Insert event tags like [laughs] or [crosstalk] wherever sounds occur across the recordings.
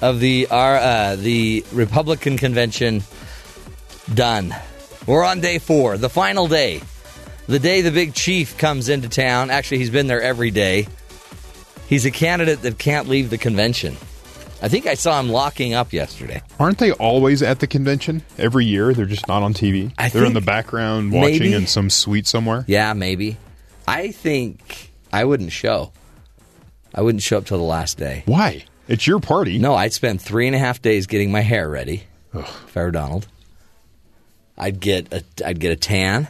of the our, uh, the Republican convention done. We're on day four, the final day, the day the big chief comes into town. Actually, he's been there every day. He's a candidate that can't leave the convention. I think I saw him locking up yesterday. Aren't they always at the convention every year? They're just not on TV. I They're in the background watching maybe. in some suite somewhere. Yeah, maybe. I think I wouldn't show. I wouldn't show up till the last day. Why? It's your party. No, I'd spend three and a half days getting my hair ready. If I were Donald, I'd get a I'd get a tan.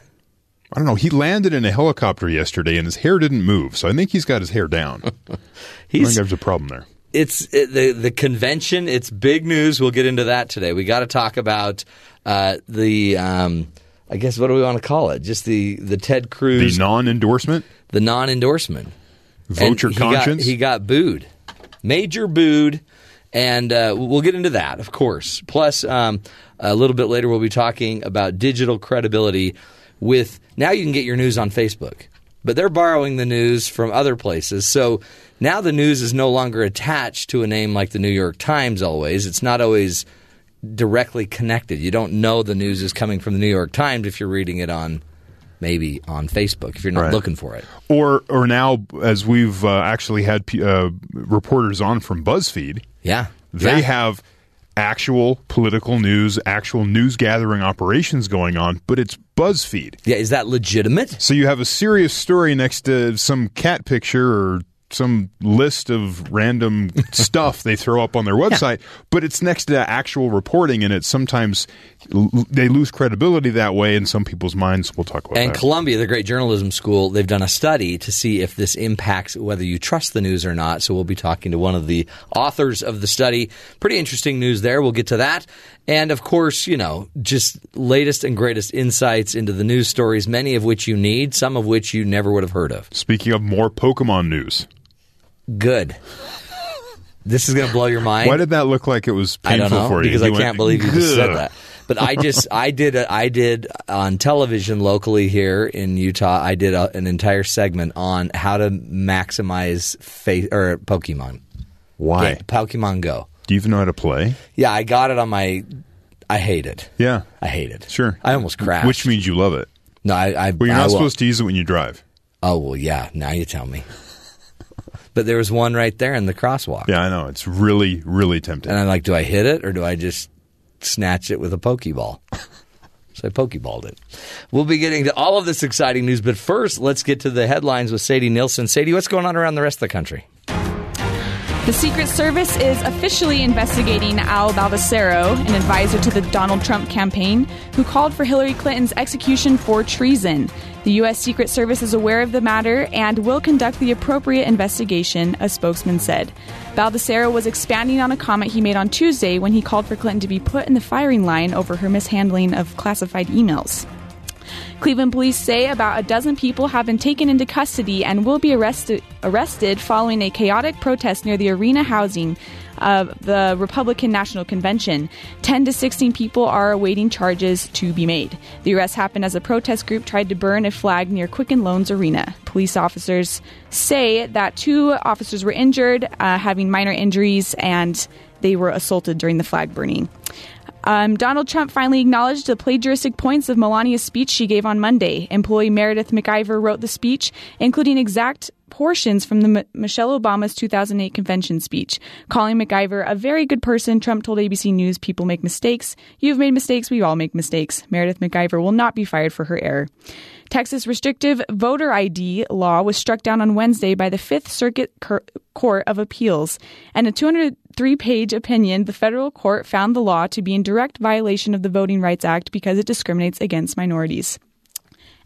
I don't know. He landed in a helicopter yesterday and his hair didn't move, so I think he's got his hair down. [laughs] I think He's there's a problem there. it's it, the the convention. It's big news. We'll get into that today. We got to talk about uh, the. Um, I guess what do we want to call it? Just the the Ted Cruz The non-endorsement, the non endorsement. vote And your he got- conscience. he got booed, major booed, and uh, we'll get into that, of course. Plus, um, a little bit later, we'll be talking about digital credibility. With now, you can get your news on Facebook, but they're borrowing the news from other places. So now the news is no longer attached to a name like the New York Times. Always, it's not always directly connected. You don't know the news is coming from the New York Times if you're reading it on maybe on Facebook if you're not Right. looking for it. or or now, as we've uh, actually had p- uh, reporters on from BuzzFeed, Yeah, they Yeah. have actual political news, actual news gathering operations going on, but it's BuzzFeed. Yeah, is that legitimate? So you have a serious story next to some cat picture or some list of random [laughs] stuff they throw up on their website, but it's next to actual reporting, and it's sometimes l- they lose credibility that way in some people's minds. We'll talk about And that. And Columbia, the great journalism school, they've done a study to see if this impacts whether you trust the news or not. So we'll be talking to one of the authors of the study. Pretty interesting news there. We'll get to that. And of course, you know, just latest and greatest insights into the news stories, many of which you need, some of which you never would have heard of. Speaking of more Pokemon news, Good. This is going to blow your mind. why did that look like it was I painful don't know for you? because You I went, can't believe you just said that. But I just I did a, I did on television locally here in Utah. I did a, an entire segment on how to maximize face or Pokemon. Why? Yeah, Pokemon Go. Do you even know how to play? Yeah, I got it on my. I hate it. Yeah, I hate it. sure. I almost crashed. Which means you love it. no, I. I Well, you're not will- supposed to use it when you drive. Oh well, yeah. Now you tell me. But there was one right there in the crosswalk. Yeah, I know. It's really, really tempting. And I'm like, do I hit it or do I just snatch it with a Pokeball? [laughs] So I Pokeballed it. We'll be getting to all of this exciting news, but first, let's get to the headlines with Sadie Nielsen. Sadie, what's going on around the rest of the country? The Secret Service is officially investigating Al Baldasaro, an advisor to the Donald Trump campaign, who called for Hillary Clinton's execution for treason. The U.S. Secret Service is aware of the matter and will conduct the appropriate investigation, a spokesman said. Baldasaro was expanding on a comment he made on Tuesday when he called for Clinton to be put in the firing line over her mishandling of classified emails. Cleveland police say about a dozen people have been taken into custody and will be arrested arrested following a chaotic protest near the arena housing of the Republican National Convention. 10 to 16 people are awaiting charges to be made. The arrest happened as a protest group tried to burn a flag near Quicken Loans Arena. Police officers say that two officers were injured, uh, having minor injuries, and they were assaulted during the flag burning. Um, Donald Trump finally acknowledged the plagiaristic points of Melania's speech she gave on Monday. Employee Meredith McIver wrote the speech, including exact portions from the M- Michelle Obama's 2008 convention speech. Calling McIver a very good person, Trump told ABC News, People make mistakes. You've made mistakes. We all make mistakes. Meredith McIver will not be fired for her error. Texas restrictive voter ID law was struck down on Wednesday by the Fifth Circuit Court of Appeals. And a 203 page opinion, the federal court found the law to be in direct violation of the Voting Rights Act because it discriminates against minorities.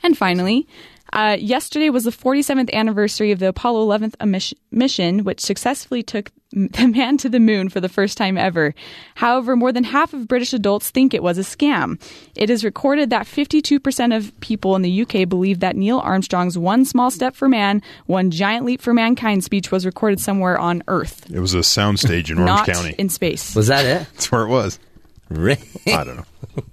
And finally, Uh, yesterday was the 47th anniversary of the Apollo 11th mission, which successfully took [laughs] the man to the moon for the first time ever. However, more than half of British adults think it was a scam. It is recorded that 52% of people in the UK believe that Neil Armstrong's one small step for man, one giant leap for mankind speech was recorded somewhere on Earth, It was a soundstage in [laughs] Orange not County. in space. Was that it? That's where it was. Really? I don't know. [laughs]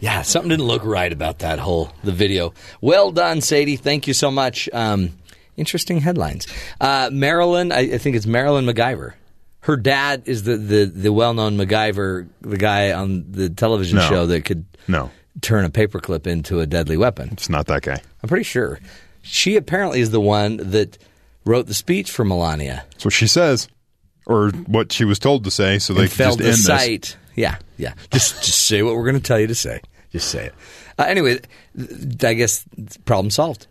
Yeah, something didn't look right about that whole the video. Well done, Sadie. Thank you so much. Um, interesting headlines. Uh, Marilyn, I, I think it's Marilyn MacGyver. Her dad is the, the, the well known MacGyver, the guy on the television No. show that could No, turn a paperclip into a deadly weapon. it's not that guy. I'm pretty sure. She apparently is the one that wrote the speech for Melania. That's what she says, or what she was told to say, so they and could failed just to end this. cite. Yeah, yeah. Just just say what we're going to tell you to say. Just say it. Uh, anyway, I guess problem solved.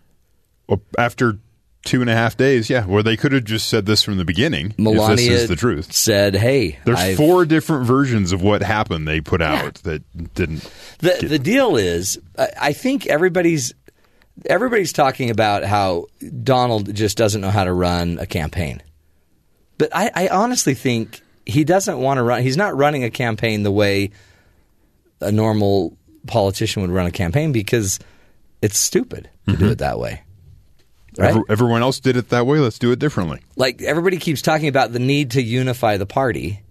Well, after two and a half days, yeah, where they could have just said this from the beginning. Melania if this is the truth. said, "Hey, There's I've- four different versions of what happened they put out that didn't. The the deal is, I I think everybody's everybody's talking about how Donald just doesn't know how to run a campaign. But I, I honestly think he doesn't want to run. He's not running a campaign the way a normal politician would run a campaign because it's stupid to do mm-hmm. it that way. Right? Every- everyone else did it that way. Let's do it differently. like everybody keeps talking about the need to unify the party.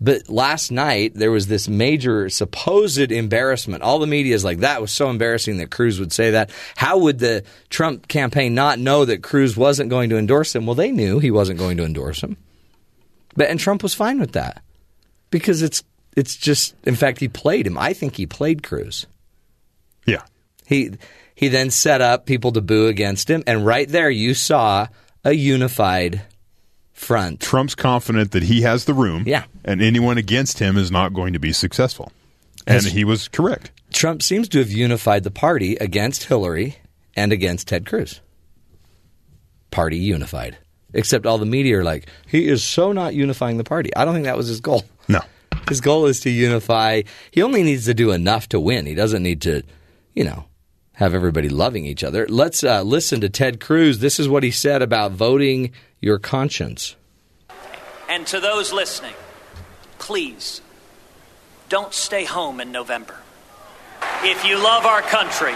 But last night there was this major supposed embarrassment. All the media is like, that was so embarrassing that Cruz would say that. How would the Trump campaign not know that Cruz wasn't going to endorse him? Well, they knew he wasn't going to endorse him. But and Trump was fine with that. Because it's it's just in fact he played him. I think he played Cruz. Yeah. He he then set up people to boo against him, and right there you saw a unified front. Trump's confident that he has the room. Yeah. And anyone against him is not going to be successful. And Has- he was correct. Trump seems to have unified the party against Hillary and against Ted Cruz. Party unified. Except all the media are like, he is so not unifying the party. I don't think that was his goal. No. His goal is to unify. He only needs to do enough to win. He doesn't need to, you know, have everybody loving each other. Let's uh, listen to Ted Cruz. This is what he said about voting your conscience. And to those listening, please don't stay home in November. If you love our country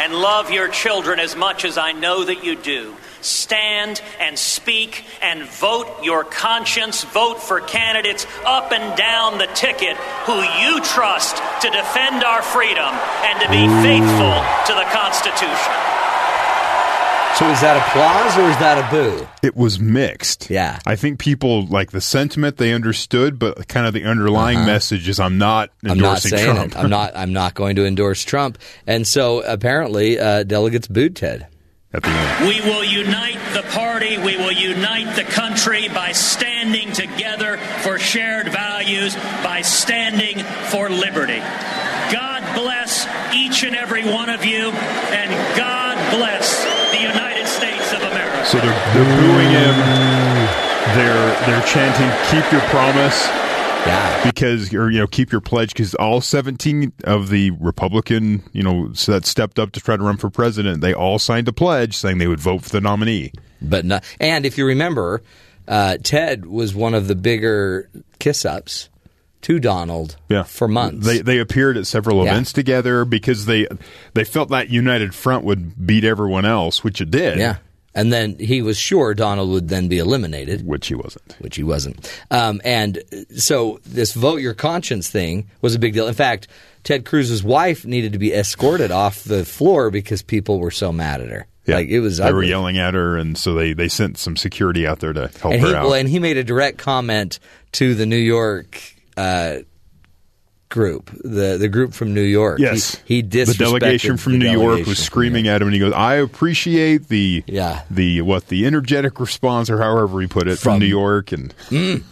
and love your children as much as I know that you do, stand and speak and vote your conscience. Vote for candidates up and down the ticket who you trust to defend our freedom and to be faithful to the Constitution. So is that applause or is that a boo? It was mixed. Yeah. I think people like the sentiment they understood, but kind of the underlying message is I'm not Uh-huh. I'm not endorsing saying Trump. it. I'm not. I'm not going to endorse Trump. And so apparently, uh, delegates booed Ted. At the end. We will unite the party, we will unite the country by standing together for shared values, by standing for liberty. God bless each and every one of you, and God bless the United States of America. So they're, they're booing him. They're they're chanting "Keep your promise" Yeah. because, or you know, keep your pledge because all 17 of the Republican, you know, so that stepped up to try to run for president, they all signed a pledge saying they would vote for the nominee. But not, and if you remember, uh, Ted was one of the bigger kiss ups to Donald Yeah, for months. They they appeared at several Yeah. events together because they they felt that united front would beat everyone else, which it did. yeah. And then he was sure Donald would then be eliminated. which he wasn't. which he wasn't. Um, and so this vote your conscience thing was a big deal. In fact, Ted Cruz's wife needed to be escorted off the floor because people were so mad at her. Like it was They were yelling at her, and so they they sent some security out there to help and her he, out. well, and he made a direct comment to the New York uh, group, the the group from New York. Yes, he, he the delegation from the New York was screaming at him, and he goes, "I appreciate the Yeah. the what the energetic response, or however he put it, from, From- New York." And [laughs]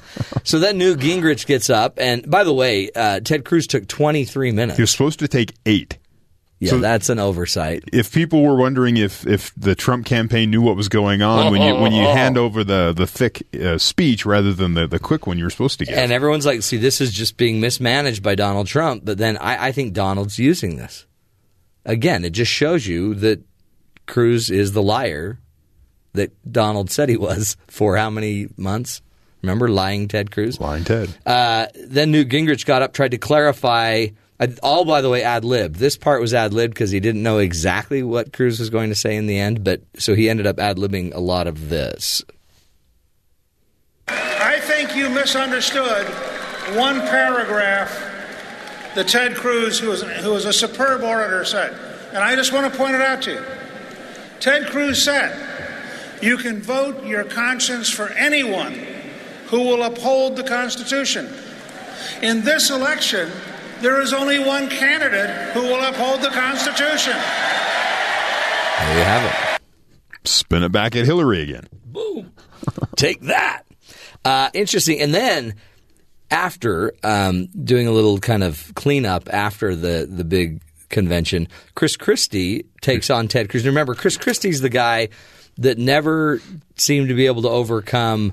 So then Newt Gingrich gets up, and by the way, uh, Ted Cruz took 23 minutes. he was supposed to take eight. Yeah, so- that's an oversight. If people were wondering if if the Trump campaign knew what was going on when you when you hand over the the thick uh, speech rather than the the quick one you were supposed to get, And everyone's like, see, this is just being mismanaged by Donald Trump. But then I, I think Donald's using this. Again, it just shows you that Cruz is the liar that Donald said he was [laughs] for how many months? Remember lying Ted Cruz? Lying Ted. Uh, then Newt Gingrich got up, tried to clarify. All, by the way, ad lib. This part was ad lib because he didn't know exactly what Cruz was going to say in the end, but so he ended up ad libbing a lot of this. I think you misunderstood one paragraph that Ted Cruz, who was, who was a superb orator, said. And I just want to point it out to you. Ted Cruz said, You can vote your conscience for anyone who will uphold the Constitution. In this election, there is only one candidate who will uphold the Constitution. There you have it. Spin it back at Hillary again. Boom. Take that. Uh, interesting. And then after um, doing a little kind of cleanup after the the big convention, Chris Christie takes on Ted Cruz. Remember, Chris Christie's the guy that never seemed to be able to overcome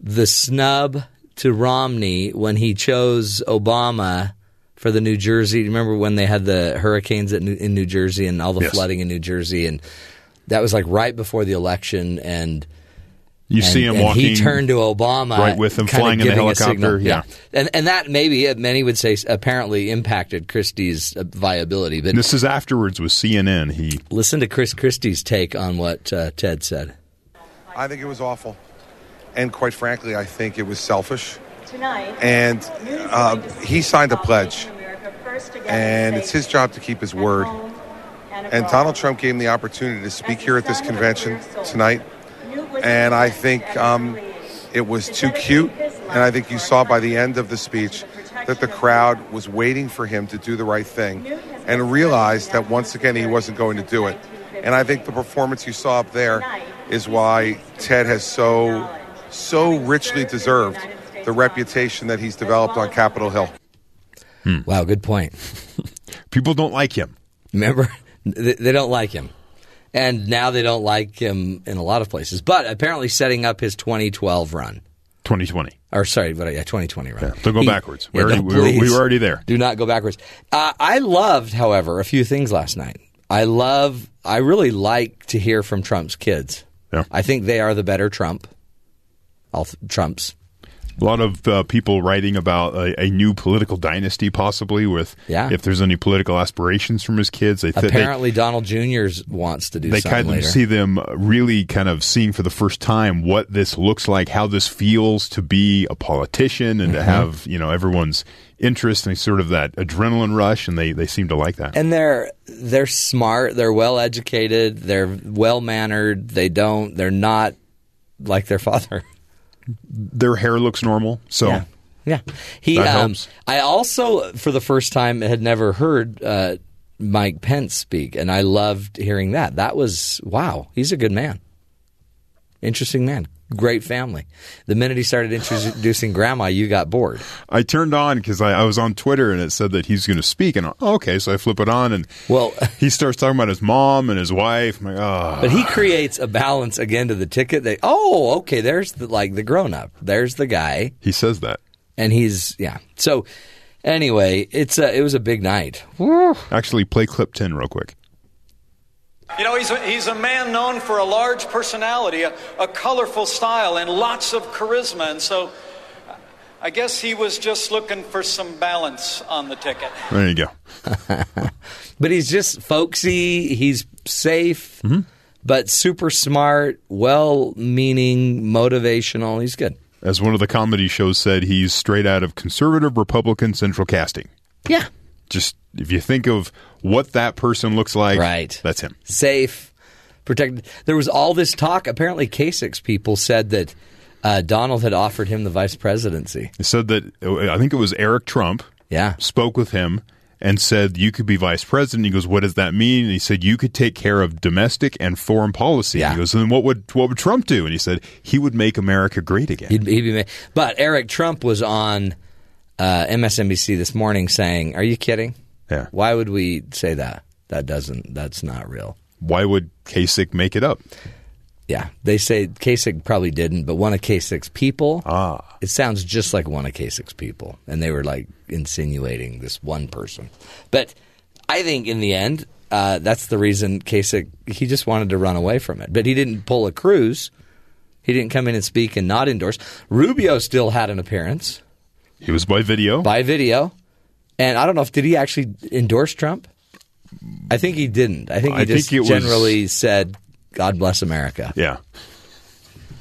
the snub to Romney when he chose Obama for the New Jersey. Remember when they had the hurricanes at New, in New Jersey and all the Yes. flooding in New Jersey, and that was like right before the election, and You see him and walking. He turned to Obama, right with him flying in the helicopter, signal. yeah. and and that maybe uh, many would say apparently impacted Christie's uh, viability. But This is afterwards with CNN. He listen to Chris Christie's take on what uh, Ted said. I think it was awful. And quite frankly, I think it was selfish. Tonight, And uh, he signed a pledge. and And it's his job to keep his word. And Donald Trump gave him the opportunity to speak here at this convention tonight. And I think um, it was too cute. And I think you saw by the end of the speech that the crowd was waiting for him to do the right thing and realized that once again he wasn't going to do it. And I think the performance you saw up there is why Ted has so, so richly deserved the reputation that he's developed on Capitol Hill. Wow, good point. [laughs] people don't like him. Remember, they, they don't like him, and now they don't like him in a lot of places. But apparently, setting up his 2012 run. 2020. Or sorry, but yeah, 2020 run. Yeah, don't go backwards. We Yeah, already- no, we were- we were already there. Do not go backwards. Uh, I loved, however, a few things last night. I love. I really like to hear from Trump's kids. Yeah. I think they are the better Trump. All th- Trumps. A lot of uh, people writing about a, a new political dynasty, possibly with Yeah. if there's any political aspirations from his kids. They, th- they- Apparently, Donald Jr. wants to do something. they kind of later. see them really kind of seeing for the first time what this looks like, how this feels to be a politician and to Mm-hmm. have you know everyone's interest and sort of that adrenaline rush, and they they seem to like that. and they're they're smart. They're well educated. They're well mannered. They don't. They're not like their [laughs] father. Their hair looks normal, so Yeah. Yeah. He um, helps. I also for the first time had never heard uh, Mike Pence speak and I loved hearing that. That was wow, he's a good man. Interesting man. Great family. The minute he started introducing grandma, you got bored. I turned on because I, I was on Twitter and it said that he's going to speak, and I, oh, okay, so I flip it on and Well, he starts talking about his mom and his wife. I'm like, oh, but he creates a balance again to the ticket. They oh, okay, there's the like the grown up. There's the guy he says that. and he's yeah. So anyway, it's a, it was a big night. Actually, play clip ten real quick. You know, he's a, he's a man known for a large personality, a, a colorful style, and lots of charisma. And so I guess he was just looking for some balance on the ticket. There you go. [laughs] But he's just folksy. He's safe, mm-hmm. but super smart, well meaning, motivational. He's good. As one of the comedy shows said, he's straight out of conservative Republican central casting. Yeah. Just if you think of what that person looks like, Right. That's him. Safe, protected. There was all this talk. Apparently, Kasich people said that uh, Donald had offered him the vice presidency. He said that I think it was Eric Trump. Yeah. spoke with him and said you could be vice president. He goes, "What does that mean?" And he said you could take care of domestic and foreign policy. Yeah. He goes, "Then what would what would Trump do?" And he said he would make America great again. He'd, he'd be, but Eric Trump was on uh, MSNBC this morning saying, "Are you kidding? Yeah. Why would we say that? That doesn't. That's not real." Why would Kasich make it up? Yeah, they say Kasich probably didn't, but one of Kasich's people. Ah. it sounds just like one of Kasich's people, and they were like insinuating this one person. But I think in the end, uh, that's the reason Kasich he just wanted to run away from it, but he didn't pull a Cruz. He didn't come in and speak and not endorse. Rubio still had an appearance He was by video. by video, and I don't know if did he actually endorse Trump. I think he didn't. I think he I just think it was- generally said, "God bless America." yeah.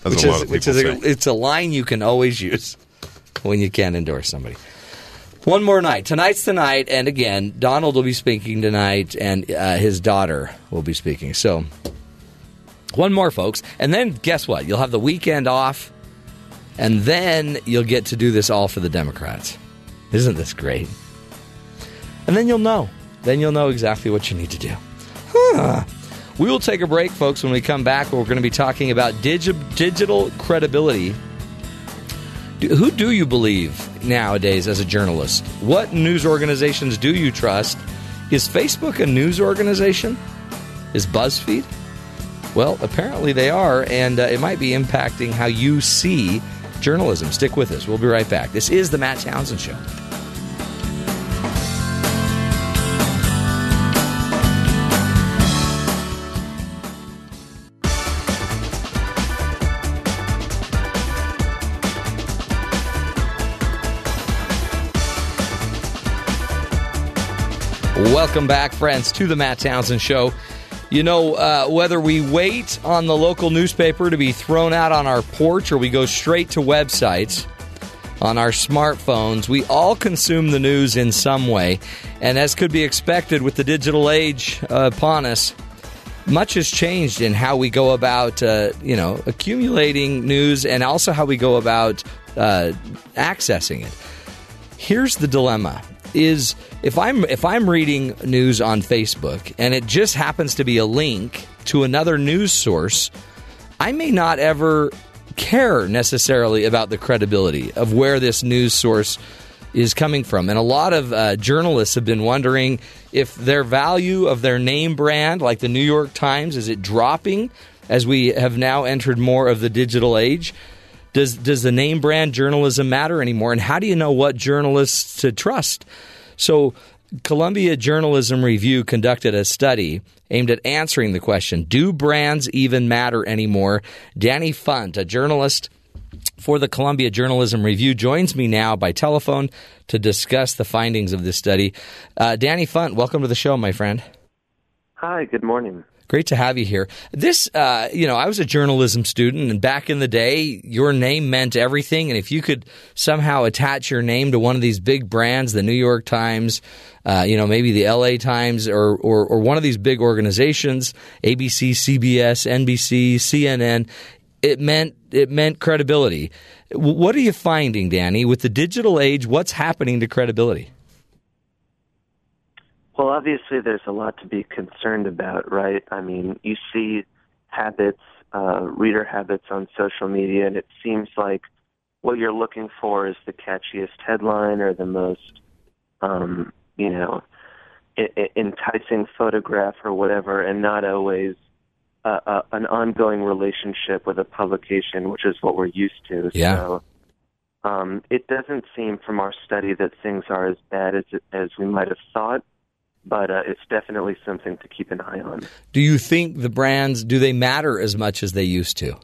That's which is which is a, it's a line you can always use when you can't endorse somebody. One more night. Tonight's the night, and again, Donald will be speaking tonight, and uh, his daughter will be speaking. So, one more, folks, and then guess what? You'll have the weekend off, and then you'll get to do this all for the Democrats. Isn't this great? And then you'll know. Then you'll know exactly what you need to do. Huh. We will take a break, folks. When we come back, we're going to be talking about digi- digital credibility. Do- Who do you believe nowadays as a journalist? What news organizations do you trust? Is Facebook a news organization? Is BuzzFeed? Well, apparently they are, and uh, it might be impacting how you see journalism. Stick with us. We'll be right back. This is The Matt Townsend Show. Welcome back, friends, to the Matt Townsend Show. You know, uh, whether we wait on the local newspaper to be thrown out on our porch or we go straight to websites on our smartphones, we all consume the news in some way. And as could be expected with the digital age uh, upon us, much has changed in how we go about, uh, you know, accumulating news and also how we go about uh, accessing it here's the dilemma is if i'm if i'm reading news on facebook and it just happens to be a link to another news source i may not ever care necessarily about the credibility of where this news source is coming from and a lot of uh, journalists have been wondering if their value of their name brand like the new york times is it dropping as we have now entered more of the digital age does does the name brand journalism matter anymore? And how do you know what journalists to trust? So, Columbia Journalism Review conducted a study aimed at answering the question: Do brands even matter anymore? Danny Funt, a journalist for the Columbia Journalism Review, joins me now by telephone to discuss the findings of this study. Uh, Danny Funt, welcome to the show, my friend. Hi, good morning. Great to have you here. This, uh, you know, I was a journalism student, and back in the day, your name meant everything. And if you could somehow attach your name to one of these big brands, the New York Times, uh, you know, maybe the LA Times, or, or or one of these big organizations, ABC, CBS, NBC, CNN, it meant it meant credibility. What are you finding, Danny, with the digital age? What's happening to credibility? Well, obviously, there's a lot to be concerned about, right? I mean, you see habits, uh, reader habits on social media, and it seems like what you're looking for is the catchiest headline or the most, um, you know, I- I- enticing photograph or whatever, and not always uh, uh, an ongoing relationship with a publication, which is what we're used to. Yeah. So, um, it doesn't seem from our study that things are as bad as as we might have thought, but uh, it's definitely something to keep an eye on. Do you think the brands do they matter as much as they used to?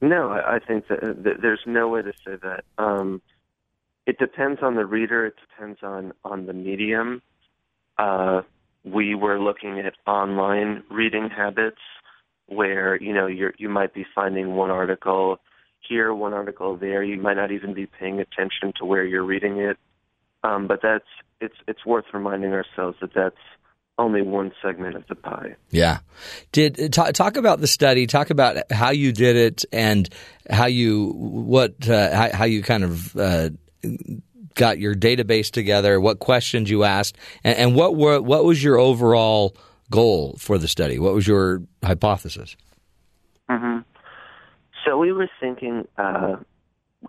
No, I, I think that, that there's no way to say that. Um, it depends on the reader. It depends on on the medium. Uh, we were looking at online reading habits, where you know you you might be finding one article here, one article there. You might not even be paying attention to where you're reading it. Um, but that's it's it's worth reminding ourselves that that's only one segment of the pie. Yeah. Did talk, talk about the study? Talk about how you did it and how you what uh, how, how you kind of uh, got your database together. What questions you asked, and, and what were what was your overall goal for the study? What was your hypothesis? hmm So we were thinking. Uh,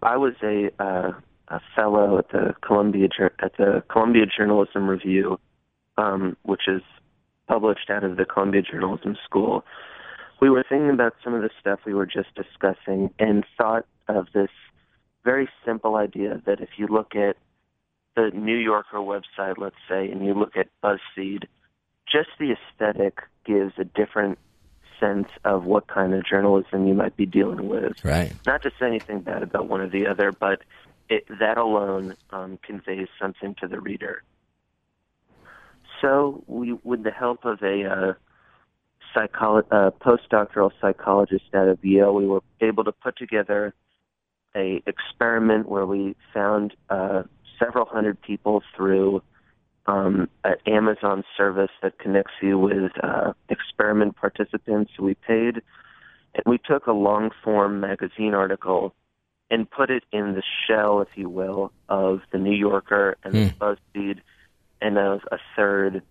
I was a uh, a fellow at the Columbia at the Columbia Journalism Review, um, which is published out of the Columbia Journalism School. We were thinking about some of the stuff we were just discussing and thought of this very simple idea that if you look at the New Yorker website, let's say, and you look at BuzzFeed, just the aesthetic gives a different sense of what kind of journalism you might be dealing with. Right. Not to say anything bad about one or the other, but it, that alone um, conveys something to the reader. So, we, with the help of a uh, psycholo- uh, postdoctoral psychologist out of Yale, we were able to put together a experiment where we found uh, several hundred people through um, an Amazon service that connects you with uh, experiment participants. We paid, and we took a long form magazine article and put it in the shell, if you will, of the New Yorker and the BuzzFeed, and of a third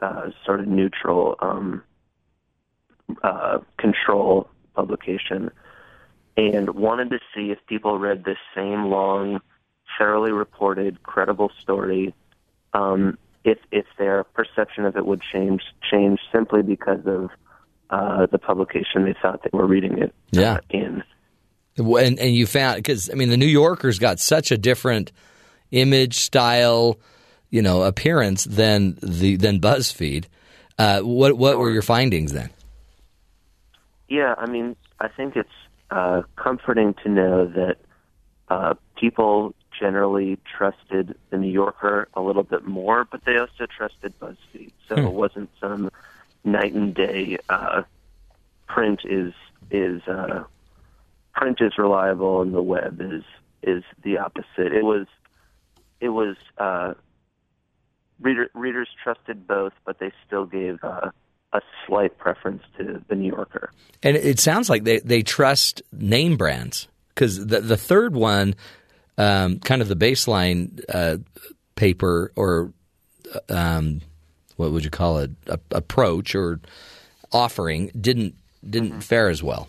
uh, sort of neutral um, uh, control publication, and wanted to see if people read this same long, thoroughly reported, credible story. Um, if if their perception of it would change change simply because of uh, the publication they thought they were reading it Yeah. uh, in. And and you found because I mean the New Yorker's got such a different image, style, you know, appearance than the than BuzzFeed. Uh, what what were your findings then? Yeah, I mean, I think it's uh, comforting to know that uh, people generally trusted the New Yorker a little bit more, but they also trusted BuzzFeed. So Hmm. it wasn't some night and day. Uh, print is is uh, print is reliable, and the web is is the opposite. It was it was uh, reader, readers trusted both, but they still gave uh, a slight preference to the New Yorker. And it sounds like they, they trust name brands because the the third one, um, kind of the baseline uh, paper or um, what would you call it, a, approach or offering didn't didn't fare as well.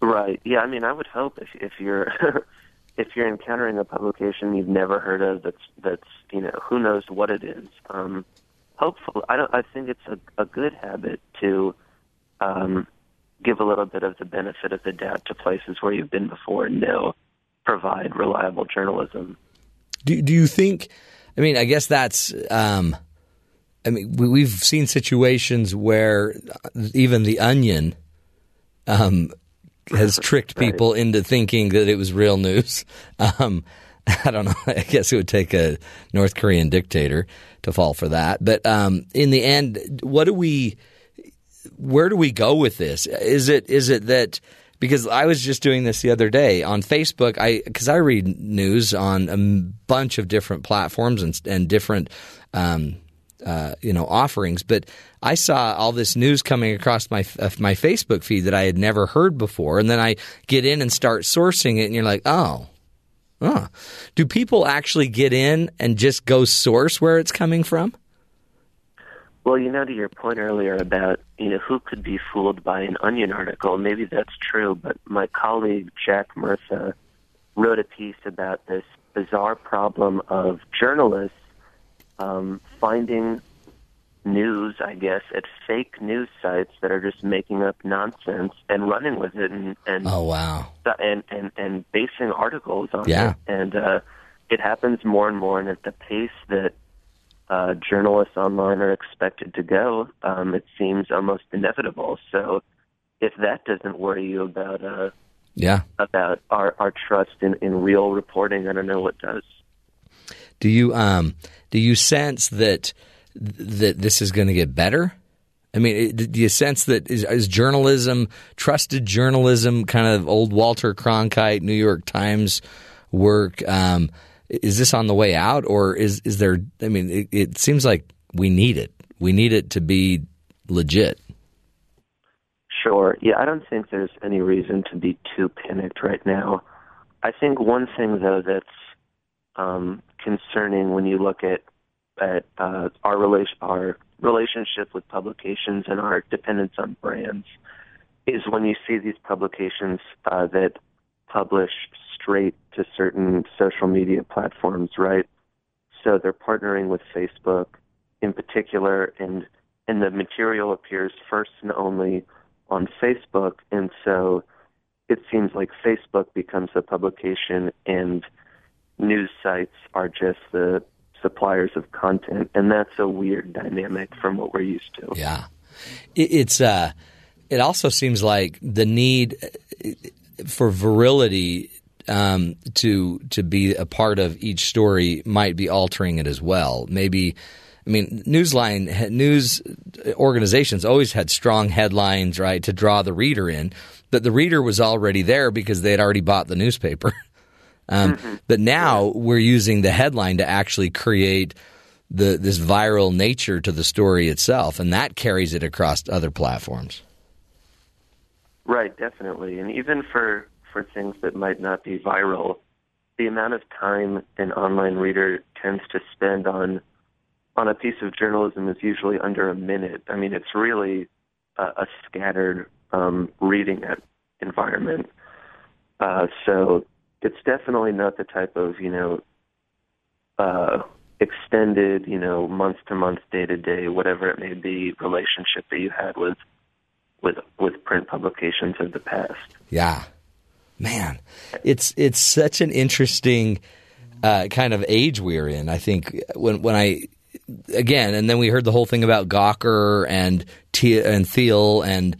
Right. Yeah. I mean, I would hope if if you're [laughs] if you're encountering a publication you've never heard of that's that's you know who knows what it is. Um, hopeful. I don't. I think it's a, a good habit to um, give a little bit of the benefit of the doubt to places where you've been before and know provide reliable journalism. Do do you think? I mean, I guess that's. Um, I mean, we, we've seen situations where even the Onion um, has [laughs] tricked people into thinking that it was real news. [laughs] Um, I don't know. [laughs] I guess it would take a North Korean dictator to fall for that. But um, in the end, what do we? Where do we go with this? Is it is it that? Because I was just doing this the other day on Facebook. I because I read news on a bunch of different platforms and and different. Um, uh, you know offerings, but I saw all this news coming across my uh, my Facebook feed that I had never heard before, and then I get in and start sourcing it, and you're like, oh, oh, do people actually get in and just go source where it's coming from? Well, you know, to your point earlier about you know who could be fooled by an Onion article, maybe that's true. But my colleague Jack Murtha wrote a piece about this bizarre problem of journalists um, finding news, I guess, at fake news sites that are just making up nonsense and running with it, and and oh wow, and and and basing articles on Yeah. it, and uh, it happens more and more, and at the pace that uh, journalists online are expected to go, um, it seems almost inevitable. So, if that doesn't worry you about uh, Yeah. about our, our trust in, in real reporting, I don't know what does. Do you um do you sense that that this is going to get better? I mean, do you sense that is, is journalism, trusted journalism, kind of old Walter Cronkite, New York Times work? Um, is this on the way out, or is is there? I mean, it, it seems like we need it. We need it to be legit. Sure. Yeah, I don't think there's any reason to be too panicked right now. I think one thing though that's um, concerning when you look at at uh, our relation our relationship with publications and our dependence on brands is when you see these publications uh, that publish straight to certain social media platforms, right? So they're partnering with Facebook in particular, and and the material appears first and only on Facebook, and so it seems like Facebook becomes the publication, and news sites are just the suppliers of content, and that's a weird dynamic from what we're used to. Yeah, it, it's uh, it also seems like the need uh, for virility um, to to be a part of each story might be altering it as well. Maybe. I mean, Newsline news organizations always had strong headlines, right, to draw the reader in. But the reader was already there because they had already bought the newspaper. [laughs] Um, Mm-hmm. But now we're using the headline to actually create the this viral nature to the story itself, and that carries it across other platforms. Right, definitely. And even for, for things that might not be viral, the amount of time an online reader tends to spend on on a piece of journalism is usually under a minute. I mean, it's really a, a scattered um, reading environment. Uh, so it's definitely not the type of you know uh, extended, you know, month to month, day to day, whatever it may be, relationship that you had with with with print publications of the past. Yeah, man, it's it's such an interesting uh, kind of age we're in. I think when when I again, and then we heard the whole thing about Gawker and T- and Thiel and.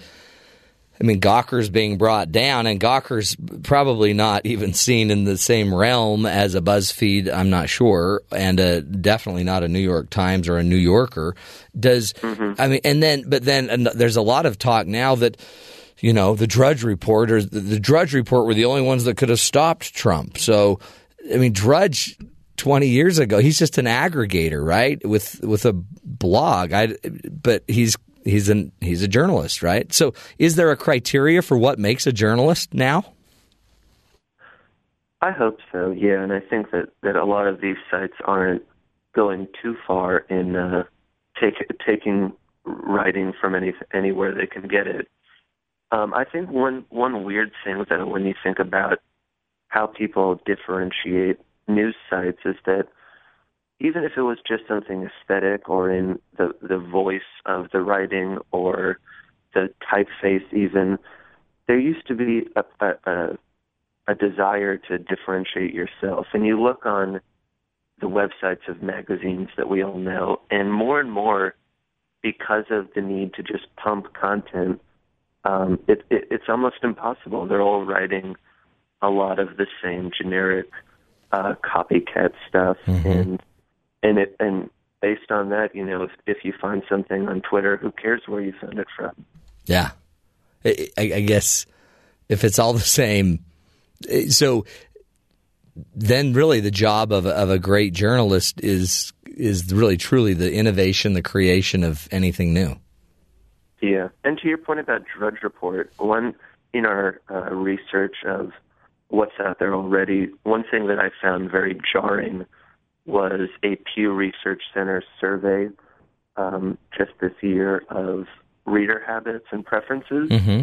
I mean, Gawker's being brought down, and Gawker's probably not even seen in the same realm as a BuzzFeed. I'm not sure, and uh, definitely not a New York Times or a New Yorker. Does I mean? And then, but then there's a lot of talk now that you know the Drudge Report or the, the Drudge Report were the only ones that could have stopped Trump. So, I mean, Drudge. 20 years ago he's just an aggregator right with with a blog I, but he's he's an he's a journalist, right? So, is there a criteria for what makes a journalist now? I hope so. Yeah, and I think that that a lot of these sites aren't going too far in uh, take, taking writing from any anywhere they can get it. Um, I think one one weird thing that when you think about how people differentiate news sites is that even if it was just something aesthetic or in the the voice of the writing or the typeface even there used to be a, a, a a desire to differentiate yourself. And you look on the websites of magazines that we all know and more and more because of the need to just pump content um, it, it, it's almost impossible. They're all writing a lot of the same generic uh, copycat stuff and and it and based on that, you know, if if you find something on Twitter, who cares where you found it from? Yeah, I, I guess if it's all [laughs] the same, eh, so then really the job of a, of a great journalist is is really truly the innovation, the creation of anything new. Yeah, and to your point about Drudge Report, one in our uh, research of what's out there already, one thing that I found very jarring was a Pew Research Center survey um, just this year of reader habits and preferences. Mm-hmm.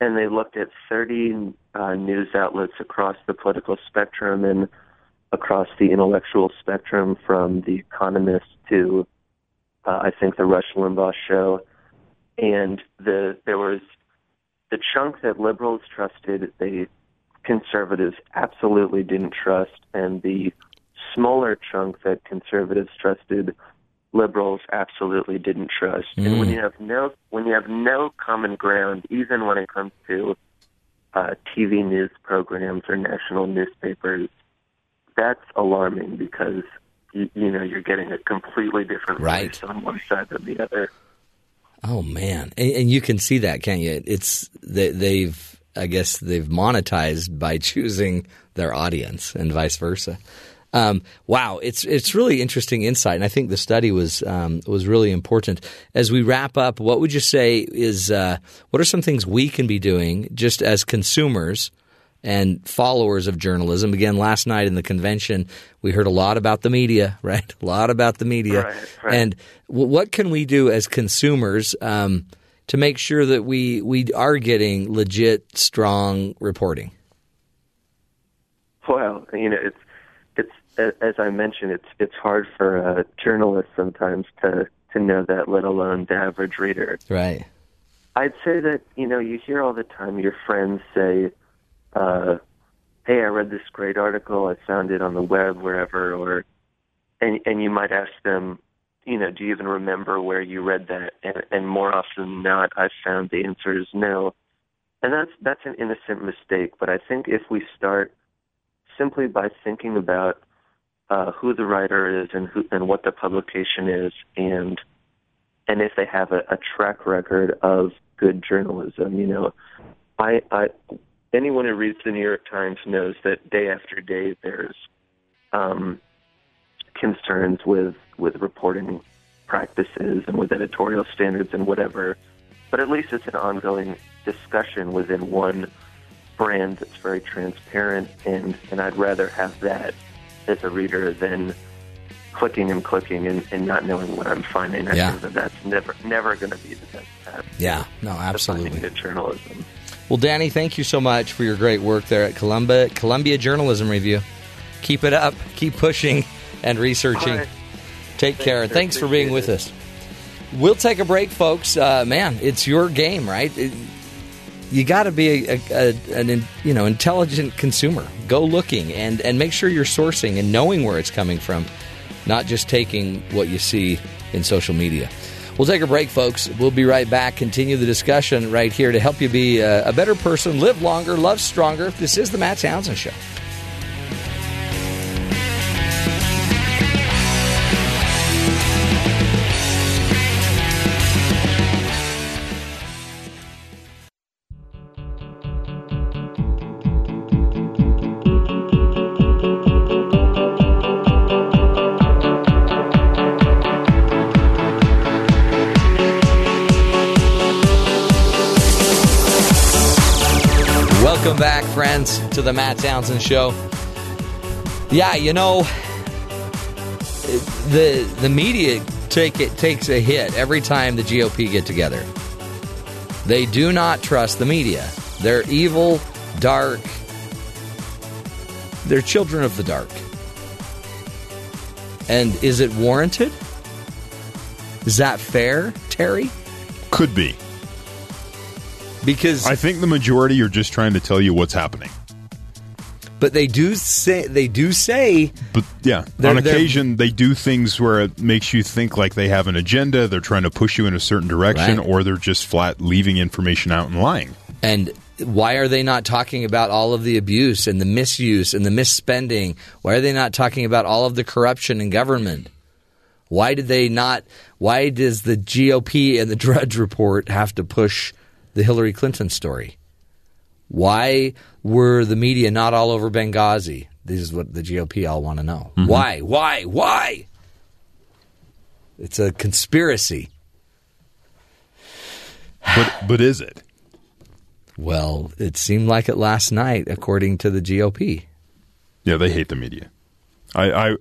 And they looked at 30 uh, news outlets across the political spectrum and across the intellectual spectrum, from The Economist to, uh, I think, the Rush Limbaugh show. And the there was the chunk that liberals trusted, they conservatives absolutely didn't trust, and the smaller chunk that conservatives trusted, liberals absolutely didn't trust. And when you have no when you have no common ground, even when it comes to uh, TV news programs or national newspapers, that's alarming because you, you know you're getting a completely different Right. on one side than the other. Oh man, and, and you can see that, can't you? It's they, they've, I guess, they've monetized by [laughs] choosing their audience, and vice versa. Um, wow, it's it's really interesting insight, and I think the study was um, was really important. As we wrap up, what would you say is uh, what are some things we can be doing just as consumers and followers of journalism? Again, last night in the convention, we heard a lot about the media, [laughs] right? A lot about the media, Right, right. and w- what can we do as consumers um, to make sure that we we are getting legit, strong reporting? Well, you know, it's as I mentioned, it's it's hard for a journalist sometimes to to know that, let alone the average reader. Right. I'd say that you know you hear all the time your friends say, uh, "Hey, I read this great article. I found it on the web, wherever," or and and you might ask them, you know, do you even remember where you read that? And, and more often than not, I've found the answer is no. And that's that's an innocent mistake. But I think if we start simply by thinking about uh, who the writer is and who and what the publication is, and and if they have a, a track record of good journalism, you know, I, I anyone who reads the New York Times knows that day after day there's um, concerns with with reporting practices and with editorial standards and whatever. But at least it's an ongoing discussion within one brand that's very transparent, and and I'd rather have that as a reader than clicking and clicking and, and not knowing what I'm finding. I Yeah. think that that's never never going to be the best path. Yeah, no, absolutely. journalism. Well, Danny, thank you so much for your great work there at Columbia Columbia Journalism Review. Keep it up. Keep pushing and researching. Right. Take care. sir. Thanks for being with Appreciate us. We'll take a break, folks. Uh, man, it's your game, right? It- you got to be a, a, an you know intelligent consumer. Go looking and and make sure you're sourcing and knowing where it's coming from, not just taking what you see in social media. We'll take a break, folks. We'll be right back. Continue the discussion right here to help you be a, a better person, live longer, love stronger. This is the Matt Townsend Show. To the Matt Townsend Show. Yeah, you know, the the media take it takes a hit every time the GOP get together. They do not trust the media. They're evil, dark. They're children of the dark. And is it warranted? Is that fair, Terry? Could be. Because I think the majority are just trying to tell you what's happening. but they do say they do say But yeah, on occasion they do things where it makes you think like they have an agenda. They're trying to push you in a certain direction, Right. or they're just flat leaving information out and lying. And why are they not talking about all of the abuse and the misuse and the misspending? Why are they not talking about all of the corruption in government? Why did they not? Why does the GOP and the [laughs] Drudge Report have to push the Hillary Clinton story? Why were the media not all over Benghazi? This is what the GOP all want to know. Mm-hmm. Why? Why? Why? It's a conspiracy. But but is it? Well, it seemed like it last night, according to the GOP. Yeah, they hate the media. I I,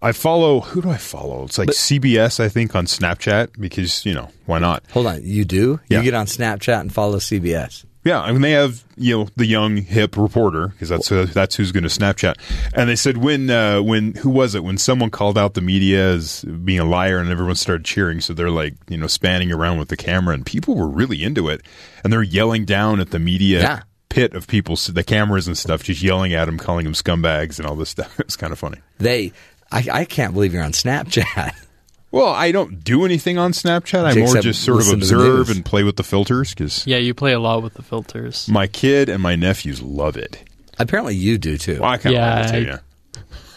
I follow. Who do I follow? It's like CBS, I think, on Snapchat because you know why not? Hold on, you do? Yeah. You get on Snapchat and follow CBS. Yeah, I mean they have you know the young hip reporter because that's uh, that's who's going to Snapchat. And they said when uh, when who was it when someone called out the media as being a liar and everyone started cheering. So they're like you know spanning around with the camera and people were really into it and they're yelling down at the media Yeah. pit of people, the cameras and stuff, just yelling at them, calling them scumbags and all this stuff. [laughs] It's kind of funny. They, I, I can't believe you're on Snapchat. [laughs] Well, I don't do anything on Snapchat. I more Except just sort of listen to the observe news. and play with the filters because Yeah, you play a lot with the filters. my kid and my nephews love it. Apparently, you do too. Well, I kind of Yeah, love it too. I- Yeah.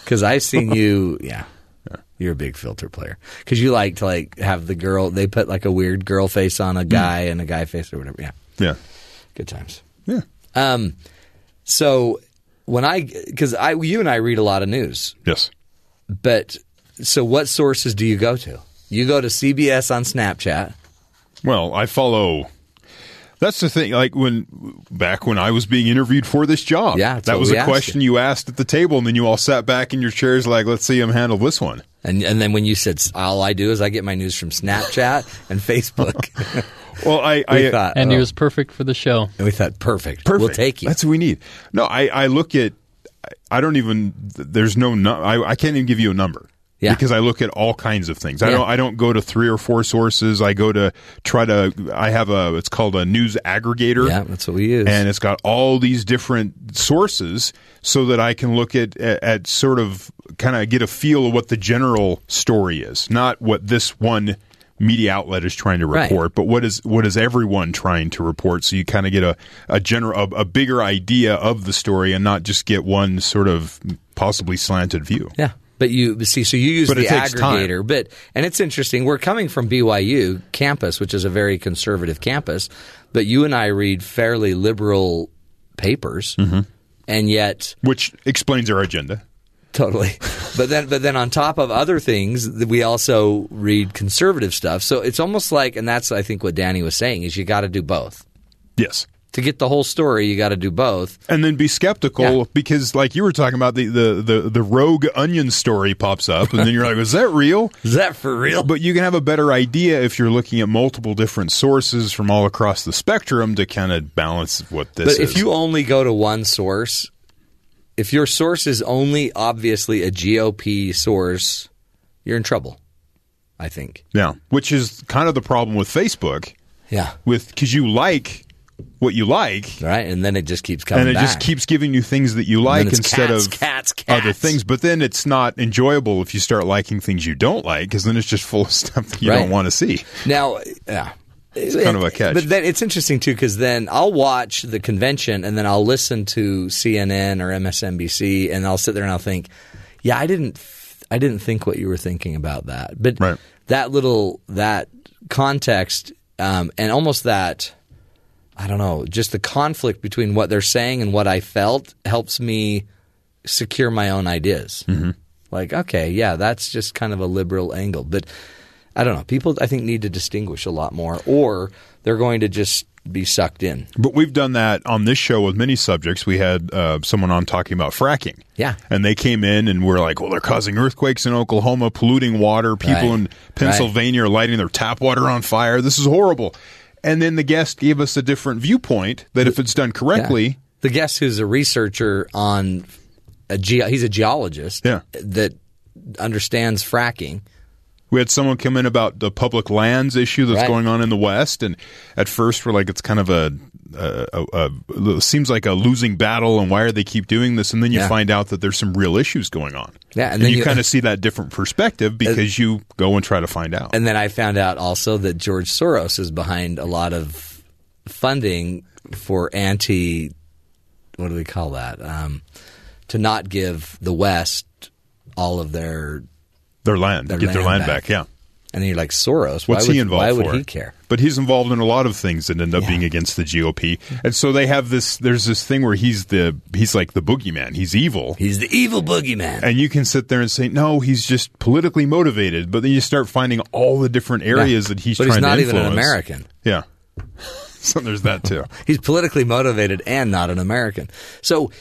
Because I've seen [laughs] you. Yeah, you're a big filter player. Because you like to like have the girl. They put like a weird girl face on a guy and a guy face or whatever. Yeah, Yeah. good times. Yeah. Um, so when I because I you and I read a lot of news, Yes. But so what sources do you go to? You go to CBS on Snapchat. Well, I follow. That's the thing. Like when back when I was being interviewed for this job, Yeah, that was a asked question you. asked at the table, and then you all sat back in your chairs, like, "Let's see him handle this one." And and then when you said all I do is I get my news from Snapchat and Facebook. [laughs] Well, I, we I thought, And oh, he was perfect for the show. and we thought perfect. perfect. We'll take you. That's what we need. No, I, I look at. I don't even. There's no. I, I can't even give you a number. Yeah. Because I look at all kinds of things. I Yeah. don't. I don't go to three or four sources. I go to try to. I have a. It's called a news aggregator. yeah, that's what we use. and it's got all these different sources so that I can look at at, at sort of kind of get a feel of what the general story is, not what this one media outlet is trying to Right. report, but what is what is everyone trying to report? So you kind of get a a general a, a bigger idea of the story, and not just get one sort of possibly slanted view. Yeah. But you see, so you use But the takes time. aggregator, but and it's interesting. We're coming from BYU campus, which is a very conservative campus, but you and I read fairly liberal papers, Mm-hmm. and yet which explains our agenda. Totally, [laughs] but then but then on top of other things, we also read conservative stuff. So it's almost like, and that's I think what Danny was saying is you got to do both. Yes. To get the whole story, you got to do both. and then be skeptical Yeah. because like you were talking about the, the, the, the rogue onion story pops up and then you're like is that real [laughs] is that for real but you can have a better idea if you're looking at multiple different sources from all across the spectrum to kind of balance what this but is if you only go to one source, if your source is only obviously a GOP source, you're in trouble. I think. yeah which is kind of the problem with facebook Yeah. with because you like what you like Right, and then it just keeps coming and it back. just keeps giving you things that you like instead cats, of cats, other things. But then it's not enjoyable if you start liking things you don't like because then it's just full of [laughs] stuff that you Right. don't want to see. Now, yeah. It's kind of a catch. But then it's interesting too because then I'll watch the convention and then I'll listen to CNN or MSNBC and I'll sit there and I'll think, yeah, I didn't, I didn't think what you were thinking about that. But that little that context um, and almost that, I don't know, just the conflict between what they're saying and what I felt helps me secure my own ideas. Mm-hmm. Like, okay, yeah, that's just kind of a liberal angle. But I don't know. People, I think, need to distinguish a lot more, or they're going to just be sucked in. But we've done that on this show with many subjects. We had uh, someone on talking about fracking. Yeah. And they came in and were like, well, they're causing earthquakes in Oklahoma, polluting water. People Right. in Pennsylvania are lighting their tap water on fire. This is horrible. And then the guest gave us a different viewpoint that if it's done correctly, Yeah. The guest who's a researcher on a ge- he's a geologist Yeah. that understands fracking. We had someone come in about the public lands issue that's Right. going on in the West, and at first we're like, it's kind of a, a, a, a it seems like a losing battle, and why are they keep doing this? And then you Yeah. find out that there's some real issues going on. Yeah, and and, then you, you- kind of see that different perspective because you go and try to find out. And then I found out also that George Soros is behind a lot of funding for anti what do we call that? Um, to not give the West all of their their land, their get their land back. Yeah. And you're like Soros. What's would, he involved Why would for? he care? But he's involved in a lot of things that end up being against the GOP, and so they have this. There's this thing where he's the he's like the boogeyman. He's evil. He's the evil boogeyman. And you can sit there and say, no, he's just politically motivated. But then you start finding all the different areas Yeah. that he's But he's trying not to even an. American. Yeah. [laughs] so there's that too. [laughs] He's politically motivated and not an American. So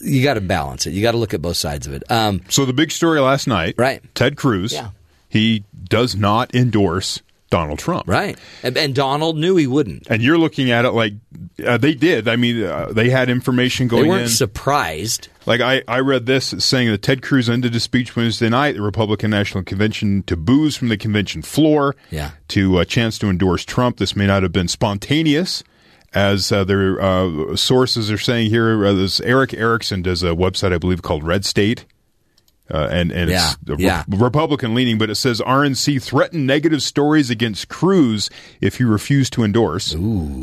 you got to balance it. You got to look at both sides of it. Um, So the big story last night, right? Ted Cruz, Yeah. he does not endorse Donald Trump, right? And, and Donald knew he wouldn't. And you're looking at it like uh, they did. I mean, uh, they had information going. They weren't in. surprised. Like I, I read this saying that Ted Cruz ended his speech Wednesday night, at the Republican National Convention, to booze from the convention floor, Yeah. to a chance to endorse Trump. This may not have been spontaneous, as uh, their uh, sources are saying here. Uh, this Erick Erickson does a website, I believe, called Red State. Uh, and and Yeah, it's yeah. Republican leaning, but it says RNC threatened negative stories against Cruz if he refused to endorse.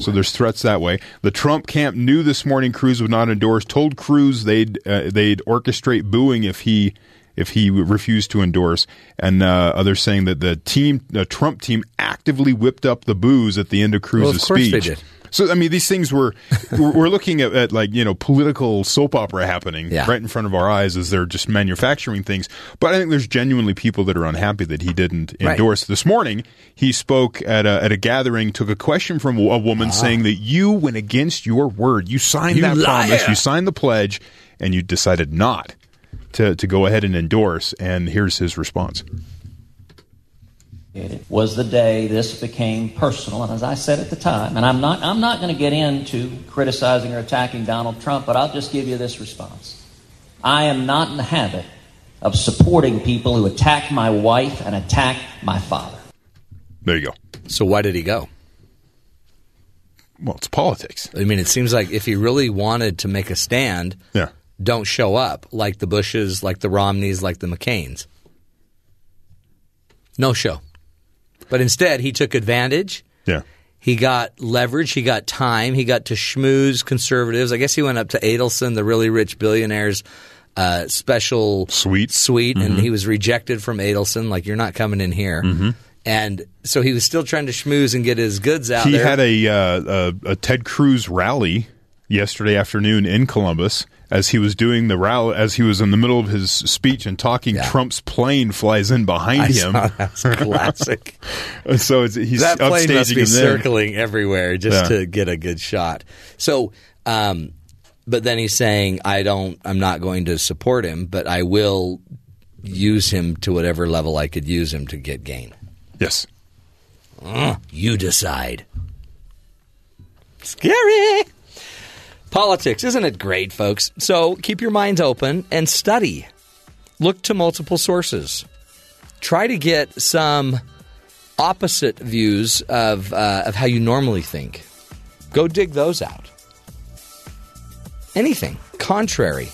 So there's threats that way. The Trump camp knew this morning Cruz would not endorse. Told Cruz they'd uh, they'd orchestrate booing if he if he refused to endorse. And uh, others saying that the team, the Trump team, actively whipped up the booze at the end of Cruz's Well, of course they speech. did. So I mean, these things [laughs] were we're looking at, at like you know political soap opera happening Yeah. right in front of our eyes as they're just manufacturing things. But I think there's genuinely people that are unhappy that he didn't Right. endorse. This morning, he spoke at a, at a gathering, took a question from a woman saying that you went against your word, you signed Ah. You that promise, you signed the pledge, and you decided not to to go ahead and endorse. And here's his response. It was the day this became personal, and as I said at the time, and I'm not, I'm not going to get into criticizing or attacking Donald Trump, but I'll just give you this response. I am not in the habit of supporting people who attack my wife and attack my father. There you go. So why did he go? Well, it's politics. I mean, it seems like if he really wanted to make a stand, Yeah. Don't show up, like the Bushes, like the Romneys, like the McCains. No show. But instead, he took advantage. Yeah. He got leverage. He got time. He got to schmooze conservatives. I guess he went up to Adelson, the really rich billionaire's uh, special suite, suite, and Mhm. he was rejected from Adelson. Like, you're not coming in here. Mhm. And so he was still trying to schmooze and get his goods out he there. had a, uh, a a Ted Cruz rally yesterday afternoon in Columbus. As he was doing the rally, as he was in the middle of his speech and talking, Trump's plane flies in behind I him. saw that. [laughs] Classic. So it's, he's that plane must be him there. circling everywhere just Yeah. to get a good shot. So, um, but then he's saying, "I don't. I'm not going to support him, but I will use him to whatever level I could use him to get gain." Yes. Uh, you decide. Scary. Politics, isn't it great, folks? So keep your minds open and study. Look to multiple sources. Try to get some opposite views of, uh, of how you normally think. Go dig those out. Anything contrary.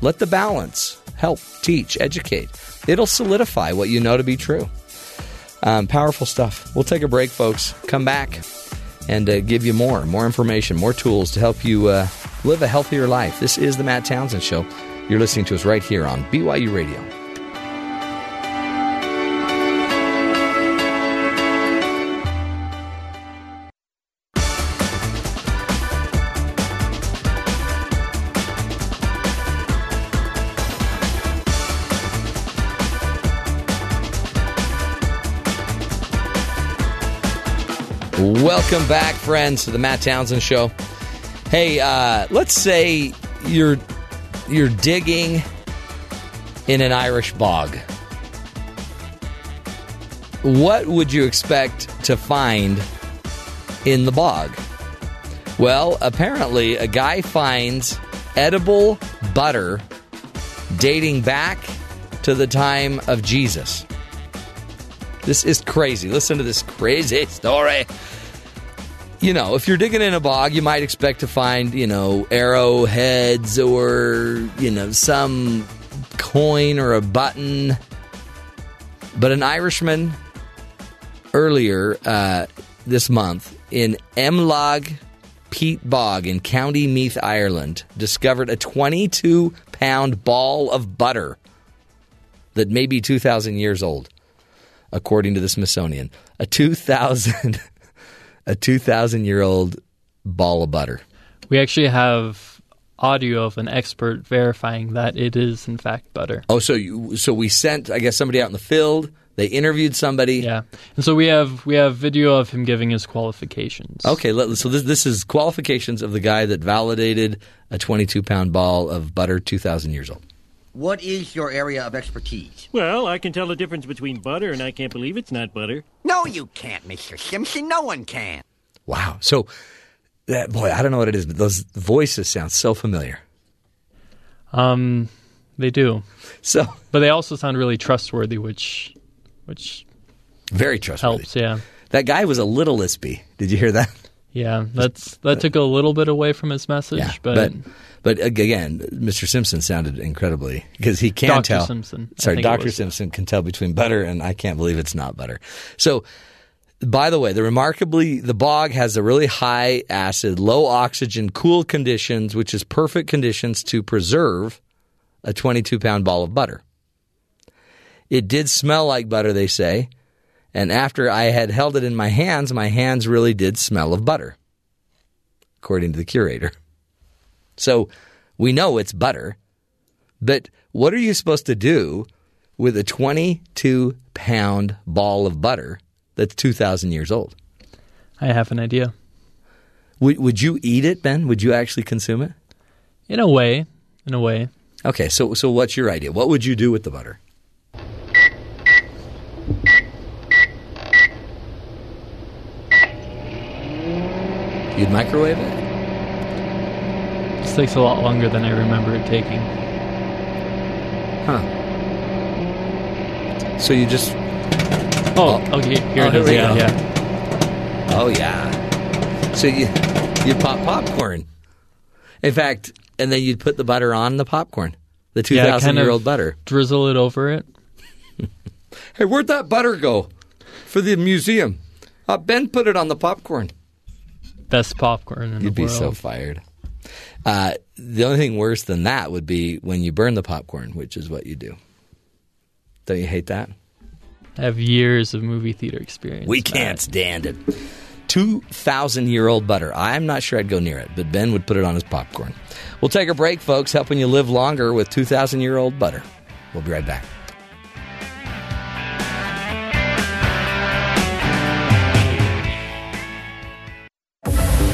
Let the balance help, teach, educate. It'll solidify what you know to be true. Um, powerful stuff. We'll take a break, folks. Come back and uh, give you more, more information, more tools to help you uh, live a healthier life. This is the Matt Townsend Show. You're listening to us right here on BYU Radio. Welcome back, friends, to the Matt Townsend Show. Hey, uh, let's say you're you're digging in an Irish bog. What would you expect to find in the bog? Well, apparently, a guy finds edible butter dating back to the time of Jesus. This is crazy. Listen to this crazy story. You know, if you're digging in a bog, you might expect to find, you know, arrowheads or, you know, some coin or a button. But an Irishman earlier uh, this month in Emlagh Peat Bog in County Meath, Ireland, discovered a 22 pound ball of butter that may be 2,000 years old according to the Smithsonian. A 2000 a 2000 year old ball of butter. We actually have audio of an expert verifying that it is in fact butter. Oh, so you, so we sent I guess somebody out in the field, they interviewed somebody. Yeah. And so we have we have video of him giving his qualifications. Okay, let, so this this is qualifications of the guy that validated a 22 pound ball of butter 2000 years old. What is your area of expertise? Well, I can tell the difference between butter and I can't believe it's not butter. No, you can't, Mr. Simpson. No one can. Wow. So that boy, I don't know what it is, but those voices sound so familiar. Um they do. So But they also sound really trustworthy, which which Very trustworthy. helps, yeah. That guy was a little lispy. Did you hear that? Yeah, that's that took a little bit away from his message, Yeah, but, but but again, Mr. Simpson sounded incredibly because he can Dr. tell. Simpson, Sorry, Doctor. Simpson can tell between butter and I can't believe it's not butter. So, by the way, the remarkably the bog has a really high acid, low oxygen, cool conditions, which is perfect conditions to preserve a 22 pound ball of butter. It did smell like butter, they say. And after I had held it in my hands, my hands really did smell of butter, according to the curator. So we know it's butter, but what are you supposed to do with a 22 pound ball of butter that's 2,000 years old? I have an idea. Would, would you eat it, Ben? Would you actually consume it? In a way, in a way. Okay, so so what's your idea? What would you do with the butter? You'd microwave it? This takes a lot longer than I remember it taking. Huh. So you just Oh, okay, here Oh, it is. Yeah, yeah. Oh yeah. So you you pop popcorn. In fact, and then you'd put the butter on the popcorn, the two Yeah, kind year old butter. Drizzle it over it. [laughs] Hey, where'd that butter go for the museum? Uh, ben put it on the popcorn. Best popcorn in You'd the world. You'd be so fired. Uh, the only thing worse than that would be when you burn the popcorn, which is what you do. Don't you hate that? I have years of movie theater experience. We can't stand it. 2,000 year old butter. I'm not sure I'd go near it, but Ben would put it on his popcorn. We'll take a break, folks, helping you live longer with 2,000 year old butter. We'll be right back.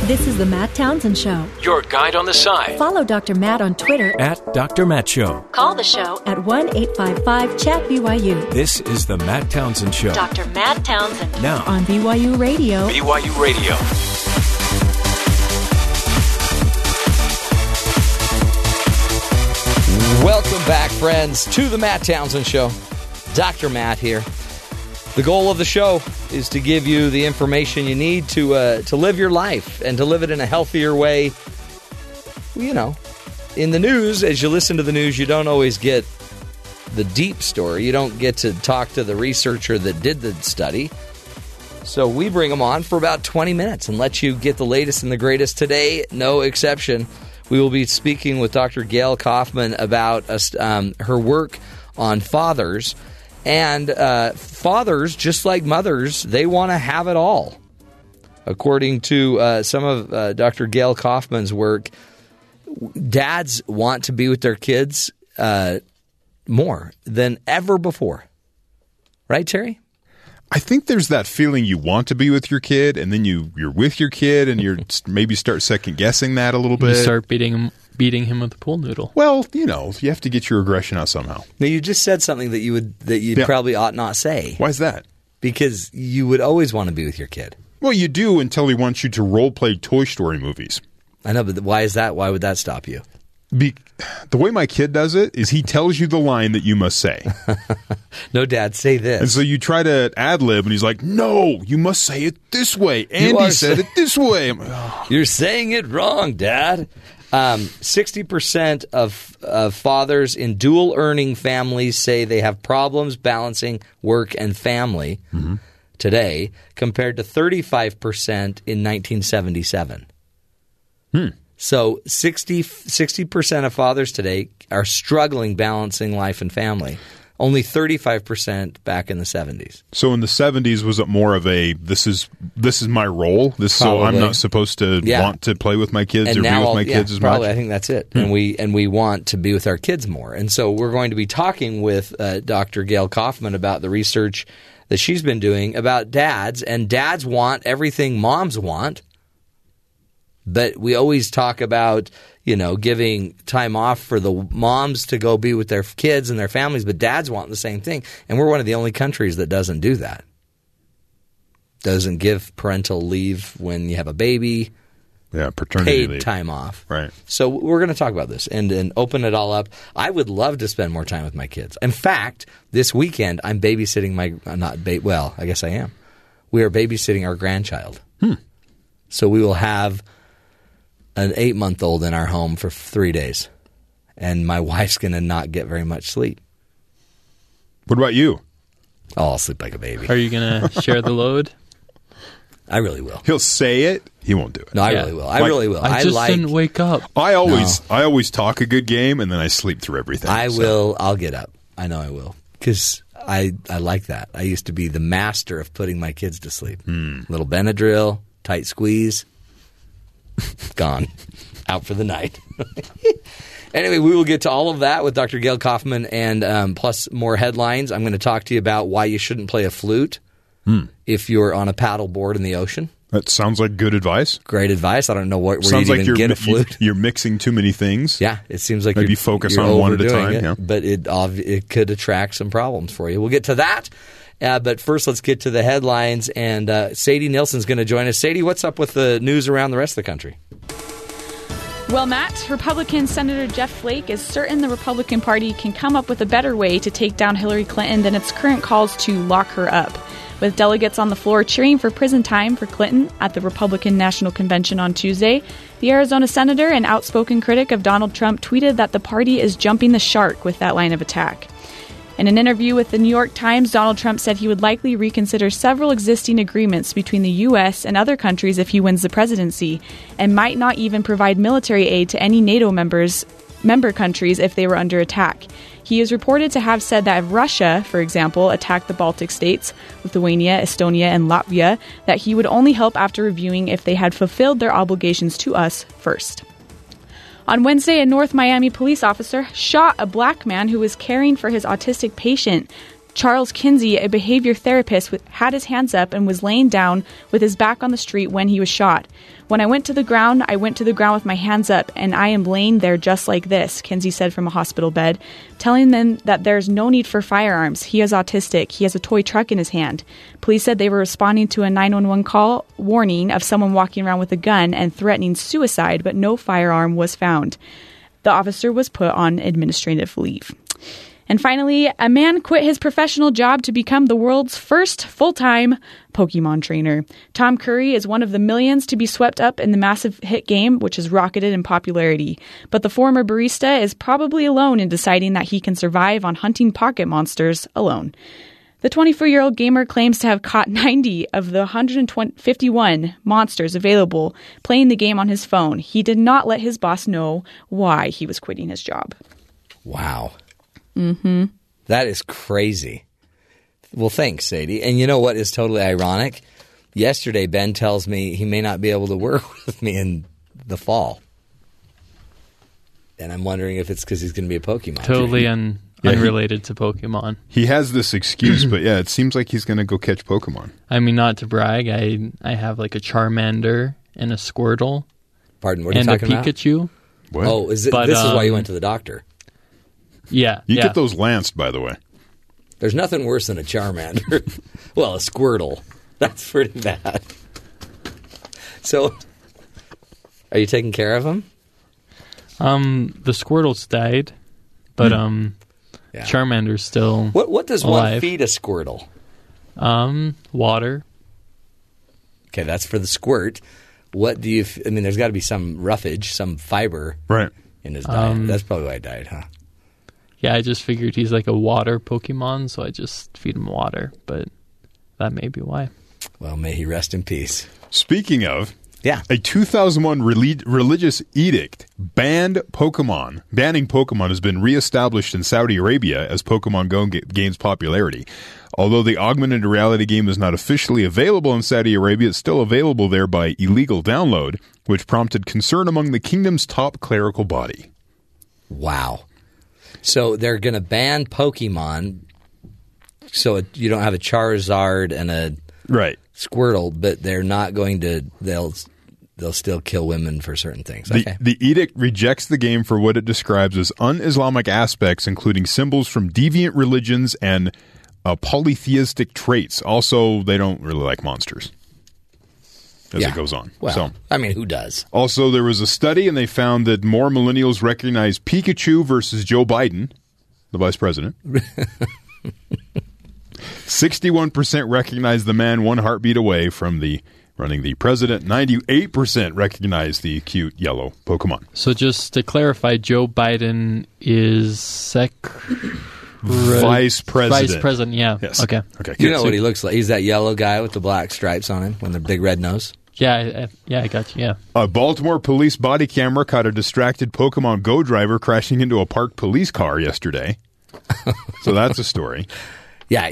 This is the Matt Townsend Show. Your guide on the side. Follow Dr. Matt on Twitter. At Dr. Matt Show. Call the show at 1 855 Chat BYU. This is the Matt Townsend Show. Dr. Matt Townsend. Now. On BYU Radio. BYU Radio. Welcome back, friends, to the Matt Townsend Show. Dr. Matt here. The goal of the show is to give you the information you need to uh, to live your life and to live it in a healthier way. You know, in the news, as you listen to the news, you don't always get the deep story. You don't get to talk to the researcher that did the study. So we bring them on for about 20 minutes and let you get the latest and the greatest. Today, no exception. We will be speaking with Dr. Gayle Kaufman about um, her work on fathers. And uh, fathers, just like mothers, they want to have it all. According to uh, some of uh, Dr. Gayle Kaufman's work, dads want to be with their kids uh, more than ever before. Right, Terry? I think there's that feeling you want to be with your kid, and then you you're with your kid, and you're [laughs] maybe start second guessing that a little You bit. start beating him, beating him with a pool noodle. well, you know, you have to get your aggression out somehow. Now you just said something that you would that you Yeah. probably ought not say Why is that? because you would always want to be with your kid. Well, you do until he wants you to role play Toy Story movies. I know, but why is that? Why would that stop you? Be- the way my kid does it is he tells you the line that you must say. [laughs] No, Dad, say this. And so you try to ad lib, and he's like, "No, you must say it this way." Andy are said so- it this way. I'm like, [laughs] "Oh." You're saying it wrong, Dad. Um, Sixty percent of, of fathers in dual earning families say they have problems balancing work and family today, compared to thirty five percent in nineteen seventy seven. So 60 percent of fathers today are struggling balancing life and family. Only thirty five percent back in the seventies. So in the '70s, was it more of a this is this is my role? This so I'm not supposed to Yeah. want to play with my kids and or be with my yeah, kids as probably, I much. Hmm. think that's it. And we and we want to be with our kids more. And so we're going to be talking with uh, Dr. Gayle Kaufman about the research that she's been doing about dads. And dads want everything moms want, but we always talk about you know giving time off for the moms to go be with their kids and their families, but dads want the same thing. And we're one of the only countries that doesn't do that. Doesn't give parental leave when you have a baby Yeah, paternity paid leave. time off. Right. So we're going to talk about this and, and open it all up. I would love to spend more time with my kids. In fact, this weekend I'm babysitting my uh, not ba- well, I guess I am. We are babysitting our grandchild. Hmm. So we will have an eight month old in our home for three days, and my [laughs] wife's going to not get very much sleep. What about you? Oh, I'll sleep like a baby. Are you going to share the load? [laughs] I really will. He'll say it. He won't do it. No, I Yeah. really will. I Like- really will. I just like. didn't wake up. I always I always talk a good game and then I sleep through everything. I so. will. I'll get up. I know I will because I I like that. I used to be the master of putting my kids to sleep. Hmm. Little Benadryl, tight squeeze, [laughs] gone, out for the night. [laughs] anyway, we will get to all of that with Dr. Gayle Kaufman and um, plus more headlines. I'm going to talk to you about why you shouldn't play a flute Hmm. if you're on a paddle board in the ocean. That sounds like good advice. Great advice. I don't know what, where sounds you'd like even you're get a you- flute. you're mixing too many things. Yeah, it seems like Maybe you're, focus on one at a time, it, yeah. But it it could attract some problems for you. We'll get to that. Uh, but first, let's get to the headlines. And uh, Sadie Nilsson's going to join us. Sadie, what's up with the news around the rest of the country? Well, Matt, Republican Senator Jeff Flake is certain the Republican Party can come up with a better way to take down Hillary Clinton than its current calls to lock her up. With delegates on the floor cheering for prison time for Clinton at the Republican National Convention on Tuesday, the Arizona senator and outspoken critic of Donald Trump tweeted that the party is jumping the shark with that line of attack. In an interview with the New York Times, Donald Trump said he would likely reconsider several existing agreements between the U.S. and other countries if he wins the presidency, and might not even provide military aid to any NATO members member countries if they were under attack. He is reported to have said that if Russia, for example, attacked the Baltic states, Lithuania, Estonia, and Latvia, that he would only help after reviewing if they had fulfilled their obligations to us first. On Wednesday, a North Miami police officer shot a black man who was caring for his autistic patient. Charles Kinsey, a behavior therapist, had his hands up and was laying down with his back on the street when he was shot. When I went to the ground, I went to the ground with my hands up, and I am laying there just like this, Kinsey said from a hospital bed, telling them that there's no need for firearms. He is autistic. He has a toy truck in his hand. Police said they were responding to a 911 call warning of someone walking around with a gun and threatening suicide, but no firearm was found. The officer was put on administrative leave. And finally, a man quit his professional job to become the world's first full time Pokemon trainer. Tom Currie is one of the millions to be swept up in the massive hit game, which has rocketed in popularity. But the former barista is probably alone in deciding that he can survive on hunting pocket monsters alone. The 24 year old gamer claims to have caught [laughs] 90 of the 151 monsters available playing the game on his phone. He did not let his boss know why he was quitting his job. Wow. Mm-hmm. That is crazy. Well, thanks, Sadie. And you know what is totally ironic? Yesterday, Ben tells me he may not be able to work [laughs] with me in the fall. And I'm wondering if it's because he's going to be a Pokemon. Totally un- Yeah, he- unrelated to Pokemon. He has this excuse, [clears throat] but yeah, it seems like he's going to go catch Pokemon. I mean, not to brag, I I have like a Charmander and a Squirtle. Pardon, what are you and talking a about? Pikachu. What? Oh, is it, But, this is why you um, went to the doctor. Yeah, You yeah. get those lanced, by the way. There's nothing worse than a Charmander. [laughs] well, a Squirtle. That's pretty bad. So, are you taking care of him? Um, the Squirtle's died, but um, Yeah. Charmander's still What what does one feed a Squirtle? Um, water. Okay, that's for the squirt. What do you? F- I mean, there's got to be some roughage, some fiber, right, in his diet. Um, that's probably why he died, huh? Yeah, I just figured he's like a water Pokemon, so I just feed him water. But that may be why. Well, may he rest in peace. Speaking of, yeah, a 2001 relig- religious edict banned Pokemon. Banning Pokemon has been reestablished in Saudi Arabia as Pokemon Go ga- gains popularity. Although the augmented reality game is not officially available in Saudi Arabia, it's still available there by illegal download, which prompted concern among the kingdom's top clerical body. Wow. So they're going to ban Pokemon, so it, you don't have a Charizard and a right Squirtle, but they're not going to. They'll they'll still kill women for certain things. The, the edict rejects the game for what it describes as un-Islamic aspects, including symbols from deviant religions and uh, polytheistic traits. Also, they don't really like monsters. As Yeah. it goes on. Well, so, I mean, who does? also, there was a study, and they found that more millennials recognize Pikachu versus Joe Biden, the vice president. [laughs] 61% recognize the man one heartbeat away from the running the president. 98% recognize the cute yellow Pokemon. So just to clarify, Joe Biden is sec. Vice president. Vice president. Yeah. Yes. Okay. Okay. You know what he looks like? He's that yellow guy with the black stripes on him, with the big red nose. Yeah. I, I, yeah. I got you. Yeah. A Baltimore police body camera caught a distracted Pokemon Go driver crashing into a parked police car yesterday. so that's a story. [laughs] Yeah,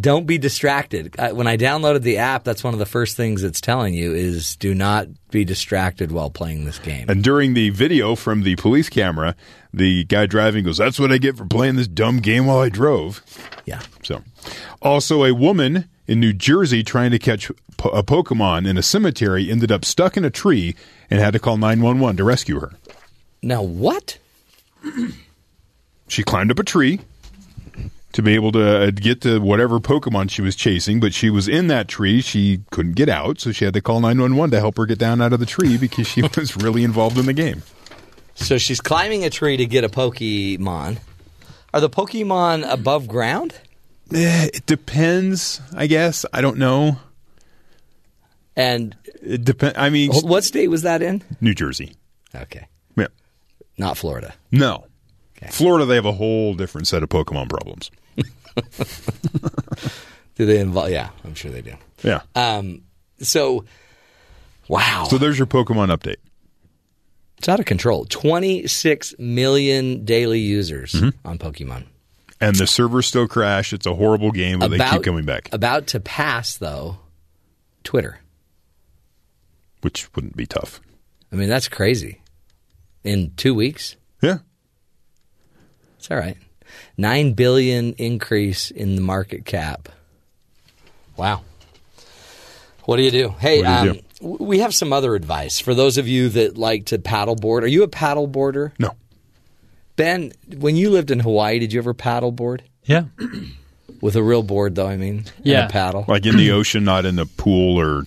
don't be distracted. Uh, When I downloaded the app, that's one of the first things it's telling you is do not be distracted while playing this game. And during the video from the police camera, the guy driving goes, That's what I get for playing this dumb game while I drove. Yeah. So, also, a woman in New Jersey trying to catch a Pokemon in a cemetery ended up stuck in a tree and had to call 911 to rescue her. Now, what? She climbed up a tree to be able to uh, get to whatever Pokemon she was chasing, but she was in that tree. She couldn't get out, so she had to call 911 to help her get down out of the tree because she [laughs] was really involved in the game. So she's climbing a tree to get a Pokemon. Are the Pokemon above ground? Eh, it depends, I guess. I don't know. And It depend. I mean, what state was that in? New Jersey. Okay. Yeah. Not Florida. No. Florida, they have a whole different set of Pokemon problems. [laughs] Do they involve? Yeah, I'm sure they do. Yeah. Um, so, wow. So there's your Pokemon update. It's out of control. 26 million daily users Mm-hmm. on Pokemon. And the servers still crash. It's a horrible game, but they keep coming back, About to pass, though, Twitter. which wouldn't be tough. I mean, that's crazy. In two weeks? Yeah. It's all right. Nine billion increase in the market cap. Wow. What do you do? Hey, do you um, w- we have some other advice for those of you that like to paddleboard. Are you a paddleboarder? No. Ben, when you lived in Hawaii, did you ever paddleboard? Yeah. [clears throat] With a real board, though, I mean? and Yeah. a paddle? Like in the ocean, not in the pool or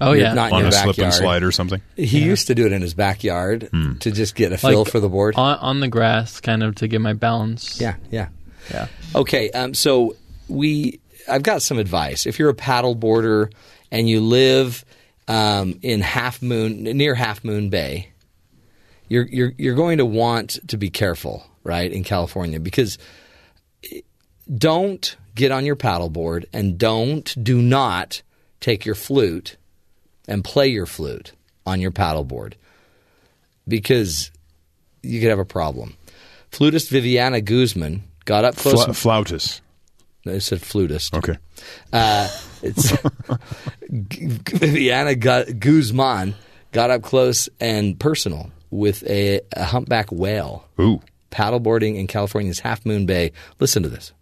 Oh, yeah. Not on your a slip and slide or something. He used to do it in his backyard Hmm. to just get a feel Like, for the board. On, on the grass, kind of to get my balance. Yeah, yeah. Yeah. Okay, um, so we I've got some advice. If you're a paddle boarder and you live um, in Half Moon near Half Moon Bay, you're you're you're going to want to be careful, right, in California because don't get on your paddleboard and don't do not take your flute and play your flute on your paddleboard because you could have a problem. Flutist Viviana Guzman got up close. Fla- flautist. I said flutist. Okay. Uh, it's [laughs] Viviana Guzman got up close and personal with a, a humpback whale. Ooh. Paddleboarding in California's Half Moon Bay. Listen to this.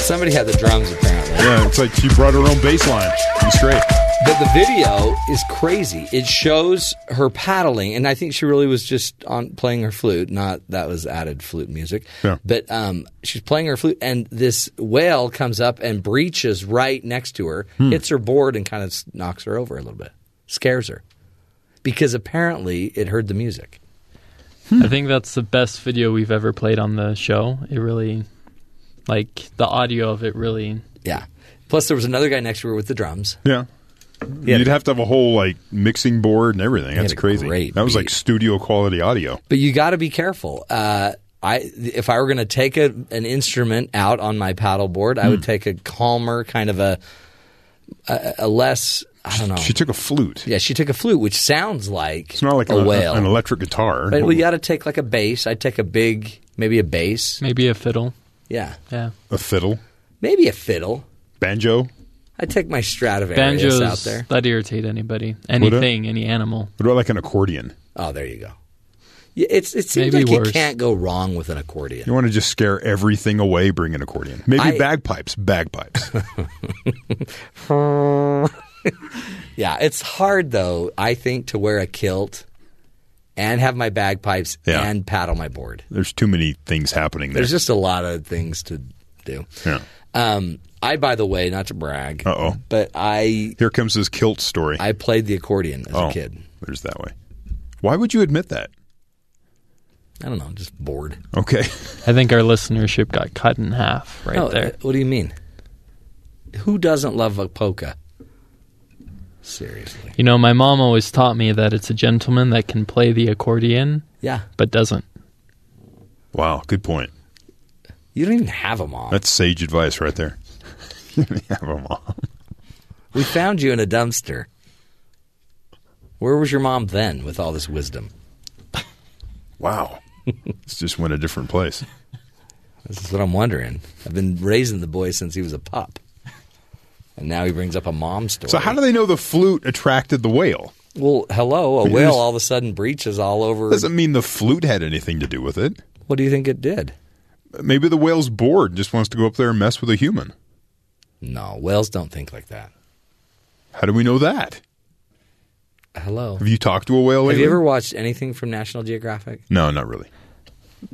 Somebody had the drums apparently. Yeah, it's like she brought her own bass line. It's great. But the video is crazy. It shows her paddling, and I think she really was just on playing her flute. Not that was added flute music. Yeah. But um, she's playing her flute, and this whale comes up and breaches right next to her, Hmm. hits her board, and kind of knocks her over a little bit, scares her, because apparently it heard the music. I think that's the best video we've ever played on the show. It really, like, the audio of it really. Yeah. Plus, there was another guy next to her with the drums. Yeah. Yeah. You'd have to have a whole like mixing board and everything. That's crazy. great that was like studio quality audio. But you got to be careful. Uh, I if I were going to take a, an instrument out on my paddleboard, I Hmm. would take a calmer kind of a a, a less. I don't know. She took a flute. yeah, she took a flute, which sounds like It's not like a an, whale. an electric guitar. but well, you got to take like a bass. I'd take a big, maybe a bass. Maybe a fiddle. Yeah, Yeah. a fiddle, maybe a fiddle. banjo. I'd take my Stradivarius Banjos, out there. that irritate anybody. Anything, any animal. What about like an accordion? Oh, there you go. Yeah, it's it seems Maybe like worse. you can't go wrong with an accordion. You want to just scare everything away? Bring an accordion. Maybe I- bagpipes. Bagpipes. [laughs] [laughs] [laughs] Yeah, it's hard though. I think to wear a kilt and have my bagpipes Yeah. and paddle my board. There's too many things happening there. There's just a lot of things to do. yeah. Um, I, by the way, not to brag, oh. but I Here comes his kilt story. I played the accordion as oh, a kid. there's that way. Why would you admit that? I don't know, just bored. Okay. [laughs] I think our listenership got cut in half right No, there. uh, What do you mean? Who doesn't love a polka? Seriously. You know, my mom always taught me that it's a gentleman that can play the accordion, Yeah. but doesn't. Wow. Good point. You don't even have a mom. That's sage advice right there. [laughs] you don't have a mom. We found you in a dumpster. Where was your mom then with all this wisdom? Wow. [laughs] it's just went a different place. This is what I'm wondering. I've been raising the boy since he was a pup. And now he brings up a mom story. So how do they know the flute attracted the whale? Well, hello, a It whale is- all of a sudden breaches all over. Doesn't mean the flute had anything to do with it. What do you think it did? Maybe the whale's bored, just wants to go up there and mess with a human. No, whales don't think like that. How do we know that? Hello. Have you talked to a whale Have you ever watched anything from National Geographic? No, not really.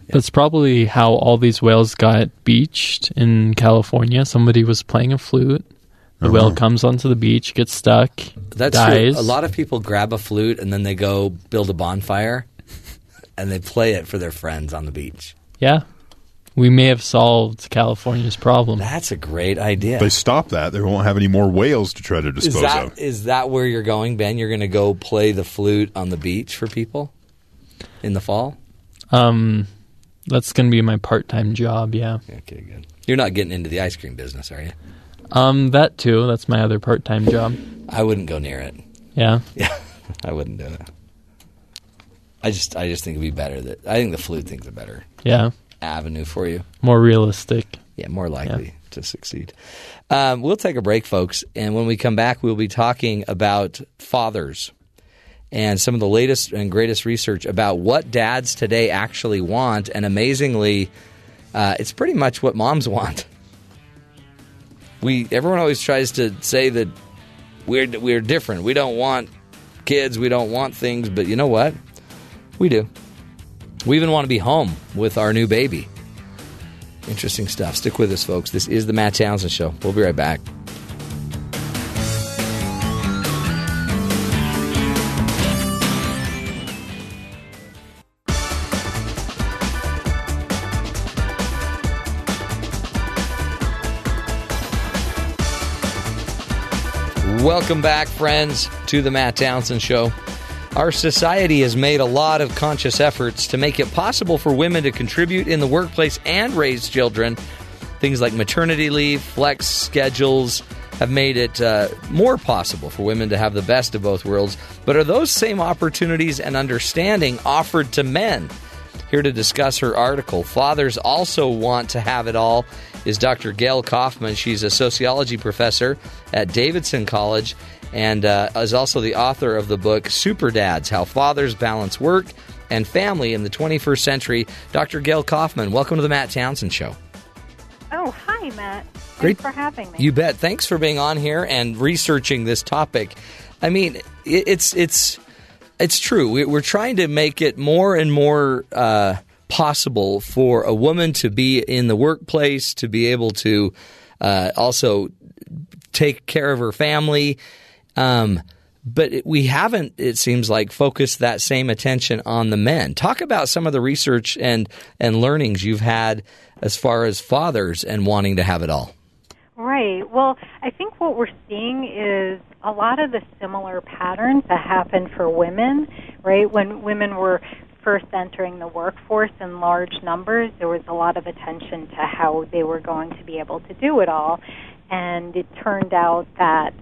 That's probably how all these whales got beached in California. Somebody was playing a flute. The whale comes onto the beach, gets stuck, That's dies. true. A lot of people grab a flute and then they go build a bonfire and they play it for their friends on the beach. Yeah. We may have solved California's problem. That's a great idea. If they stop that, they won't have any more whales to try to Is dispose that of. is that where you're going, Ben? You're going to go play the flute on the beach for people in the fall? Um, that's going to be my part-time job. Yeah. Okay, good. You're not getting into the ice cream business, are you? Um, that too. That's my other part-time job. I wouldn't go near it. Yeah. Yeah, [laughs] I wouldn't do it. I just, I just think it'd be better that I think the flute thing's a better Yeah. avenue for you. More realistic. Yeah, more likely to succeed. Um, we'll take a break, folks, and when we come back, we'll be talking about fathers and some of the latest and greatest research about what dads today actually want. And amazingly, uh, it's pretty much what moms [laughs] want. We everyone always tries to say that we're we're different. We don't want kids. We don't want things. But you know what? We do. We even want to be home with our new baby. Interesting stuff. Stick with us, folks. This is the Matt Townsend Show. We'll be right back. Welcome back, friends, to the Matt Townsend Show. Our society has made a lot of conscious efforts to make it possible for women to contribute in the workplace and raise children. Things like maternity leave, flex schedules have made it uh, more possible for women to have the best of both worlds. But are those same opportunities and understanding offered to men? Here to discuss her article, Fathers Also Want to Have It All, is Dr. Gayle Kaufman. She's a sociology professor at Davidson College and uh, is also the author of the book Super Dads How Fathers Balance Work and Family in the 21st Century. Dr. Gayle Kaufman, welcome to the Matt Townsend Show. Oh, hi, Matt. Thanks Great. for having me. You bet. Thanks for being on here and researching this topic. I mean, it's it's it's true. We- We're trying to make it more and more uh, possible for a woman to be in the workplace, to be able to uh, also take care of her family. Um, but we haven't, it seems like, focused that same attention on the men. Talk about some of the research and and learnings you've had as far as fathers and wanting to have it all. Right. Well, I think what we're seeing is a lot of the similar patterns that happen for women, right? When women were first entering the workforce in large numbers, there was a lot of attention to how they were going to be able to do it all. And it turned out that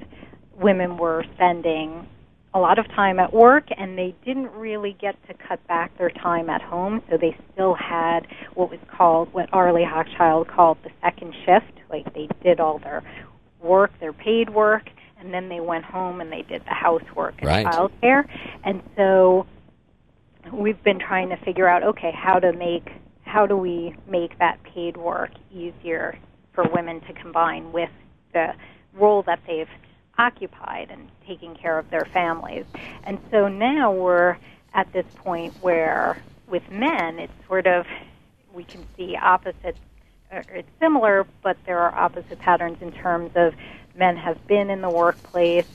women were spending a lot of time at work and they didn't really get to cut back their time at home so they still had what was called what Arlie Hochschild called the second shift like they did all their work their paid work and then they went home and they did the housework and Right. childcare and so we've been trying to figure out okay how to make how do we make that paid work easier for women to combine with the role that they've occupied and taking care of their families. And so now we're at this point where with men it's sort of we can see opposites or uh, it's similar but there are opposite patterns in terms of men have been in the workplace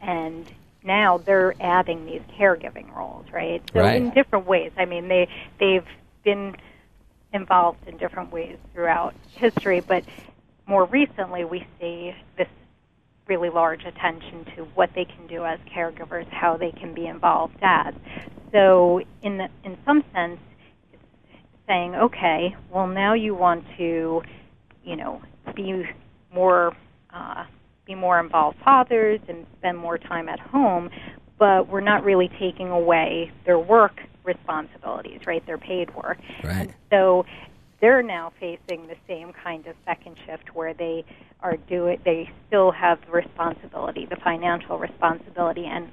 and now they're adding these caregiving roles, right? So Right. in different ways. I mean they they've been involved in different ways throughout history, but more recently we see this really large attention to what they can do as caregivers, how they can be involved dads. So in the, in some sense, it's saying, okay, well now you want to, you know, be more uh, be more involved fathers and spend more time at home, but we're not really taking away their work responsibilities, right? Their paid work. Right. So they're now facing the same kind of second shift where they are doing they still have the responsibility, the financial responsibility and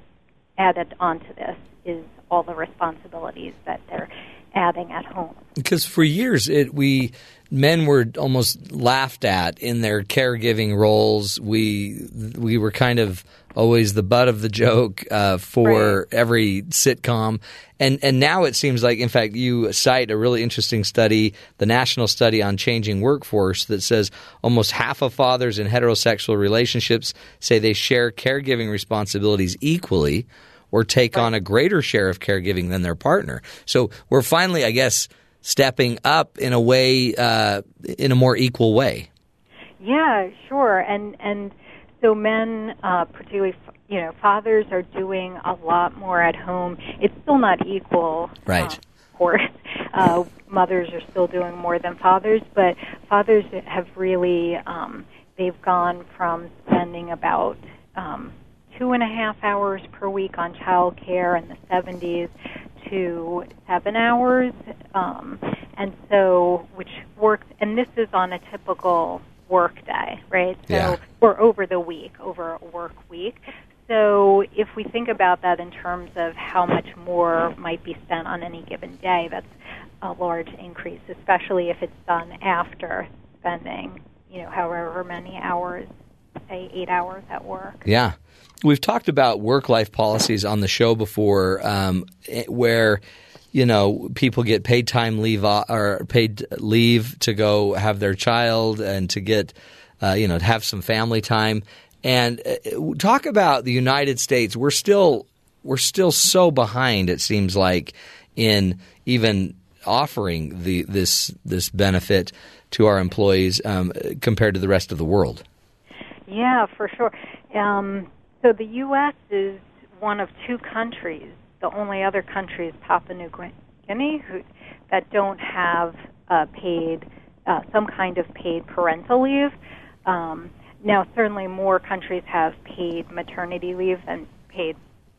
added onto this is all the responsibilities that they're adding at home. because for years it we men were almost laughed at in their caregiving roles we we were kind of always the butt of the joke uh, for every sitcom. And and now it seems like, in fact, you cite a really interesting study, the national study on changing workforce, that says almost half of fathers in heterosexual relationships say they share caregiving responsibilities equally, or take on a greater share of caregiving than their partner. So we're finally, I guess, stepping up in a way, uh, in a more equal way. Yeah, sure. And and so men, uh, particularly you know, fathers are doing a lot more at home. It's still not equal, Right. of course. Uh, mothers are still doing more than fathers, but fathers have really um, they've gone from spending about um, two and a half hours per week on child care in the 70s to seven hours, um, and so which works. And this is on a typical work day, right? So Yeah. or over the week, over a work week. So if we think about that in terms of how much more might be spent on any given day, that's a large increase, especially if it's done after spending, you know, however many hours, say eight hours at work. Yeah. We've talked about work life policies on the show before um, eh, where, you know, people get paid time leave or paid leave to go have their child and to get, uh, you know, to have some family time. And uh, talk about the United States. We're still we're still so behind. It seems like in even offering the this this benefit to our employees um, compared to the rest of the world. Yeah, for sure. Um, so the U.S. is one of two countries. The only other country is Papua New Guinea, who, that don't have uh, paid uh, some kind of paid parental leave. Um, now, certainly, more countries have paid maternity leave than paid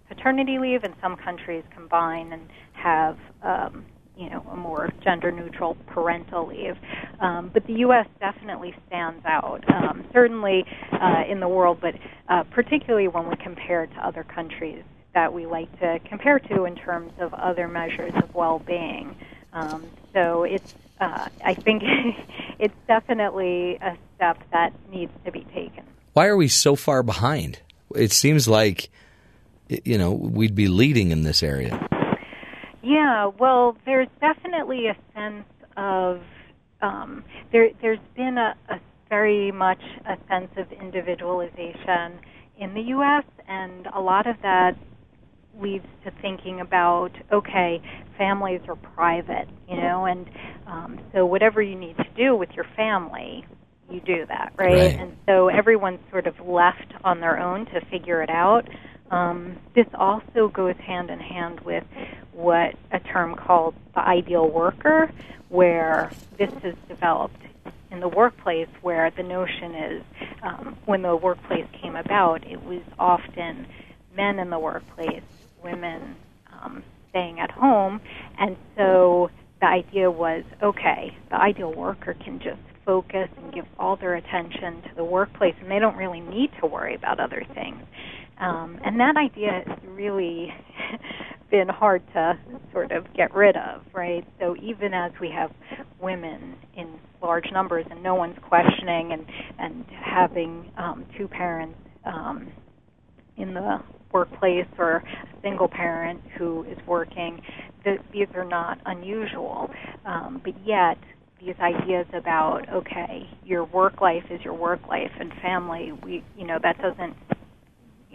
paternity leave, and some countries combine and have um, you know a more gender neutral parental leave. Um, but the U.S. definitely stands out, um, certainly uh, in the world, but uh, particularly when we compare it to other countries that we like to compare to in terms of other measures of well-being. Um, so it's uh, I think [laughs] it's definitely a step that needs to be taken. Why are we so far behind? It seems like you know we'd be leading in this area. Yeah, well, there's definitely a sense of um, there. There's been a, a very much a sense of individualization in the U.S., and a lot of that leads to thinking about okay, families are private, you know, and um, so whatever you need to do with your family, you do that, right? Right. And so everyone's sort of left on their own to figure it out. Um, this also goes hand in hand with what a term called the ideal worker, where this is developed in the workplace, where the notion is um, when the workplace came about, it was often men in the workplace, women um, staying at home, and so the idea was okay, the ideal worker can just focus and give all their attention to the workplace, and they don't really need to worry about other things. Um, and that idea has really [laughs] been hard to sort of get rid of, right? So even as we have women in large numbers and no one's questioning and, and having um, two parents um, in the workplace or a single parent who is working, th- these are not unusual. Um, but yet, these ideas about okay, your work life is your work life, and family, we you know that doesn't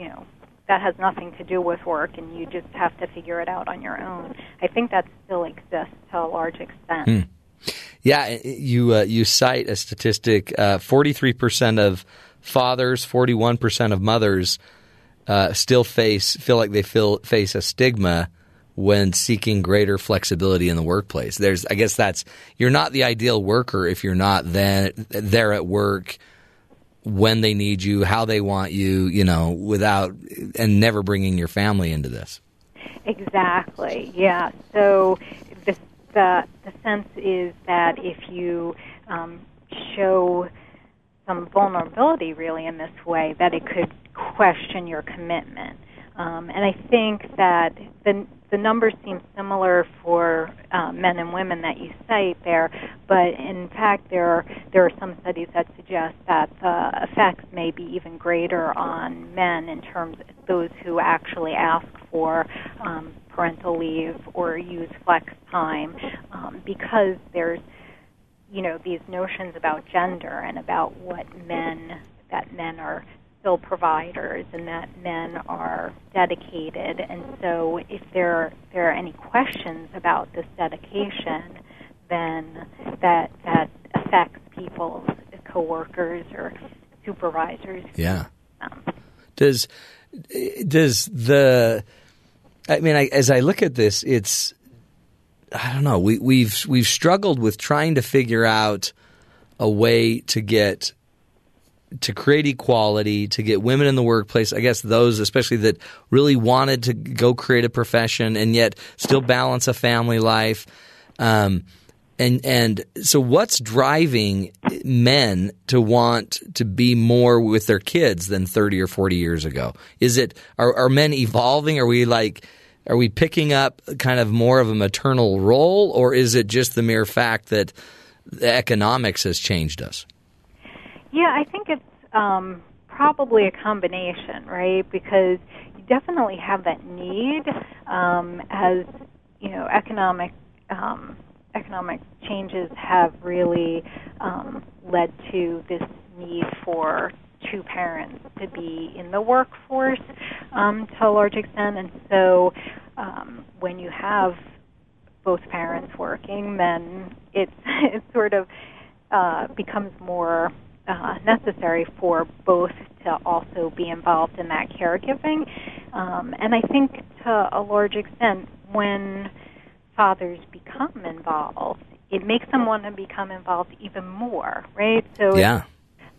you know that has nothing to do with work, and you just have to figure it out on your own. I think that still exists to a large extent. Hmm. Yeah, you uh, you cite a statistic: forty three percent of fathers, forty one percent of mothers uh, still face feel like they feel face a stigma when seeking greater flexibility in the workplace. There's, I guess that's you're not the ideal worker if you're not then there at work when they need you, how they want you, you know, without and never bringing your family into this. Exactly. Yeah. So the the, the sense is that if you um, show some vulnerability, really, in this way, that it could question your commitment. Um, and I think that the the numbers seem similar for uh, men and women that you cite there, but in fact, there are, there are some studies that suggest that the effects may be even greater on men in terms of those who actually ask for um, parental leave or use flex time um, because there's you know these notions about gender and about what men that men are still providers and that men are dedicated and so if there there are any questions about this dedication then that that affects people's coworkers or supervisors Yeah. Um, does does the I mean, I, as I look at this, it's I don't know. We, we've we've struggled with trying to figure out a way to get to create equality, to get women in the workplace. I guess those, especially that really wanted to go create a profession and yet still balance a family life. Um, and and so, what's driving men to want to be more with their kids than thirty or forty years ago? Is it are, are men evolving? Are we like are we picking up kind of more of a maternal role, or is it just the mere fact that the economics has changed us? Yeah, I think it's um, probably a combination, right? Because you definitely have that need um, as you know economic um, economic changes have really um, led to this need for two parents to be in the workforce um, to a large extent, and so um, when you have both parents working, then it's [laughs] it sort of uh, becomes more uh, necessary for both to also be involved in that caregiving. Um, and I think to a large extent, when fathers become involved, it makes them want to become involved even more, right? So, Yeah.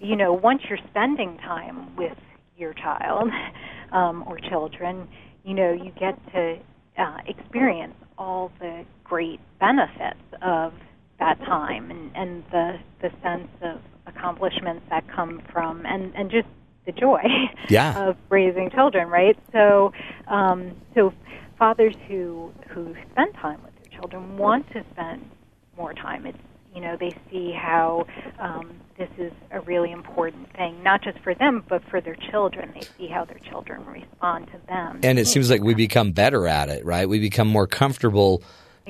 you know, once you're spending time with your child [laughs] um, or children, you know, you get to uh, experience all the great benefits of that time and, and the the sense of accomplishments that come from and, and just the joy Yeah. [laughs] of raising children, right? So um, so fathers who who spend time with their children want to spend more time. It's you know they see how um, this is a really important thing, not just for them but for their children. They see how their children respond to them. And it seems like we become better at it, right? We become more comfortable,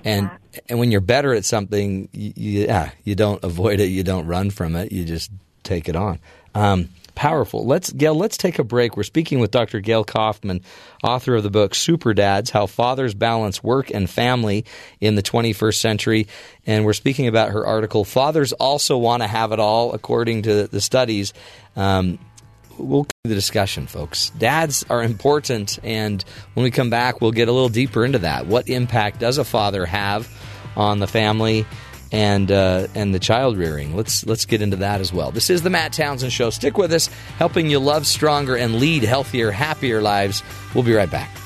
and and when you're better at something, you, you, yeah, you don't avoid it, you don't run from it, you just take it on. Um, powerful. Let's Gayle. Let's take a break. We're speaking with Dr. Gayle Kaufman, author of the book Super Dads: How Fathers Balance Work and Family in the 21st Century, and we're speaking about her article. Fathers also want to have it all, according to the studies. Um, we'll the discussion, folks. Dads are important, and when we come back, we'll get a little deeper into that. What impact does a father have on the family and uh, and the child rearing? Let's let's get into that as well. This is the Matt Townsend Show. Stick with us, helping you love stronger and lead healthier, happier lives. We'll be right back.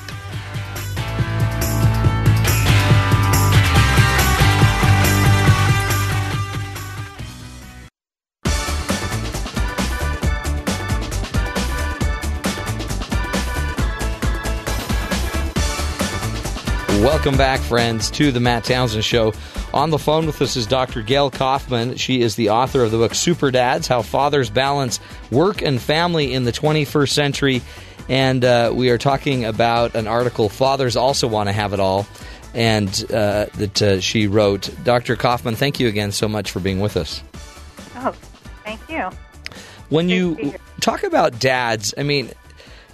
Welcome back, friends, to the Matt Townsend Show. On the phone with us is Dr. Gayle Kaufman. She is the author of the book Super Dads How Fathers Balance Work and Family in the 21st Century. And uh, we are talking about an article, Fathers Also Want to Have It All, and uh, that uh, she wrote. Dr. Kaufman, thank you again so much for being with us. Oh, thank you. When you talk about dads, I mean,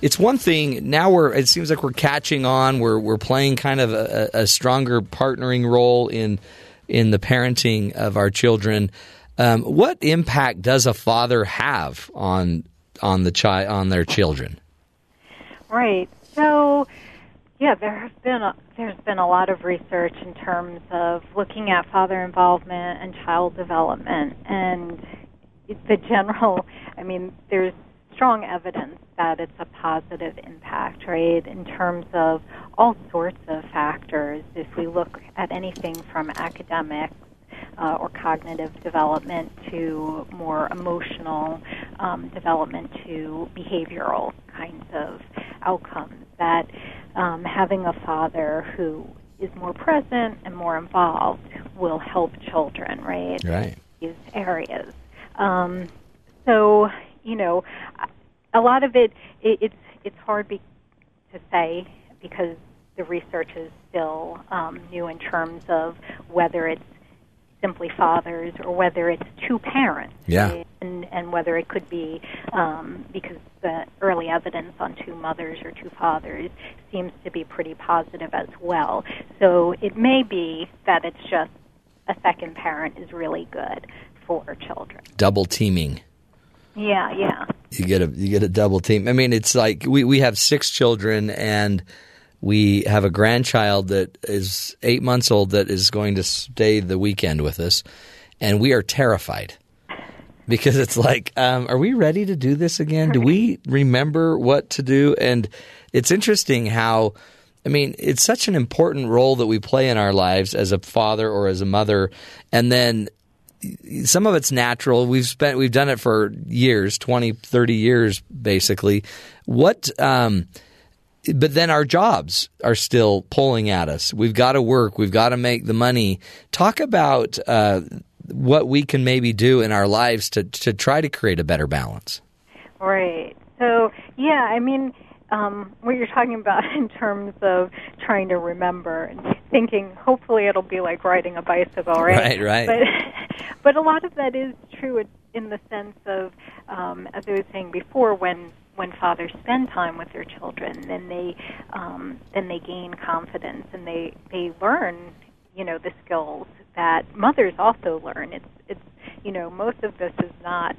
it's one thing now we're it seems like we're catching on we're we're playing kind of a, a stronger partnering role in in the parenting of our children um, what impact does a father have on on the child on their children Right. So, yeah, there has been a, there's been a lot of research in terms of looking at father involvement and child development, and the general. I mean, there's strong evidence that it's a positive impact, right? In terms of all sorts of factors. If we look at anything from academics uh, or cognitive development to more emotional um, development to behavioral kinds of outcomes that um, having a father who is more present and more involved will help children, right? Right. These areas. Um, so, you know, a lot of it, it it's it's hard be, to say because the research is still um, new in terms of whether it's simply fathers or whether it's two parents. Yeah. And, and whether it could be um, because the early evidence on two mothers or two fathers seems to be pretty positive as well. So it may be that it's just a second parent is really good for children. Double teaming. Yeah, yeah. You get a you get a double team. I mean, it's like we we have six children and we have a grandchild that is eight months old that is going to stay the weekend with us, and we are terrified because it's like, um, are we ready to do this again? Do we remember what to do? And it's interesting how. I mean, it's such an important role that we play in our lives as a father or as a mother. And then some of it's natural. We've spent, we've done it for years, 20, 30 years, basically. What, um, but then our jobs are still pulling at us. We've got to work. We've got to make the money. Talk about uh, what we can maybe do in our lives to to try to create a better balance. Right. So, yeah, I mean, um, what you're talking about [laughs] in terms of trying to remember and thinking, hopefully it'll be like riding a bicycle, right? Right, right. But, [laughs] but a lot of that is true in- in the sense of, um, as I was saying before, when when fathers spend time with their children, then they um, then they gain confidence and they they learn, you know, the skills that mothers also learn. It's it's you know most of this is not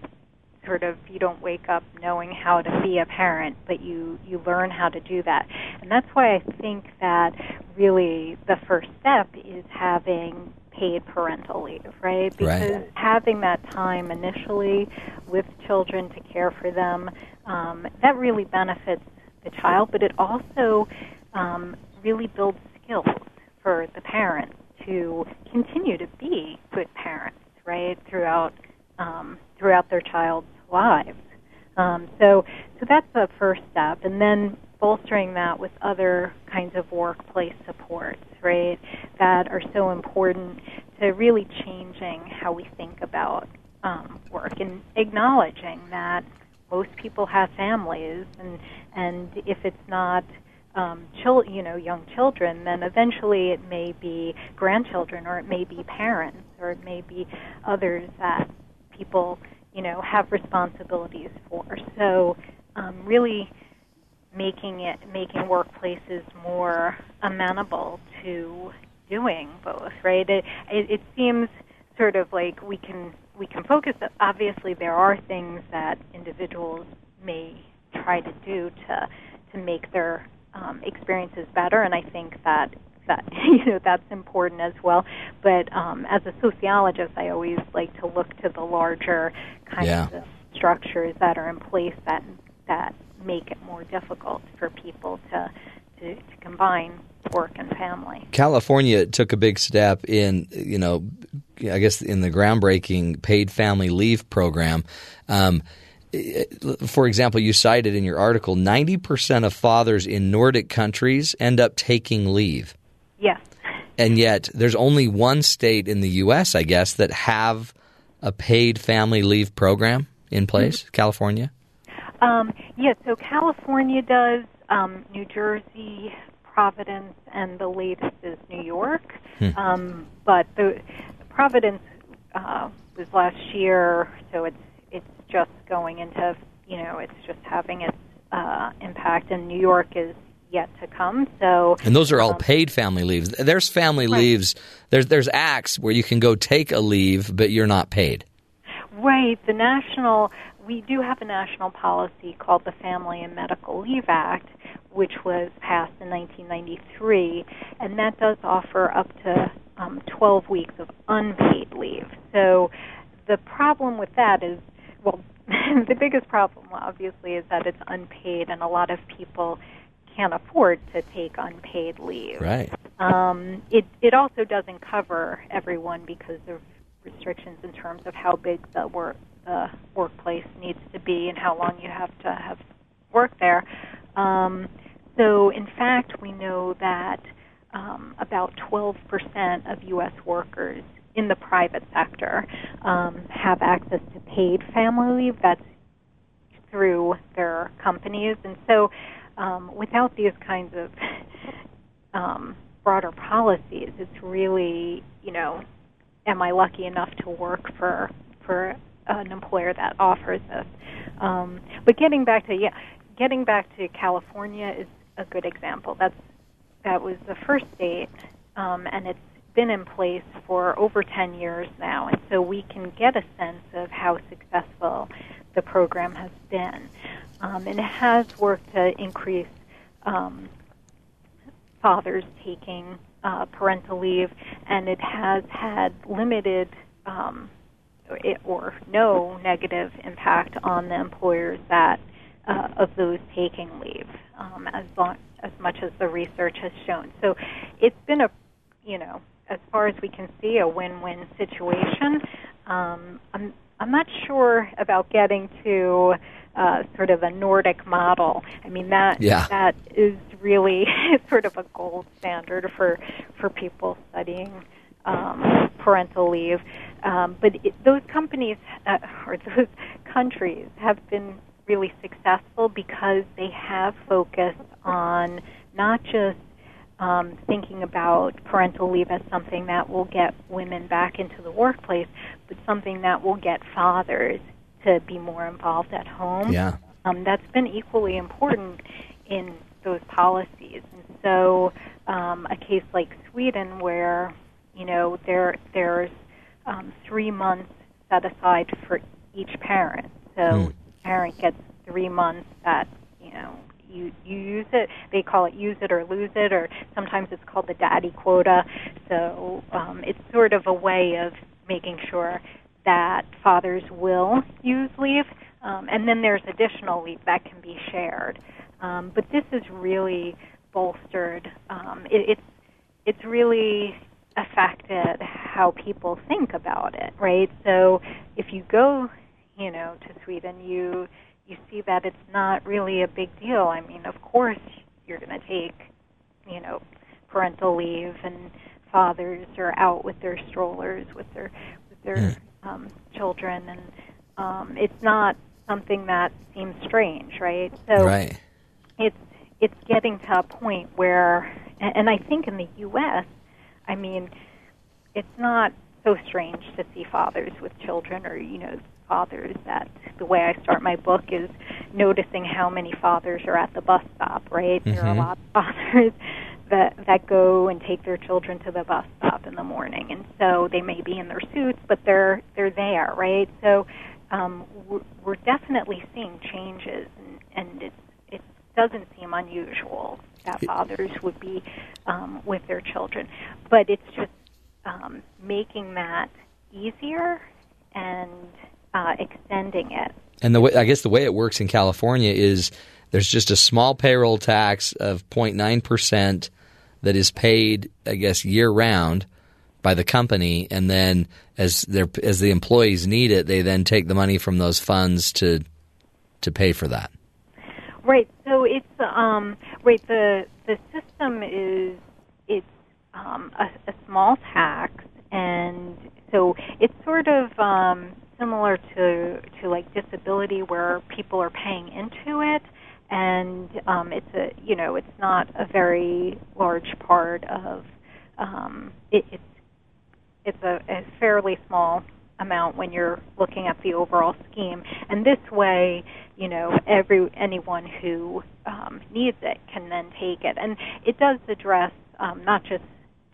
sort of you don't wake up knowing how to be a parent but you you learn how to do that and that's why i think that really the first step is having paid parental leave right because Right. having that time initially with children to care for them um, that really benefits the child but it also um, really builds skills for the parents to continue to be good parents right throughout um, throughout their child's lives. Um, so, so that's the first step, and then bolstering that with other kinds of workplace supports, right? That are so important to really changing how we think about um, work and acknowledging that most people have families, and and if it's not um, chil- you know, young children, then eventually it may be grandchildren, or it may be parents, or it may be others that people, you know, have responsibilities for. So, um, really making it making workplaces more amenable to doing both. Right? It, it, it seems sort of like we can we can focus. Obviously, there are things that individuals may try to do to to make their um, experiences better, and I think that that [laughs] you know that's important as well. But um, as a sociologist, I always like to look to the larger kinds Yeah. of structures that are in place that that make it more difficult for people to to, to combine work and family. California took a big step in, you know, I guess in the groundbreaking paid family leave program. Um, for example, you cited in your article, 90% of fathers in Nordic countries end up taking leave. Yes. And yet, there's only one state in the U.S., I guess, that have a paid family leave program in place, California. Um, yeah, so California does, um, New Jersey, Providence, and the latest is New York. Hmm. Um, but the Providence uh, was last year, so it's it's just going into you know it's just having its uh, impact, and New York is yet to come. So And those are all um, paid family leaves. There's family leaves. There's there's acts where you can go take a leave, but you're not paid. Right. The national, we do have a national policy called the Family and Medical Leave Act, which was passed in 1993, and that does offer up to um, 12 weeks of unpaid leave. So the problem with that is, well, [laughs] the biggest problem, obviously, is that it's unpaid, and a lot of people can't afford to take unpaid leave. Right. Um, it it also doesn't cover everyone because of restrictions in terms of how big the work the workplace needs to be and how long you have to have worked there. Um, so, in fact, we know that um, about 12% of U.S. workers in the private sector um, have access to paid family leave. That's through their companies. And so, um, without these kinds of um, broader policies, it's really, you know, am I lucky enough to work for for an employer that offers this? Um, but getting back to yeah, getting back to California is a good example. That's that was the first state, um, and it's been in place for over 10 years now, and so we can get a sense of how successful the program has been. Um, and it has worked to increase um, fathers taking uh, parental leave, and it has had limited um, it, or no negative impact on the employers that uh, of those taking leave, um, as long, as much as the research has shown. So it's been a, you know, as far as we can see, a win-win situation. Um, I'm I'm not sure about getting to uh, sort of a Nordic model. I mean that Yeah. that is really [laughs] sort of a gold standard for for people studying um, parental leave. Um, but it, those companies uh, or those countries have been really successful because they have focused on not just um, thinking about parental leave as something that will get women back into the workplace, but something that will get fathers to be more involved at home. Yeah. Um, that's been equally important in those policies. And so, um, a case like Sweden, where you know there there's um, three months set aside for each parent, so parent gets three months that you know you you use it. They call it use it or lose it, or sometimes it's called the daddy quota. So um, it's sort of a way of making sure that fathers will use leave, um, and then there's additional leave that can be shared. Um, but this is really bolstered. Um, it, it's it's really affected how people think about it, right? So if you go, you know, to Sweden, you you see that it's not really a big deal. I mean, of course, you're going to take, you know, parental leave, and fathers are out with their strollers with their with their um, children, and um, it's not something that seems strange, right? So right. it's it's getting to a point where, and and I think in the U.S., I mean, it's not so strange to see fathers with children, or you know, fathers that the way I start my book is noticing how many fathers are at the bus stop. Right, there are a Mhm. lot of fathers that that go and take their children to the bus stop in the morning, and so they may be in their suits, but they're they're there, right? So um, we're, we're definitely seeing changes, and, and it it doesn't seem unusual that fathers would be um, with their children, but it's just um, making that easier and uh, extending it. And the way, I guess the way it works in California is there's just a small payroll tax of 0.9 percent that is paid, I guess, year round by the company, and then as as the employees need it, they then take the money from those funds to to pay for that. Right. So it's um, right. The the system is it's um, a, a small tax, and so it's sort of um, similar to to like disability, where people are paying into it, and um, it's a you know it's not a very large part of um, it, it's it's a, a fairly small amount when you're looking at the overall scheme. And this way, you know, every anyone who um, needs it can then take it. And it does address um, not just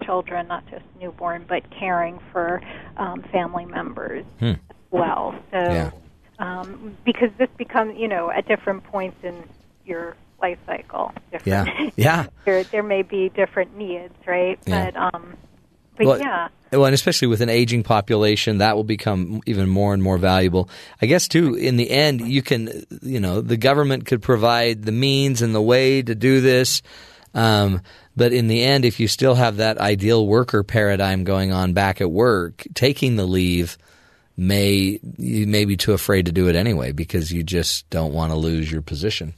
children, not just newborn, but caring for um, family members Hmm. as well. So, Yeah. um, because this becomes, you know, at different points in your life cycle. Different. Yeah. [laughs] Yeah. there, there may be different needs, right? Yeah. But, um, but Well, yeah. Well, and especially with an aging population, that will become even more and more valuable. I guess too. In the end, you can, you know, the government could provide the means and the way to do this. Um, but in the end, if you still have that ideal worker paradigm going on back at work, taking the leave may you may be too afraid to do it anyway because you just don't want to lose your position.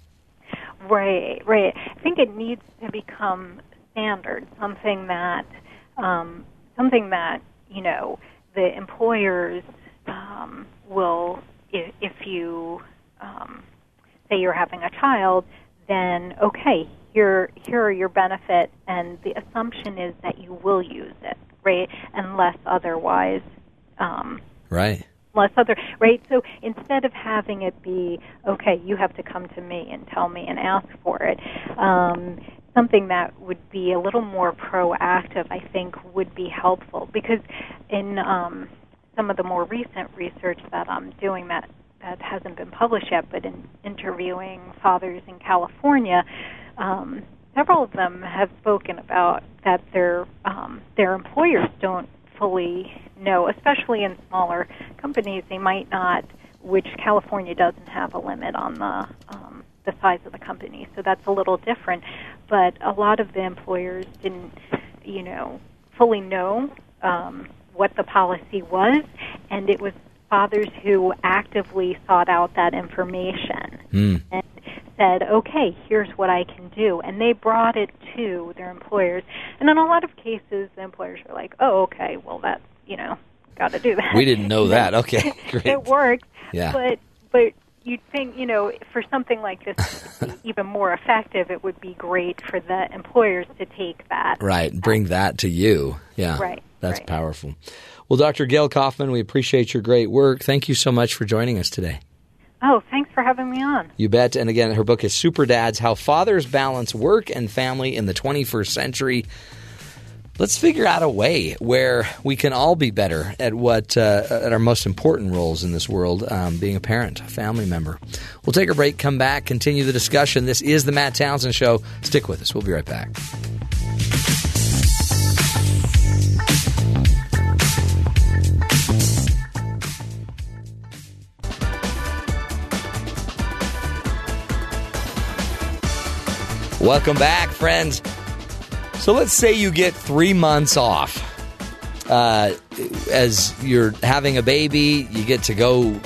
Right, right. I think it needs to become standard, something that, um, something that you know the employers um, will, if, if you um, say you're having a child, then okay, here here are your benefits, and the assumption is that you will use it, right, unless otherwise. Um, Right. Unless other right? So instead of having it be okay you have to come to me and tell me and ask for it um, something that would be a little more proactive i think would be helpful. Because in um, some of the more recent research that i'm doing that that hasn't been published yet but in interviewing fathers in california um, several of them have spoken about that their um, their employers don't fully know, especially in smaller companies, they might not. Which California doesn't have a limit on the um, the size of the company, so that's a little different. But a lot of the employers didn't, you know, fully know um, what the policy was, and it was fathers who actively sought out that information Hmm. and said, okay, here's what I can do. And they brought it to their employers. And in a lot of cases, the employers are like, oh, okay, well, that's, you know, got to do that. We didn't know that. [laughs] Okay, [laughs] great. it works. Yeah. But, but you'd think, you know, for something like this [laughs] even more effective, it would be great for the employers to take that. Right. Bring that to you. Yeah. Right, That's right. powerful. Well, Dr. Gayle Kaufman, we appreciate your great work. Thank you so much for joining us today. Oh, thanks for having me on. You bet. And again, her book is Super Dads How Fathers Balance Work and Family in the 21st Century. Let's figure out a way where we can all be better at what uh, at our most important roles in this world, um, being a parent, a family member. We'll take a break, come back, continue the discussion. This is the Matt Townsend Show. Stick with us. We'll be right back. Welcome back, friends. So let's say you get three months off. Uh, as you're having a baby, you get to go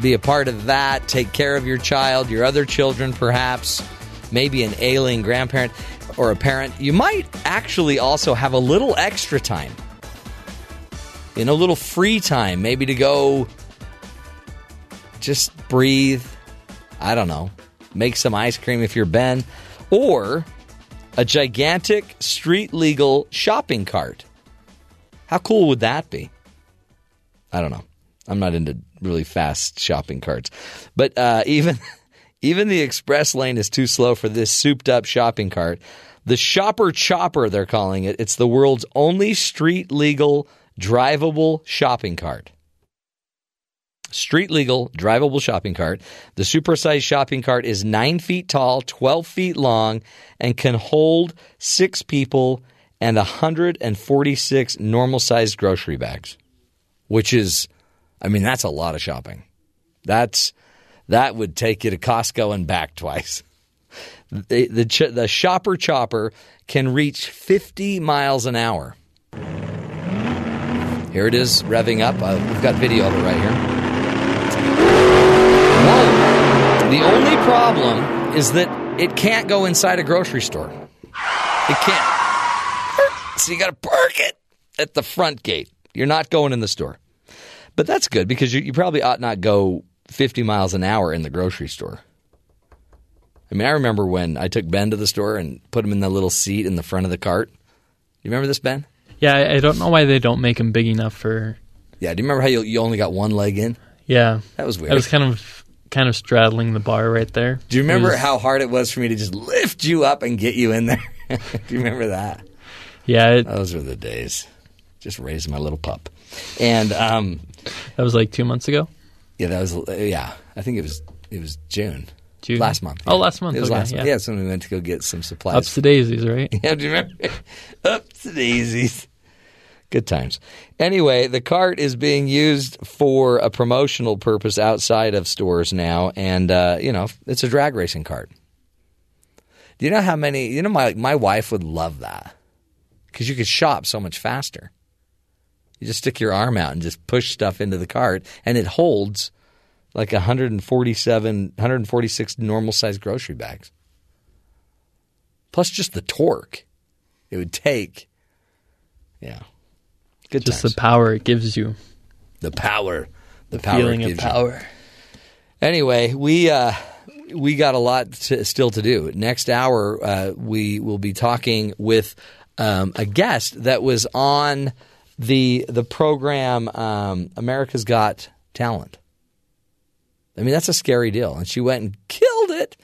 be a part of that, take care of your child, your other children, perhaps, maybe an ailing grandparent or a parent. You might actually also have a little extra time, in a little free time, maybe to go just breathe. I don't know, make some ice cream if you're Ben, or a gigantic street legal shopping cart. How cool would that be? I don't know. I'm not into really fast shopping carts, but uh, [laughs] even even the express lane is too slow for this souped up shopping cart. The Shopper Chopper, they're calling it. It's the world's only street legal drivable shopping cart. Street legal drivable shopping cart. The supersized shopping cart is nine feet tall, 12 feet long, and can hold six people and 146 normal sized grocery bags, which is, I mean, that's a lot of shopping. That's that would take you to Costco and back twice. The, the, the shopper chopper can reach 50 miles an hour. Here it is revving up. Uh, we've got video of it right here. Whoa. The only problem is that it can't go inside a grocery store. It can't. So you got to park it at the front gate. You're not going in the store. But that's good because you, you probably ought not go 50 miles an hour in the grocery store. I mean, I remember when I took Ben to the store and put him in the little seat in the front of the cart. You remember this, Ben? Yeah, I, I don't know why they don't make them big enough for. Yeah. Do you remember how you, you only got one leg in? Yeah, That was weird. I was kind of kind of straddling the bar right there. Do you remember was- how hard it was for me to just lift you up and get you in there? [laughs] Do you remember that? Yeah, it, Those were the days. Just raised my little pup. And um, that was like two months ago. yeah, that was yeah. I think it was it was June. June last month. Oh, last month, It was okay, last month. yeah. Yeah, so we went to go get some supplies. Ups to daisies, right? [laughs] Yeah, do you remember? Up to daisies. Good times. Anyway, the cart is being used for a promotional purpose outside of stores now, and uh, you know it's a drag racing cart. Do you know how many? You know, my my wife would love that because you could shop so much faster. You just stick your arm out and just push stuff into the cart, and it holds like 147, 146 normal sized grocery bags. Plus, just the torque it would take. Yeah, good Just times. the power it gives you. the power, the, The power feeling of gives you. power. Anyway, we uh, we got a lot to, still to do. Next hour, uh, we will be talking with um, a guest that was on the the program um, America's Got Talent. I mean, that's a scary deal, and she went and killed it.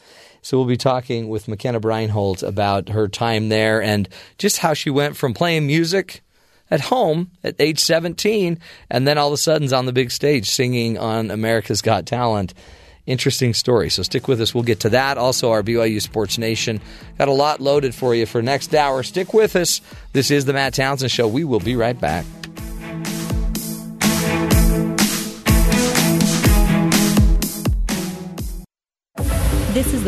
So we'll be talking with McKenna Breinholt about her time there and just how she went from playing music at home at age 17 and then all of a sudden's on the big stage singing on America's Got Talent. Interesting story. So stick with us. We'll get to that. Also, our BYU Sports Nation got a lot loaded for you for next hour. Stick with us. This is the Matt Townsend Show. We will be right back.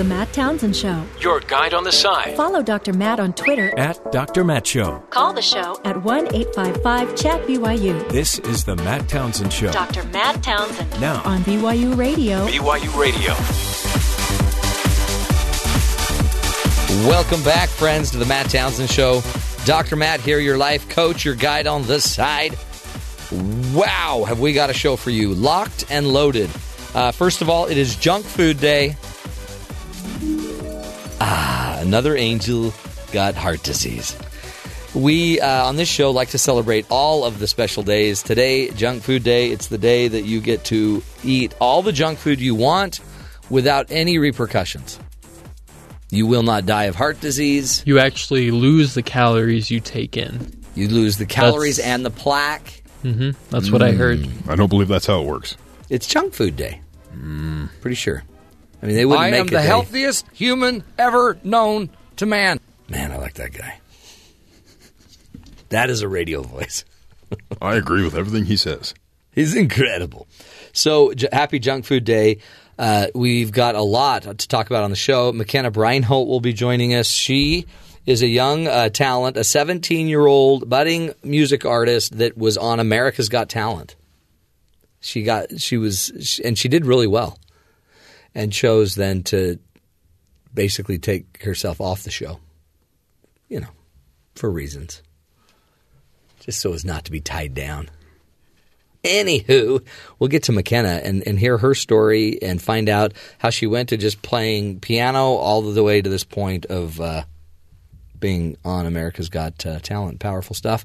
The Matt Townsend Show. Your guide on the side Follow Dr. Matt on Twitter. at Dr. Matt Show. Call the show at 1 855 Chat BYU. This is the Matt Townsend Show. Dr. Matt Townsend. Now. On BYU Radio. BYU Radio. Welcome back, friends, to the Matt Townsend Show. Dr. Matt here, your life coach, your guide on the side. Wow, have we got a show for you? Locked and loaded. Uh, first of all, it is Junk Food Day. Ah, another angel got heart disease. We, uh, on this show, like to celebrate all of the special days. Today, Junk Food Day, it's the day that you get to eat all the junk food you want without any repercussions. You will not die of heart disease. You actually lose the calories you take in. You lose the calories That's- and the plaque. hmm That's what I heard. I don't believe that's how it works. It's Junk Food Day. Pretty sure. I mean, they wouldn't I make am the day- healthiest human ever known to man. Man, I like that guy. That is a radio voice. [laughs] I agree with everything he says. He's incredible. So, j- happy Junk Food Day. Uh, we've got a lot to talk about on the show. McKenna Breinholt will be joining us. She is a young uh, talent, a 17 year old budding music artist that was on America's Got Talent. She got, she was, she, and she did really well and chose then to basically take herself off the show, you know, for reasons, just so as not to be tied down. Anywho, we'll get to McKenna and, and hear her story and find out how she went to just playing piano all the way to this point of uh, being on America's Got uh, Talent. Powerful stuff.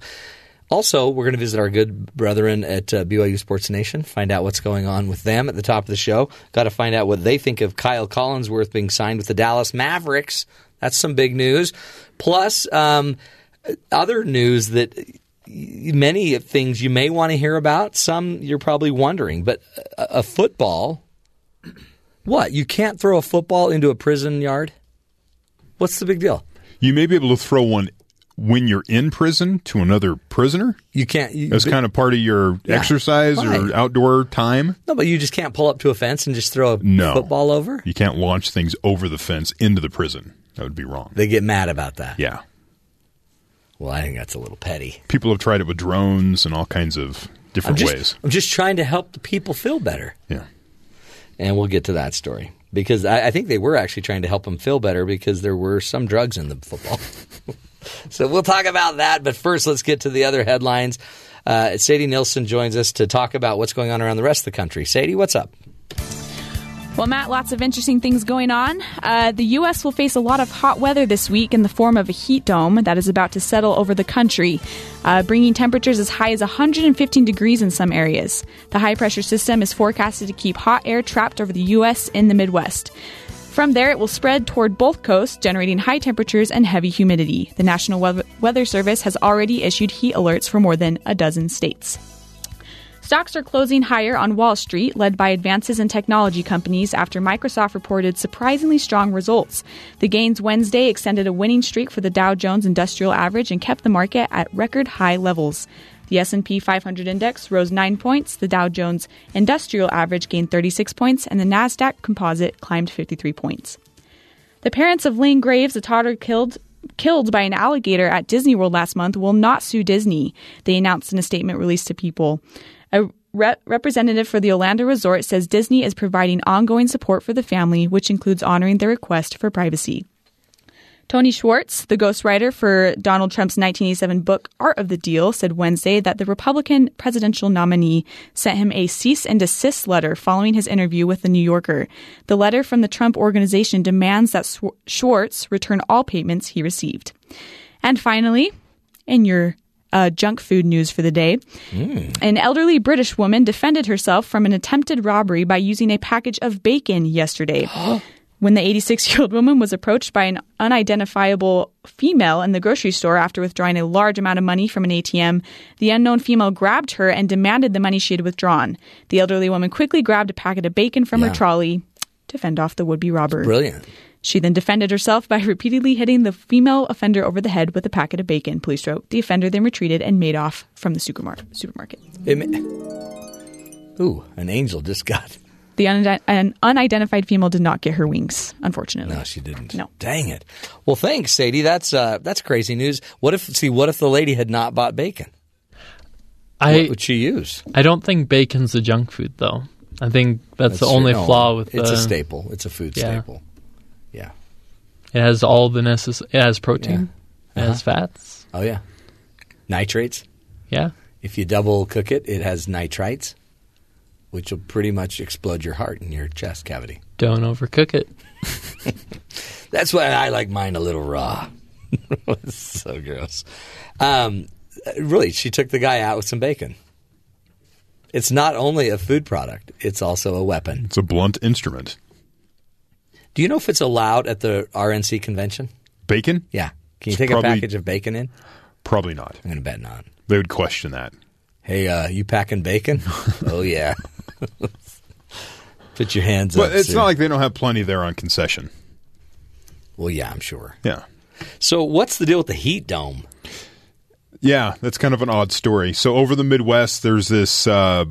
Also, we're going to visit our good brethren at uh, BYU Sports Nation, find out what's going on with them at the top of the show. Got to find out what they think of Kyle Collinsworth being signed with the Dallas Mavericks. That's some big news. Plus, um, other news that many things you may want to hear about. Some you're probably wondering, but a, a football. What? You can't throw a football into a prison yard? What's the big deal? You may be able to throw one when you're in prison to another prisoner. You can't. You, As kind of part of your Yeah. exercise Why? or outdoor time. No, but you just can't pull up to a fence and just throw a No. football over. You can't launch things over the fence into the prison. That would be wrong. They get mad about that. Yeah. Well, I think that's a little petty. People have tried it with drones and all kinds of I'm different just, ways. I'm just trying to help the people feel better. Yeah. And we'll get to that story because I, I think they were actually trying to help them feel better because there were some drugs in the football. [laughs] so we'll talk about that. But first, let's get to the other headlines. Uh, Sadie Nilsson joins us to talk about what's going on around the rest of the country. Sadie, what's up? Well, Matt, lots of interesting things going on. Uh, the U.S. will face a lot of hot weather this week in the form of a heat dome that is about to settle over the country, uh, bringing temperatures as high as 115 degrees in some areas. The high pressure system is forecasted to keep hot air trapped over the U.S. in the Midwest. From there, it will spread toward both coasts, generating high temperatures and heavy humidity. The National Weather- Service has already issued heat alerts for more than a dozen states. Stocks are closing higher on Wall Street, led by advances in technology companies after Microsoft reported surprisingly strong results. The gains Wednesday extended a winning streak for the Dow Jones Industrial Average and kept the market at record high levels. The S&P 500 index rose 9 points, the Dow Jones Industrial Average gained 36 points, and the Nasdaq Composite climbed 53 points. The parents of Lane Graves, a toddler killed killed by an alligator at Disney World last month, will not sue Disney. They announced in a statement released to People. A rep- representative for the Orlando Resort says Disney is providing ongoing support for the family, which includes honoring their request for privacy. Tony Schwartz, the ghostwriter for Donald Trump's 1987 book Art of the Deal, said Wednesday that the Republican presidential nominee sent him a cease and desist letter following his interview with The New Yorker. The letter from the Trump organization demands that Sw- Schwartz return all payments he received. And finally, in your uh, junk food news for the day, an elderly British woman defended herself from an attempted robbery by using a package of bacon yesterday. [gasps] [gasps] when the 86 year old woman was approached by an unidentifiable female in the grocery store after withdrawing a large amount of money from an ATM, the unknown female grabbed her and demanded the money she had withdrawn. The elderly woman quickly grabbed a packet of bacon from Yeah. her trolley to fend off the would be robber. Brilliant. She then defended herself by [laughs] repeatedly hitting the female offender over the head with a packet of bacon, police wrote. The offender then retreated and made off from the supermarket. supermarket. It ma- Ooh, an angel just got. The unide- an unidentified female did not get her wings, unfortunately. No, she didn't. No. Dang it. Well, thanks, Sadie. That's uh, that's crazy news. What if see? What if the lady had not bought bacon? I what would she use? I don't think bacon's a junk food though. I think that's, the only No, flaw with it's the, a staple. It's a food Yeah. staple. Yeah. It has all the necessary. It has protein. It has fats. Oh yeah. Nitrates. Yeah. If you double cook it, it has nitrites, which will pretty much explode your heart and your chest cavity. Don't overcook it. [laughs] That's why I like mine a little raw. [laughs] it's so gross. Um, really, she took the guy out with some bacon. It's not only a food product; it's also a weapon. It's a blunt instrument. Do you know if it's allowed at the RNC convention? Bacon? Yeah. Can you It's take probably- a package of bacon in? Probably not. I'm going to bet not. They would question that. Hey, uh, you packing bacon? [laughs] oh yeah. [laughs] Put your hands up. But it's sir. not like they don't have plenty there on concession. Well, yeah, I'm sure. Yeah. So, what's the deal with the heat dome? Yeah, that's kind of an odd story. So over the Midwest, there's this uh,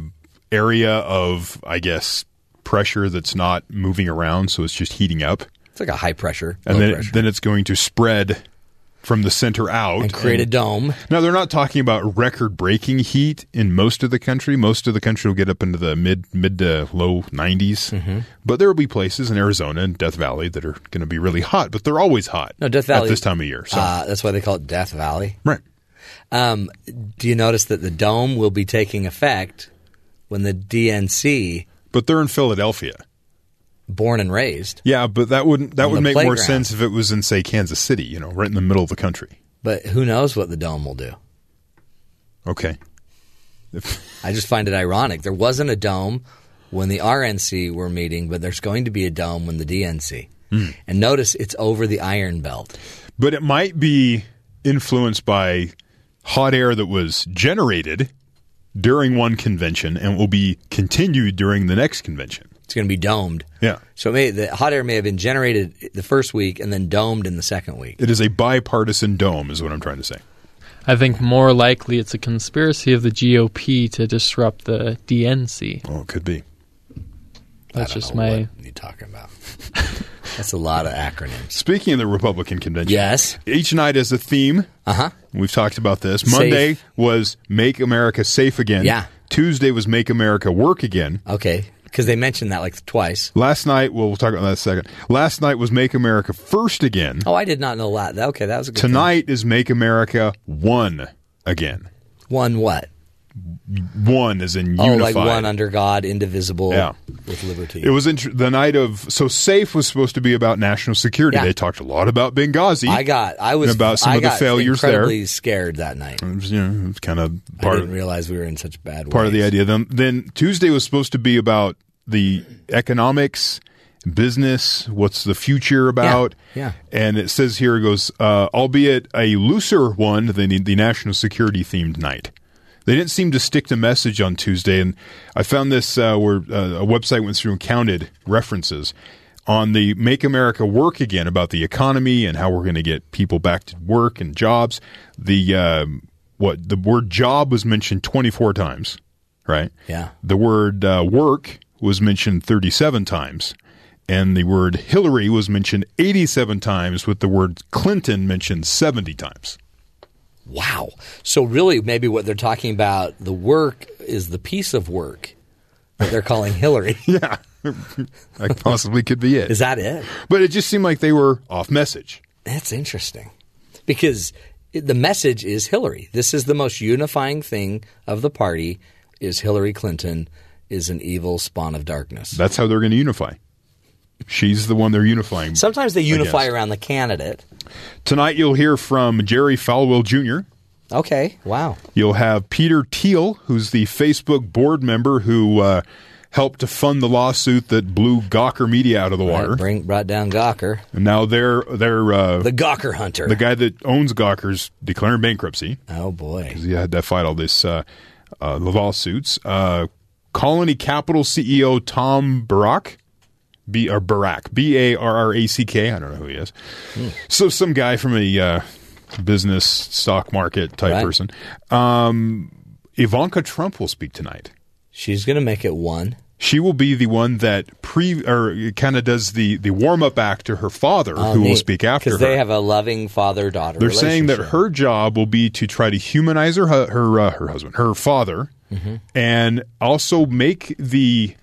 area of, I guess, pressure that's not moving around, so it's just heating up, It's like a high pressure, and then pressure. then it's going to spread from the center out And create a dome. Now they're not talking about record-breaking heat in most of the country. Most of the country will get up into the mid mid to low 90s, Mm-hmm. but there will be places in Arizona and Death Valley that are going to be really hot. But they're always hot. No, Death Valley at this time of year. So uh, that's why they call it Death Valley. right. Um, do you notice that the dome will be taking effect when the DNC, But they're in Philadelphia. Born and raised, Yeah, but that wouldn't that would make more sense if it was in say Kansas City, you know, right in the middle of the country. but who knows what the dome will do? Okay. I just find it ironic. There wasn't a dome when the RNC were meeting, but there's going to be a dome when the DNC. Hmm. And notice it's over the Iron Belt. But it might be influenced by hot air that was generated during one convention and will be continued during the next convention. It's going to be domed. Yeah. So it may, the hot air may have been generated the first week and then domed in the second week. It is a bipartisan dome is what I'm trying to say. I think more likely it's a conspiracy of the GOP to disrupt the DNC. Oh, it could be. That's I don't just know my. what you're talking about. [laughs] That's a lot of acronyms. Speaking of the Republican convention, Yes. each night has a theme. Uh huh. We've talked about this. Safe. Monday was Make America Safe Again. Yeah. Tuesday was Make America Work Again. Okay. Because they mentioned that like twice. Last night, well, we'll talk about that in a second. Last night was Make America First Again. Oh, I did not know that. Okay, that was a good thing. Tonight is Make America One Again. One what? One is in Oh, unified. like one under God, indivisible, Yeah. with liberty. It was int- the night of so safe was supposed to be about national security. Yeah. They talked a lot about Benghazi. I got. I was about some I of the failures there. scared that night. It was, you know, it was kind of Part I didn't of realize we were in such bad. part of the idea. Then, then Tuesday was supposed to be about the economics, business, what's the future about. yeah. And it says here it goes, uh, albeit a looser one than the national security themed night. They didn't seem to stick to message on Tuesday, and I found this uh, where uh, a website went through and counted references on the "Make America Work Again" about the economy and how we're going to get people back to work and jobs. The um, what the word "job" was mentioned twenty four times, right? Yeah. The word uh, "work" was mentioned thirty seven times, and the word "Hillary" was mentioned eighty seven times, with the word "Clinton" mentioned seventy times. Wow. So really, maybe what they're talking about the work is the piece of work that they're calling Hillary. [laughs] yeah, that possibly could be it. Is that it? But it just seemed like they were off message. That's interesting because the message is Hillary. This is the most unifying thing of the party is Hillary Clinton is an evil spawn of darkness. That's how they're going to unify. She's the one they're unifying. Sometimes they unify against. around the candidate. Tonight you'll hear from Jerry Falwell Jr. Okay, wow. You'll have Peter Thiel, who's the Facebook board member who uh, helped to fund the lawsuit that blew Gawker Media out of the water. Right, bring brought down Gawker. And now they're they're uh, The Gawker hunter. the guy that owns Gawker's declaring bankruptcy. Oh boy, because he had to fight all this uh, uh, lawsuits. Uh, Colony Capital CEO Tom Barrack, B or Barrack, B A R R A C K. I don't know who he is. So some guy from a uh, business stock market type Right. person. Um, Ivanka Trump will speak tonight. She's going to make it one. She will be the one that pre or kind of does the the warm up act to her father, who will speak after her. because they have a loving father daughter. They're saying that her job will be to try to humanize her her uh, her husband, her father, Mhm. and also make the,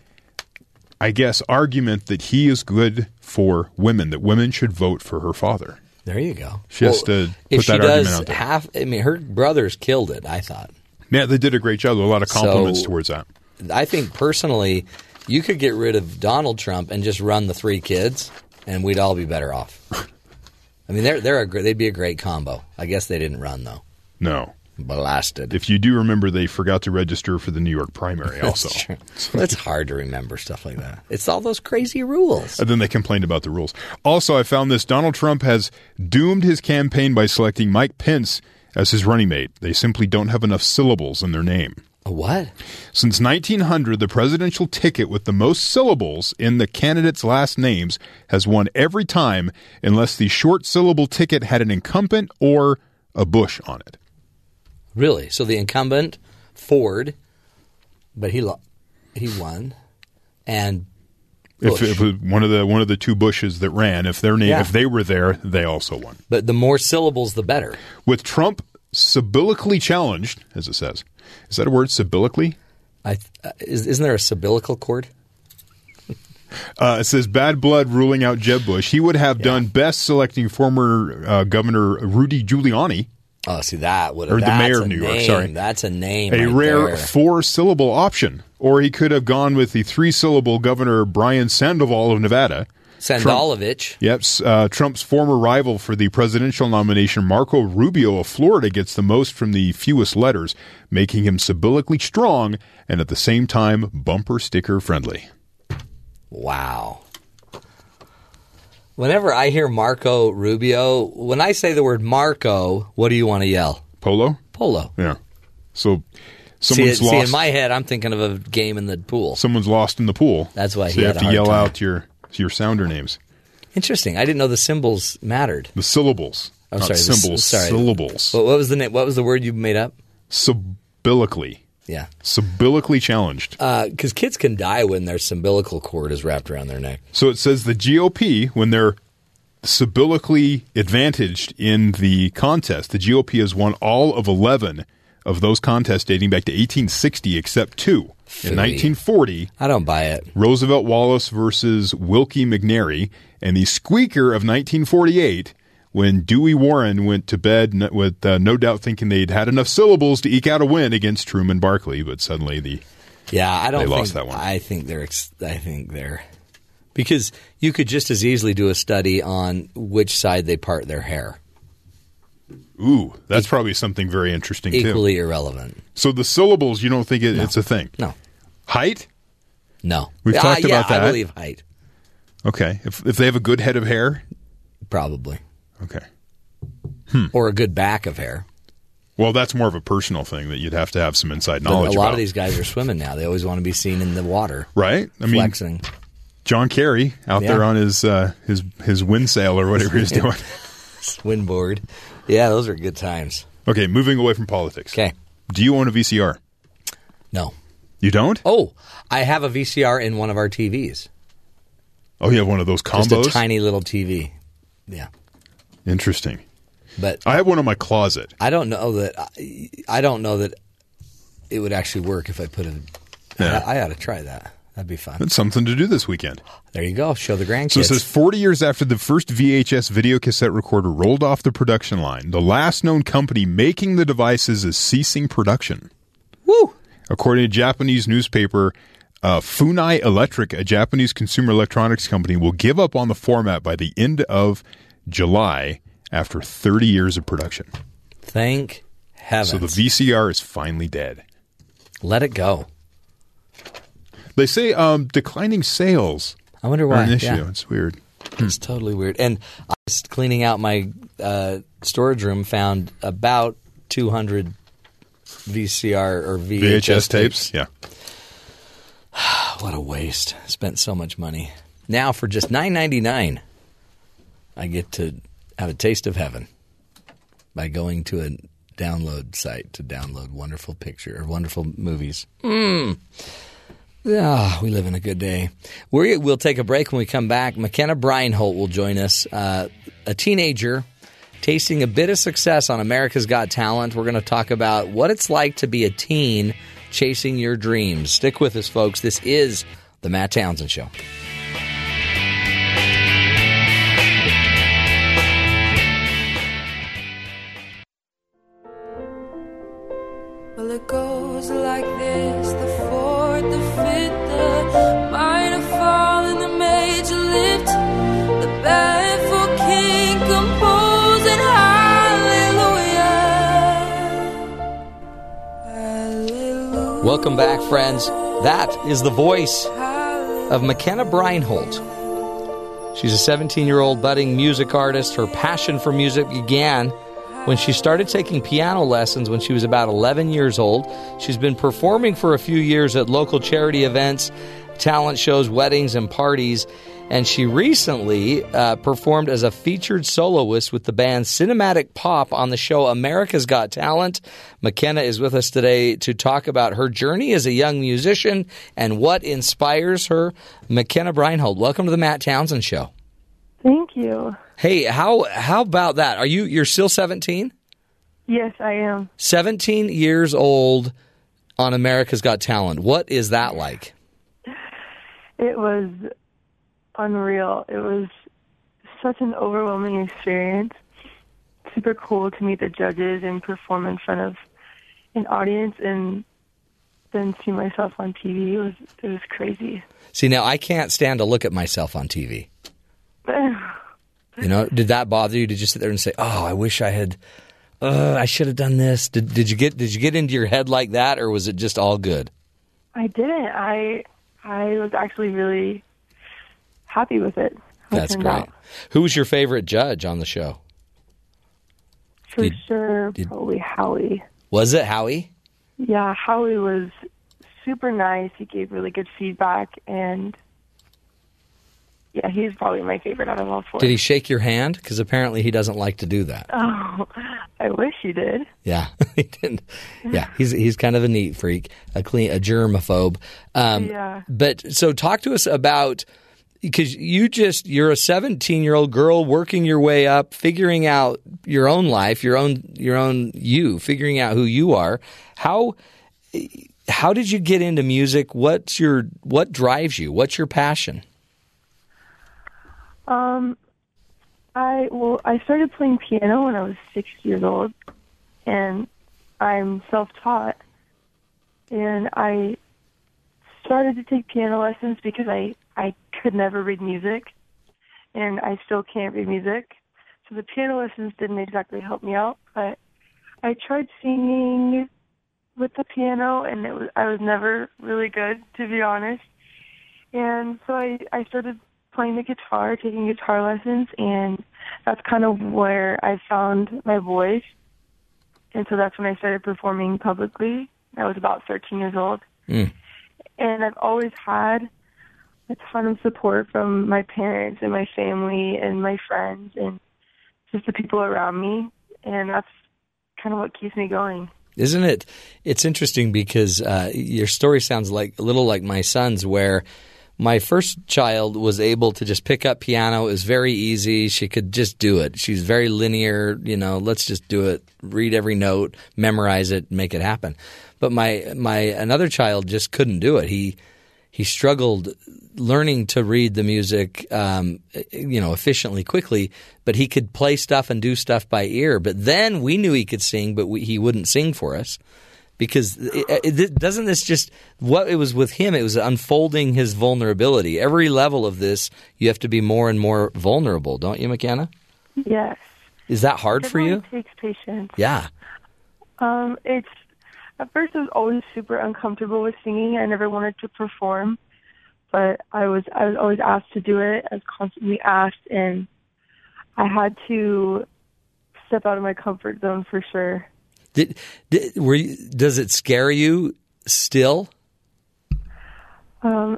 I guess, argument that he is good for women. That women should vote for her father. There you go. She has to put she that does argument out there. half, I mean, her brothers killed it. I thought. Yeah, they did a great job. A lot of compliments So- towards that. I think personally, you could get rid of Donald Trump and just run the three kids, and we'd all be better off. [laughs] I mean, they're they're a they'd be a great combo. I guess they didn't run though. No. Blasted. If you do remember, they forgot to register for the New York primary also. That's true. It's hard to remember stuff like that. It's all those crazy rules. And then they complained about the rules. Also, I found this Donald Trump has doomed his campaign by selecting Mike Pence as his running mate. They simply don't have enough syllables in their name. A what? Since 1900, the presidential ticket with the most syllables in the candidates' last names has won every time unless the short syllable ticket had an incumbent or a Bush on it. Really? So the incumbent Ford, but he lo- he won, and If, if it was one of the one of the two Bushes that ran, if their name Yeah. if they were there, they also won. but the more syllables, the better. With Trump sibyllically challenged, as it says, is that a word? Sibyllically? I uh, is, isn't there a umbilical cord? [laughs] Uh, it says bad blood ruling out Jeb Bush. He would have done best selecting former uh, Governor Rudy Giuliani, Oh, see that would Or the mayor of New York, name. sorry. that's a name. a right rare there. four syllable option. Or he could have gone with the three syllable Governor Brian Sandoval of Nevada. Trump- Yep. Uh, Trump's former rival for the presidential nomination, Marco Rubio of Florida, gets the most from the fewest letters, making him sibyllically strong and at the same time bumper sticker friendly. Wow. Whenever I hear Marco Rubio, when I say the word Marco, what do you want to yell? Polo? Polo. Yeah. So someone's see, lost. in my head, I'm thinking of a game in the pool. someone's lost in the pool. That's why so he you have to yell time. out your your sounder names. Interesting. I didn't know the symbols mattered. The syllables. Oh, not sorry. the symbols. sorry. Syllables. What, what was the name? What was the word you made up? Sibyllically. Yeah. Sibyllically challenged. Uh, because kids can die when their umbilical cord is wrapped around their neck. So it says the GOP, when they're sibyllically advantaged in the contest, the GOP has won all of 11 of those contests dating back to 1860, except two. In 1940, I don't buy it. Roosevelt Wallace versus Willkie McNary, and the squeaker of 1948 when Dewey Warren went to bed n- with uh, no doubt thinking they'd had enough syllables to eke out a win against Truman Barkley, but suddenly the Yeah, I don't They think lost that one. I think they're. ex- I think they're because you could just as easily do a study on which side they part their hair. ooh, that's probably something very interesting Equally too. irrelevant. So the syllables, you don't think it, it's a thing? No. Height? No, We've Ah, talked yeah, about that. I believe height, Okay, if if they have a good head of hair, probably, okay. or a good back of hair. Well, that's more of a personal thing that you'd have to have some inside But knowledge a lot about, of these guys are swimming now. They always want to be seen in the water, right? I mean, flexing. John Kerry out Yeah. there on his uh, his his wind sail or whatever he's [laughs] doing. Windboard. Yeah, those are good times. Okay, moving away from politics. Okay. Do you own a VCR? No. You don't? Oh, I have a VCR in one of our TVs. Oh, you have one of those Just combos? a tiny little TV. Yeah, Interesting. but I have one in my closet. I don't know that. I, I don't know that it would actually work if I put it. Yeah. I, I ought to try that. That'd be fun. That's something to do this weekend. There you go. Show the grandkids. So it says 40 years after the first VHS video cassette recorder rolled off the production line, the last known company making the devices is ceasing production. Woo! According to Japanese newspaper uh, Funai Electric, a Japanese consumer electronics company, will give up on the format by the end of July after 30 years of production. Thank heavens. So the VCR is finally dead. Let it go. They say um, declining sales. I wonder are why. an issue. Yeah. It's weird. It's totally weird. And I was cleaning out my uh, storage room, found about 200 VCR or VHS, VHS tapes. Yeah. [sighs] what a waste! Spent so much money. Now for just nine ninety nine, I get to have a taste of heaven by going to a download site to download wonderful picture or wonderful movies. Mm. Ah, we live in a good day. we we'll take a break when we come back. McKenna Breinholt will join us, uh, a teenager tasting a bit of success on America's Got Talent. We're going to talk about what it's like to be a teen chasing your dreams. Stick with us, folks. This is The Matt Townsend Show. Welcome back, friends. That is the voice of McKenna Breinholt. She's a 17 year old budding music artist. Her passion for music began when she started taking piano lessons when she was about 11 years old. She's been performing for a few years at local charity events, talent shows, weddings, and parties. And she recently uh, performed as a featured soloist with the band Cinematic Pop on the show America's Got Talent. McKenna is with us today to talk about her journey as a young musician and what inspires her. McKenna Breinholt, welcome to the Matt Townsend Show. Thank you. Hey, how how about that? Are you you're still 17? Yes, I am. 17 years old on America's Got Talent. What is that like? It was unreal. It was such an overwhelming experience. Super cool to meet the judges and perform in front of an audience and then see myself on TV. It was it was crazy. See, now I can't stand to look at myself on TV. You know, did that bother you? Did you sit there and say, "Oh, I wish I had uh, I should have done this." Did did you get did you get into your head like that or was it just all good? I didn't. I I was actually really happy with it. That's great. out. Who was your favorite judge on the show? For Did- sure, did- probably Howie. Was it Howie? Yeah, Howie was super nice. He gave really good feedback, and yeah, he's probably my favorite out of all four. Did he shake your hand? Because apparently he doesn't like to do that. [laughs] Oh, I wish he did. Yeah, [laughs] he didn't. Yeah, he's he's kind of a neat freak, a clean, a germaphobe. Um, Yeah. But so, talk to us about because you just you're a 17 year old girl working your way up, figuring out your own life, your own your own you, figuring out who you are. How how did you get into music? What's your what drives you? What's your passion? Um, I well, I started playing piano when I was six years old, and I'm self-taught. And I started to take piano lessons because I could never read music, and I still can't read music. So the piano lessons didn't exactly help me out, but I tried singing with the piano, and it was I was never really good, to be honest. And so I I started playing the guitar, taking guitar lessons, and that's kind of where I found my voice. And so that's when I started performing publicly. I was about 13 years old. Mm. And I've always had a ton of support from my parents and my family and my friends and just the people around me. And that's kind of what keeps me going. Isn't it? It's interesting because uh, your story sounds like a little like my son's, where my first child was able to just pick up piano. It was very easy. She could just do it. She's very linear. You know, let's just do it. Read every note, memorize it, make it happen. But my my another child just couldn't do it. He he struggled learning to read the music, um, you know, efficiently, quickly. But he could play stuff and do stuff by ear. But then we knew he could sing, but we, he wouldn't sing for us because it, it, doesn't this just what it was with him? It was unfolding his vulnerability. Every level of this, you have to be more and more vulnerable, don't you, McKenna? Yes. Is that hard for you? Takes patience. Yeah. Um, it's at first I was always super uncomfortable with singing. I never wanted to perform, but I was I was always asked to do it. I was constantly asked, and I had to step out of my comfort zone for sure. Did, did were you, does it scare you still? Um,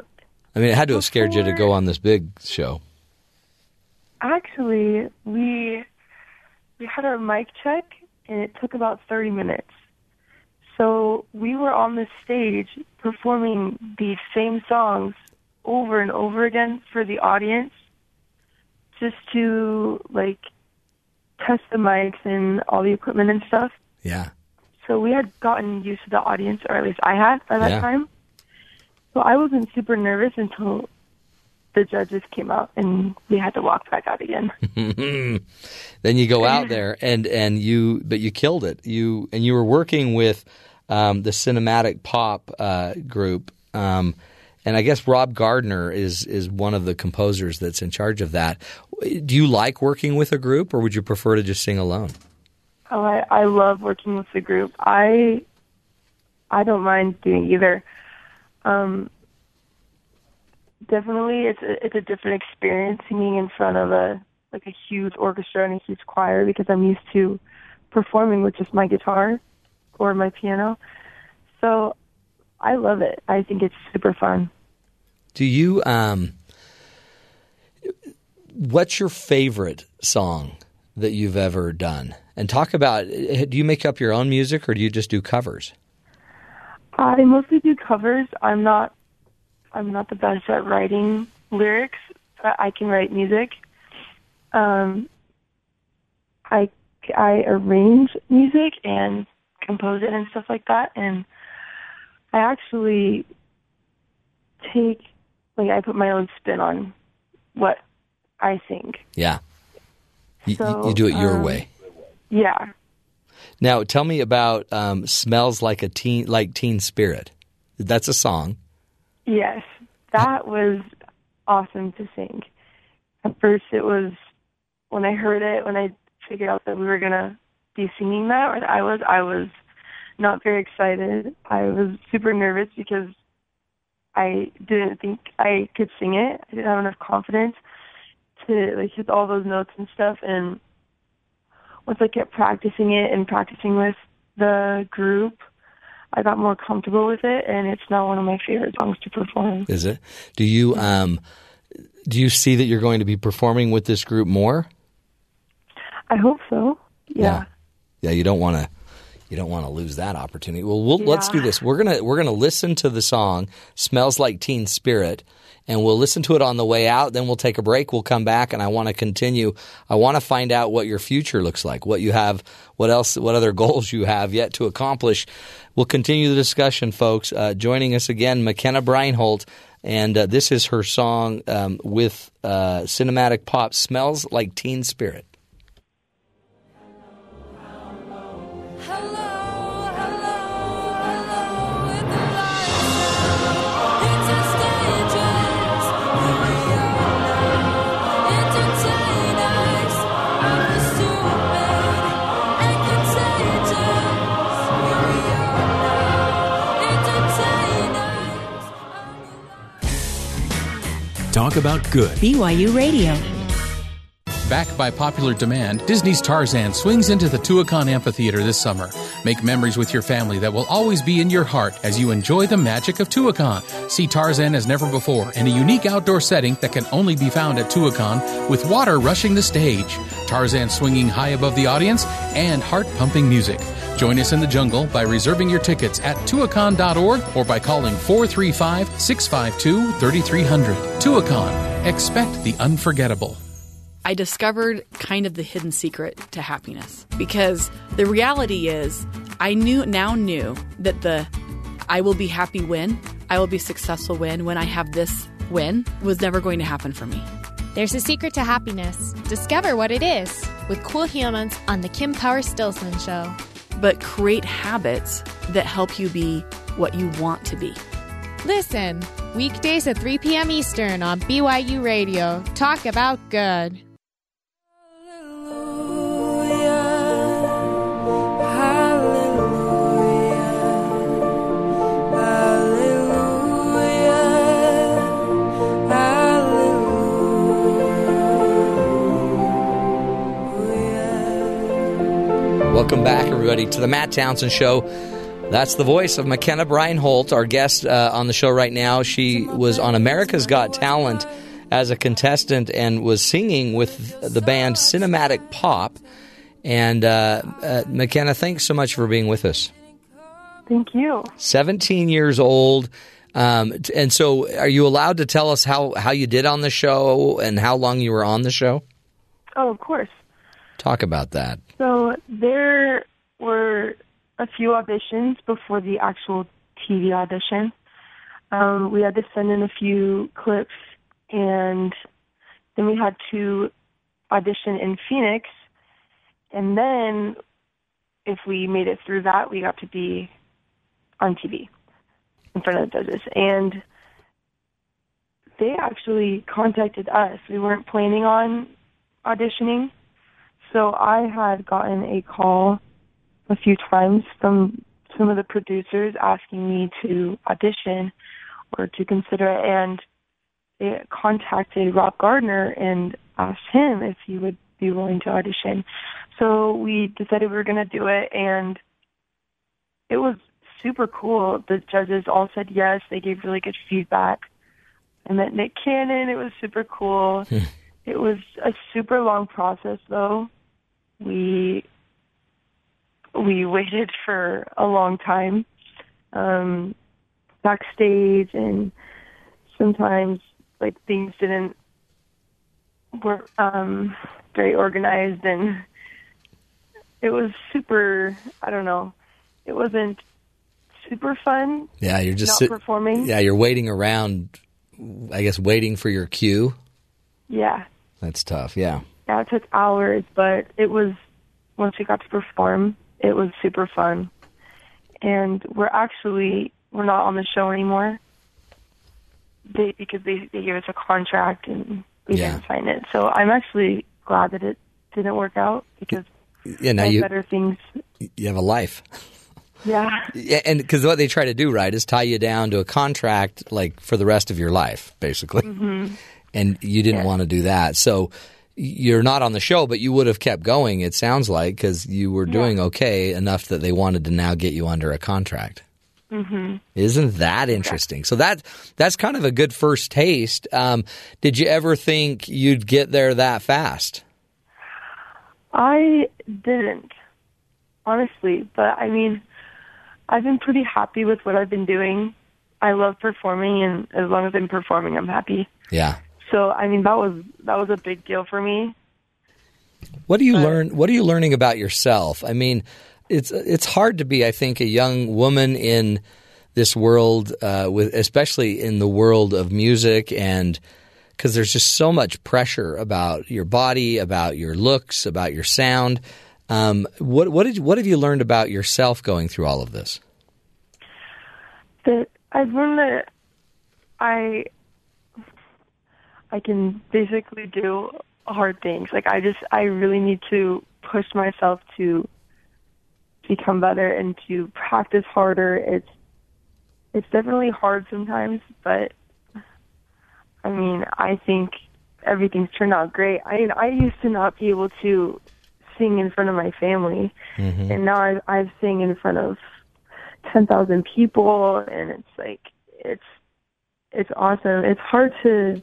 I mean, it had to have scared you to go on this big show. actually, we we had our mic check, and it took about thirty minutes. So we were on the stage performing these same songs over and over again for the audience, just to like test the mics and all the equipment and stuff. Yeah. So we had gotten used to the audience, or at least I had by that Yeah. time. So I wasn't super nervous until the judges came out and we had to walk back out again. [laughs] then you go [laughs] out there and and you but you killed it. You and you were working with um, the cinematic pop uh, group. Um, and I guess Rob Gardner is is one of the composers that's in charge of that. Do you like working with a group, or would you prefer to just sing alone? Oh, I, I love working with the group. I I don't mind doing either. Um, definitely, it's a, it's a different experience singing in front of a like a huge orchestra and a huge choir because I'm used to performing with just my guitar or my piano. So I love it. I think it's super fun. Do you um what's your favorite song that you've ever done? And talk about do you make up your own music or do you just do covers? I mostly do covers. I'm not I'm not the best at writing lyrics. but I can write music. Um, I I arrange music and compose it and stuff like that. And I actually take like I put my own spin on what I think. Yeah. You, So, you do it your um, way. Yeah. Now, tell me about um, "Smells Like a Teen Like Teen Spirit." That's a song. Yes, that was awesome to sing. At first, it was when I heard it, when I figured out that we were gonna be singing that, or that I was, I was not very excited. I was super nervous because I didn't think I could sing it. I didn't have enough confidence to like hit all those notes and stuff. And once I kept practicing it and practicing with the group, I got more comfortable with it, and it's now one of my favorite songs to perform. Is it? Do you um, do you see that you're going to be performing with this group more? I hope so. Yeah. Yeah, you don't want to you don't want to lose that opportunity. Well, we'll let's do this. We're to we're going to listen to the song "Smells Like Teen Spirit" and we'll listen to it on the way out, then we'll take a break, we'll come back and I want to continue. I want to find out what your future looks like, what you have, what else what other [laughs] goals you have yet to accomplish. We'll continue the discussion, folks. Uh, joining us again, McKenna Breinholt, and uh, this is her song um, with uh, cinematic pop "Smells Like Teen Spirit." Talk about good. BYU Radio. Backed by popular demand, Disney's Tarzan swings into the Tuacahn Amphitheater this summer. Make memories with your family that will always be in your heart as you enjoy the magic of Tuacahn. See Tarzan as never before in a unique outdoor setting that can only be found at Tuacahn with water rushing the stage, Tarzan swinging high above the audience, and heart pumping music. Join us in the jungle by reserving your tickets at tuacahn.org or by calling 435 652 3300. Tuacahn. Expect the unforgettable. I discovered kind of the hidden secret to happiness because the reality is I knew now knew that the I will be happy when, I will be successful when, when I have this win was never going to happen for me. There's a secret to happiness. Discover what it is with cool humans on the Kim Power Stillson Show. But create habits that help you be what you want to be. Listen, weekdays at 3 p.m. Eastern on BYU Radio. Talk about good. Welcome back, everybody, to the Matt Townsend Show. That's the voice of McKenna Breinholt, our guest uh, on the show right now. She was on America's Got Talent as a contestant and was singing with the band Cinematic Pop. And uh, uh, McKenna, thanks so much for being with us. Thank you. 17 years old. Um, and so, are you allowed to tell us how, how you did on the show and how long you were on the show? Oh, of course. Talk about that. So there were a few auditions before the actual TV audition. Um, we had to send in a few clips, and then we had to audition in Phoenix. And then, if we made it through that, we got to be on TV in front of the judges. And they actually contacted us. We weren't planning on auditioning. So I had gotten a call a few times from some of the producers asking me to audition or to consider it. And they contacted Rob Gardner and asked him if he would be willing to audition. So we decided we were going to do it, and it was super cool. The judges all said yes. They gave really good feedback. I met Nick Cannon. It was super cool. Hmm. it was a super long process, though. We we waited for a long time um, backstage, and sometimes like things didn't were um, very organized, and it was super. I don't know. It wasn't super fun. Yeah, you're just not sit- performing. Yeah, you're waiting around. I guess waiting for your cue. Yeah, That's tough. Yeah. Yeah. It took hours, but it was once we got to perform, it was super fun. And we're actually we're not on the show anymore. They because they they gave us a contract and we Yeah. didn't sign it. So I'm actually glad that it didn't work out because Yeah. Now you better things. you have a life. Yeah. Yeah, and because what they try to do, right, is tie you down to a contract like for the rest of your life, basically. hmm And you didn't want to do that, so you're not on the show, but you would have kept going. It sounds like because you were doing okay enough that they wanted to now get you under a contract. hmm Isn't that interesting? So that that's kind of a good first taste. Um, did you ever think you'd get there that fast? I didn't, honestly. But I mean, I've been pretty happy with what I've been doing. I love performing, and as long as I'm performing, I'm happy. Yeah. So I mean, that was that was a big deal for me. What do you learn? What are you learning about yourself? I mean, it's it's hard to be, I think, a young woman in this world, uh, with especially in the world of music, and because there's just so much pressure about your body, about your looks, about your sound. Um, what what did what have you learned about yourself going through all of this? That I've learned that I I can basically do hard things. Like I just I really need to push myself to become better and to practice harder. It's it's definitely hard sometimes, but I mean, I think everything's turned out great. I mean, I used to not be able to sing in front of my family, Mm-hmm. and now I I sing in front of ten thousand people, and it's like it's it's awesome. It's hard to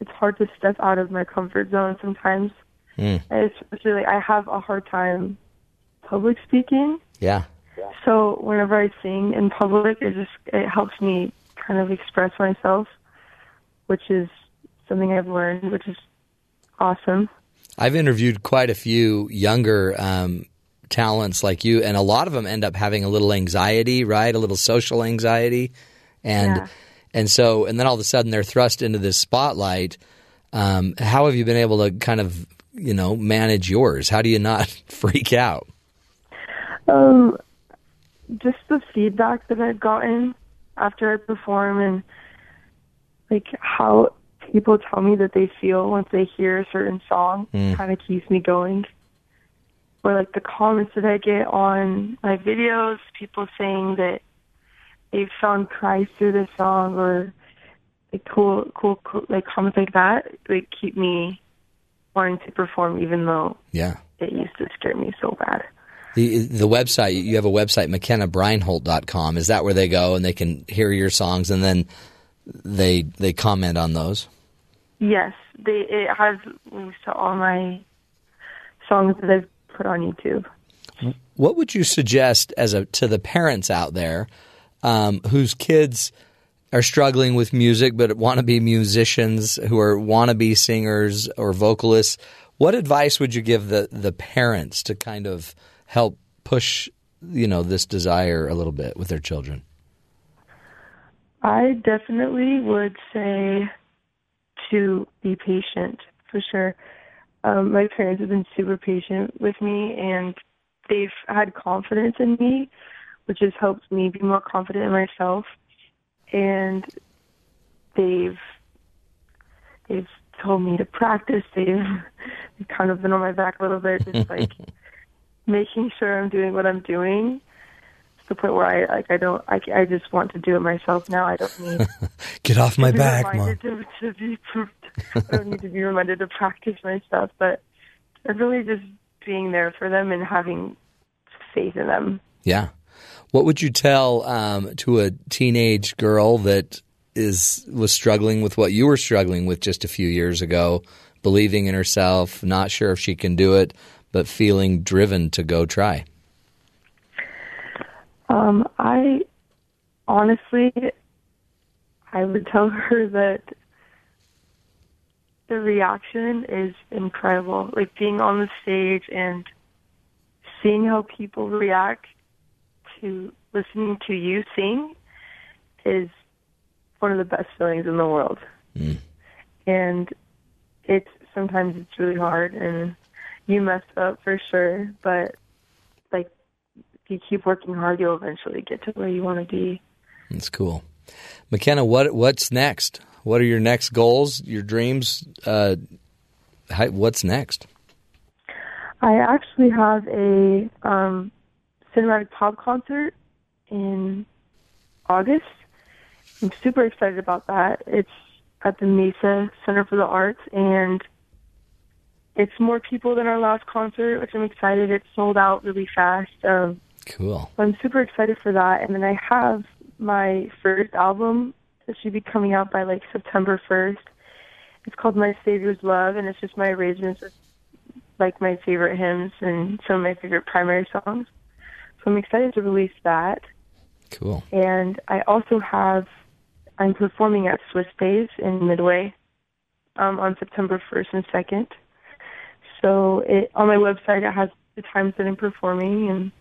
it's hard to step out of my comfort zone sometimes. Mm. And Especially, I have a hard time public speaking. Yeah. So whenever I sing in public, it just it helps me kind of express myself, which is something I've learned, which is awesome. I've interviewed quite a few younger um, talents like you, and a lot of them end up having a little anxiety, right? A little social anxiety, and Yeah. And so and then all of a sudden they're thrust into this spotlight. Um, how have you been able to kind of you know manage yours? How do you not [laughs] freak out? Um, just the feedback that I've gotten after I perform and like how people tell me that they feel once they hear a certain song Mm. kind of keeps me going. Or like the comments that I get on my videos, people saying that they found Christ through the song or like cool, cool, cool, like comments like that, they keep me wanting to perform even though Yeah. it used to scare me so bad. The the website you have a website McKennaBreinholt.com. Is that where they go and they can hear your songs and then they they comment on those? Yes, they it has links to all my songs that I've put on YouTube. What would you suggest as a to the parents out there um, whose kids are struggling with music but want to be musicians, who are want to be singers or vocalists? What advice would you give the the parents to kind of help push you know this desire a little bit with their children? I definitely would say to be patient for sure. Um, my parents have been super patient with me, and they've had confidence in me, which has helped me be more confident in myself. And they've they've told me to practice. They've, they've [laughs] kind of been on my back a little bit, just like [laughs] making sure I'm doing what I'm doing. To the point where I like I don't I, I just want to do it myself now. I don't need [laughs] Get off my to be back, mom. reminded to, to be I don't need to be reminded to practice my stuff, but really just being there for them and having faith in them. Yeah. What would you tell um, to a teenage girl that is was struggling with what you were struggling with just a few years ago, believing in herself, not sure if she can do it, but feeling driven to go try? Um, I honestly, I would tell her that the reaction is incredible. Like being on the stage and seeing how people react to listening to you sing is one of the best feelings in the world. And it's sometimes it's really hard and you mess up for sure, but like if you keep working hard, you'll eventually get to where you want to be. That's cool. McKenna, what what's next? What are your next goals? Your dreams? Uh, how, what's next? I actually have a um, cinematic pop concert in August. I'm super excited about that. It's at the Mesa Center for the Arts, and it's more people than our last concert, which I'm excited. It sold out really fast. Um, Cool. I'm super excited for that. And then I have my first album that should be coming out by like September 1st. It's called My Savior's Love, and it's just my arrangements of like my favorite hymns and some of my favorite primary songs. So I'm excited to release that. Cool. And I also have, I'm performing at Swiss Days in Midway um, on September 1st and 2nd. So it on my website it has the times that I'm performing, and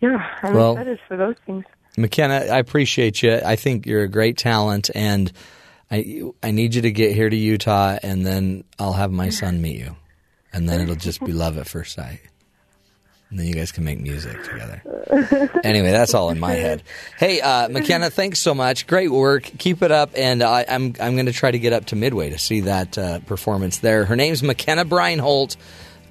yeah, I'm Well- excited for those things. McKenna, I appreciate you. I think you're a great talent, and I I need you to get here to Utah, and then I'll have my son meet you, and then it'll just be love at first sight, and then you guys can make music together. Anyway, that's all in my head. Hey, uh, McKenna, thanks so much. Great work. Keep it up, and I, I'm I'm going to try to get up to Midway to see that uh, performance there. Her name's McKenna Breinholt.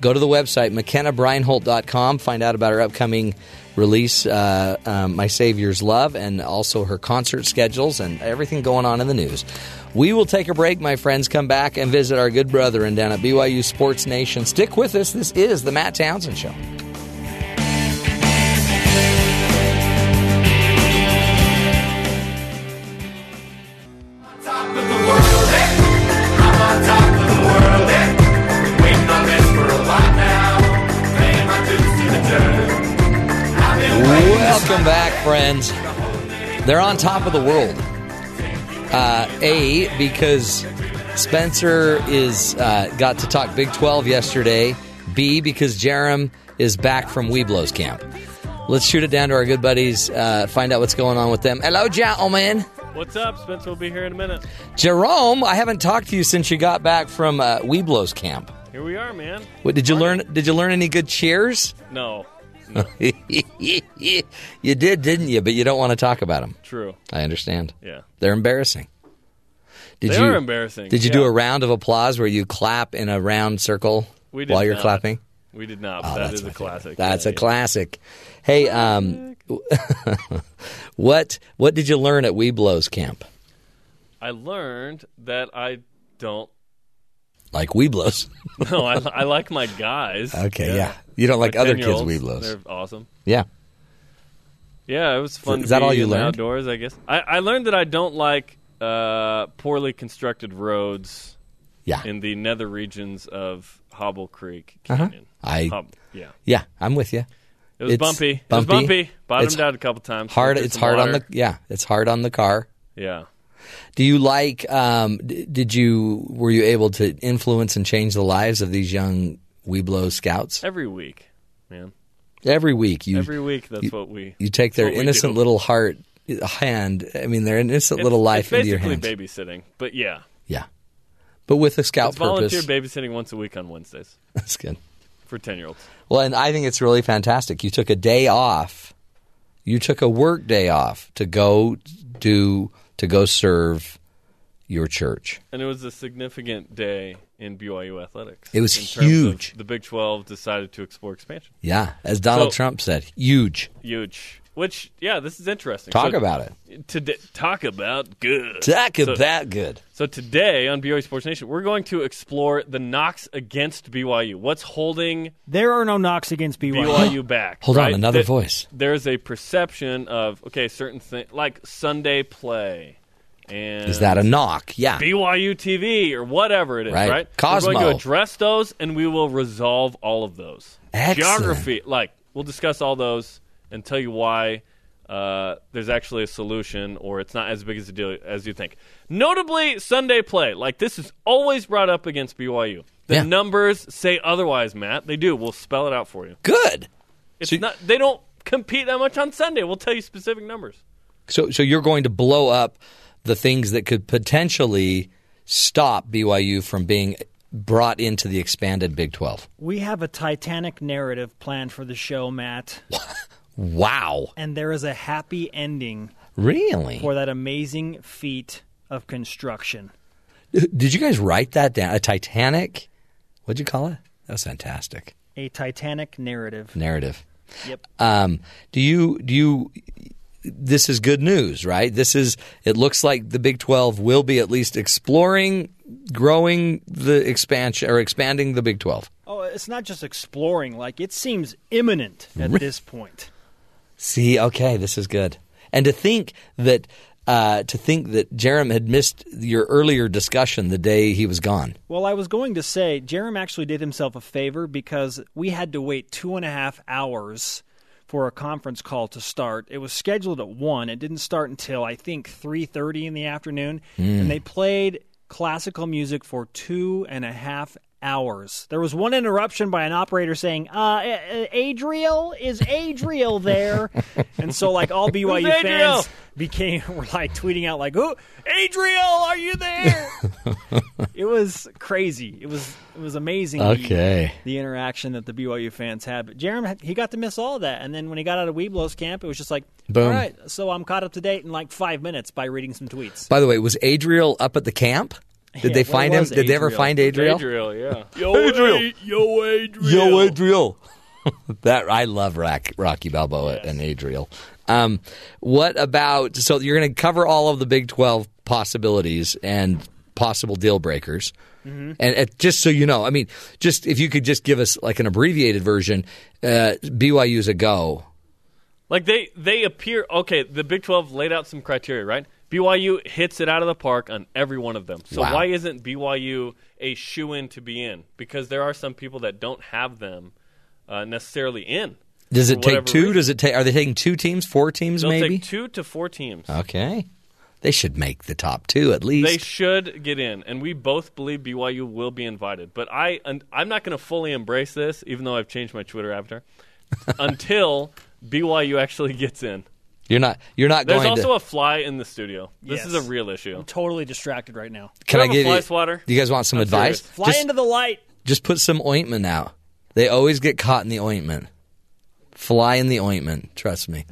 Go to the website mckennabreinholt.com. Find out about her upcoming release, uh, um, My Savior's Love, and also her concert schedules and everything going on in the news. We will take a break, my friends. Come back and visit our good brethren down at BYU Sports Nation. Stick with us. This is the Matt Townsend Show. Friends. They're on top of the world. Uh, a because Spencer is uh, got to talk Big Twelve yesterday. B, because Jarom is back from Webelos camp. Let's shoot it down to our good buddies, uh, find out what's going on with them. Hello, gentlemen. What's up? Spencer will be here in a minute. Jarom, I haven't talked to you since you got back from uh, Webelos camp. Here we are, man. What did you learn? Did you learn any good cheers? No. [laughs] you did, didn't you? But you don't want to talk about them. True. I understand. Yeah. They're embarrassing. Did They you, are embarrassing, Did you yeah. do a round of applause where you clap in a round circle while you're clapping? We did not. Oh, that's a classic. That's Yeah, a classic. Hey, um, [laughs] what what did you learn at Webelos camp? I learned that I don't. Like Webelos. [laughs] No, I, I like my guys. Okay, yeah. You don't like other kids' 10-year-olds, Webelos. They're awesome. Yeah. Yeah, it was fun. Is to that be all you learned? Outdoors, I guess. I, I learned that I don't like uh, poorly constructed roads. Yeah. In the nether regions of Hobble Creek Uh-huh. Canyon. I Hob- yeah. yeah, I'm with you. It was bumpy. It was bumpy. Bottomed out a couple times. Hard. It's hard on water. the yeah. It's hard on the car. Yeah. Do you like? Um, did you were you able to influence and change the lives of these young Webelos scouts? Every week, man. Every week, you Every week, that's you, what we. you take their we innocent little heart hand. I mean, their innocent It's- little life into your hands. basically babysitting, but yeah, Yeah, but with a scout it's volunteer babysitting once a week on Wednesdays [laughs] That's good. for ten year olds. Well, and I think it's really fantastic. You took a day off. You took a work day off to go do to go serve your church. And it was a significant day in BYU athletics. It was in terms of huge. The Big Twelve decided to explore expansion. Yeah, as Donald So- Trump said, huge. Huge. Which, yeah, this is interesting. Talk So- about it. Today, talk about good. Talk So- about good. So today on BYU Sports Nation, we're going to explore the knocks against BYU. What's holding There are no knocks against BYU. BYU back? Hold on, another That voice. There's a perception of okay, certain things like Sunday play, and Is that a knock? Yeah. BYU TV or whatever it is, Right. right? Cosmo. We're going to address those, and we will resolve all of those. Excellent. Geography, like we'll discuss all those and tell you why uh, there's actually a solution, or it's not as big as a deal as you think. Notably, Sunday play, like this is always brought up against BYU. The Yeah. numbers say otherwise, Matt. They do. We'll spell it out for you. Good. It's not. They don't compete that much on Sunday. We'll tell you specific numbers. So, so you're going to blow up the things that could potentially stop BYU from being brought into the expanded Big 12. We have a Titanic narrative planned for the show, Matt. [laughs] Wow. And there is a happy ending Really? for that amazing feat of construction. Did you guys write that down? A Titanic? What'd you call it? That was fantastic. A Titanic narrative. Narrative. Yep. Um, do you do you? This is good news, right? This is. It looks like the Big Twelve will be at least exploring, growing the expansion or expanding the Big Twelve. Oh, it's not just exploring. Like, it seems imminent at this point. See, okay, this is good. And to think that uh, to think that Jarom had missed your earlier discussion the day he was gone. Well, I was going to say, Jarom actually did himself a favor because we had to wait two and a half hours for a conference call to start. It was scheduled at one. It didn't start until I think three thirty in the afternoon, Mm. and they played classical music for two and a half hours. There was one interruption by an operator saying, uh, uh, Adriel, is Adriel there? [laughs] and so, like, all BYU fans became, [laughs] were like tweeting out, like, oh, Adriel, are you there? [laughs] it was crazy. It was it was amazing. the- Okay. The, interaction that the BYU fans had. But Jarom, he got to miss all that. And then when he got out of Webelos camp, it was just like, Boom. all right, so I'm caught up to date in like five minutes by reading some tweets. By the way, was Adriel up at the camp? Did Yeah, they find him? was Did they ever find Adriel? Adriel, yeah. [laughs] Yo, Adriel. Yo, Adriel. Yo, Adriel. [laughs] that I love Rock, Rocky Balboa and Adriel. Um, what about? So you're going to cover all of the Big Twelve possibilities and possible deal breakers. Mhm. And uh, just so you know, I mean, just if you could just give us like an abbreviated version, uh, BYU's a go. Like they they appear okay. The Big Twelve laid out some criteria, right? BYU hits it out of the park on every one of them. So Wow. why isn't BYU a shoe in to be in? Because there are some people that don't have them uh, necessarily in. Does it take two? reason. Does it take? Are they taking two teams, four teams, They'll maybe? take two to four teams. Okay, They should make the top two at least. They should get in, and we both believe BYU will be invited. But I, I'm not going to fully embrace this, even though I've changed my Twitter avatar, [laughs] until BYU actually gets in. You're not. You're not going. There's also to. a fly in the studio. This is a real issue. I'm totally distracted right now. Can Do I you have a give fly you? swatter? Do you guys want some I'm advice? serious. Fly Just, into the light. just put some ointment out. They always get caught in the ointment. Fly in the ointment. Trust me.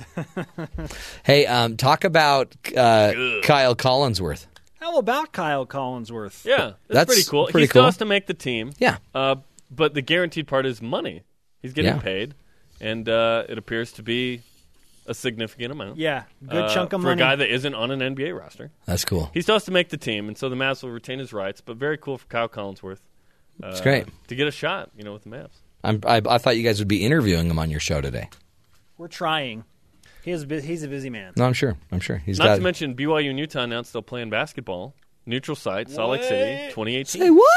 [laughs] hey, um, talk about uh, Kyle Collinsworth. How about Kyle Collinsworth? Yeah, that's, That's pretty cool. pretty he still cool. has to make the team. Yeah. Uh, but the guaranteed part is money. He's getting Yeah. paid, and uh, it appears to be a significant amount. Yeah, good uh, chunk of money. for money. a guy that isn't on an NBA roster. That's cool. He still has to make the team, and so the Mavs will retain his rights. But very cool for Kyle Collinsworth. Uh, It's great. to get a shot, you know, with the Mavs. I'm, I, I thought you guys would be interviewing him on your show today. We're trying. He is bu- he's a busy man. No, I'm sure. I'm sure he's Not got. to mention BYU and Utah announced they'll play in basketball. Neutral site, Salt Lake City, 2018. Say what?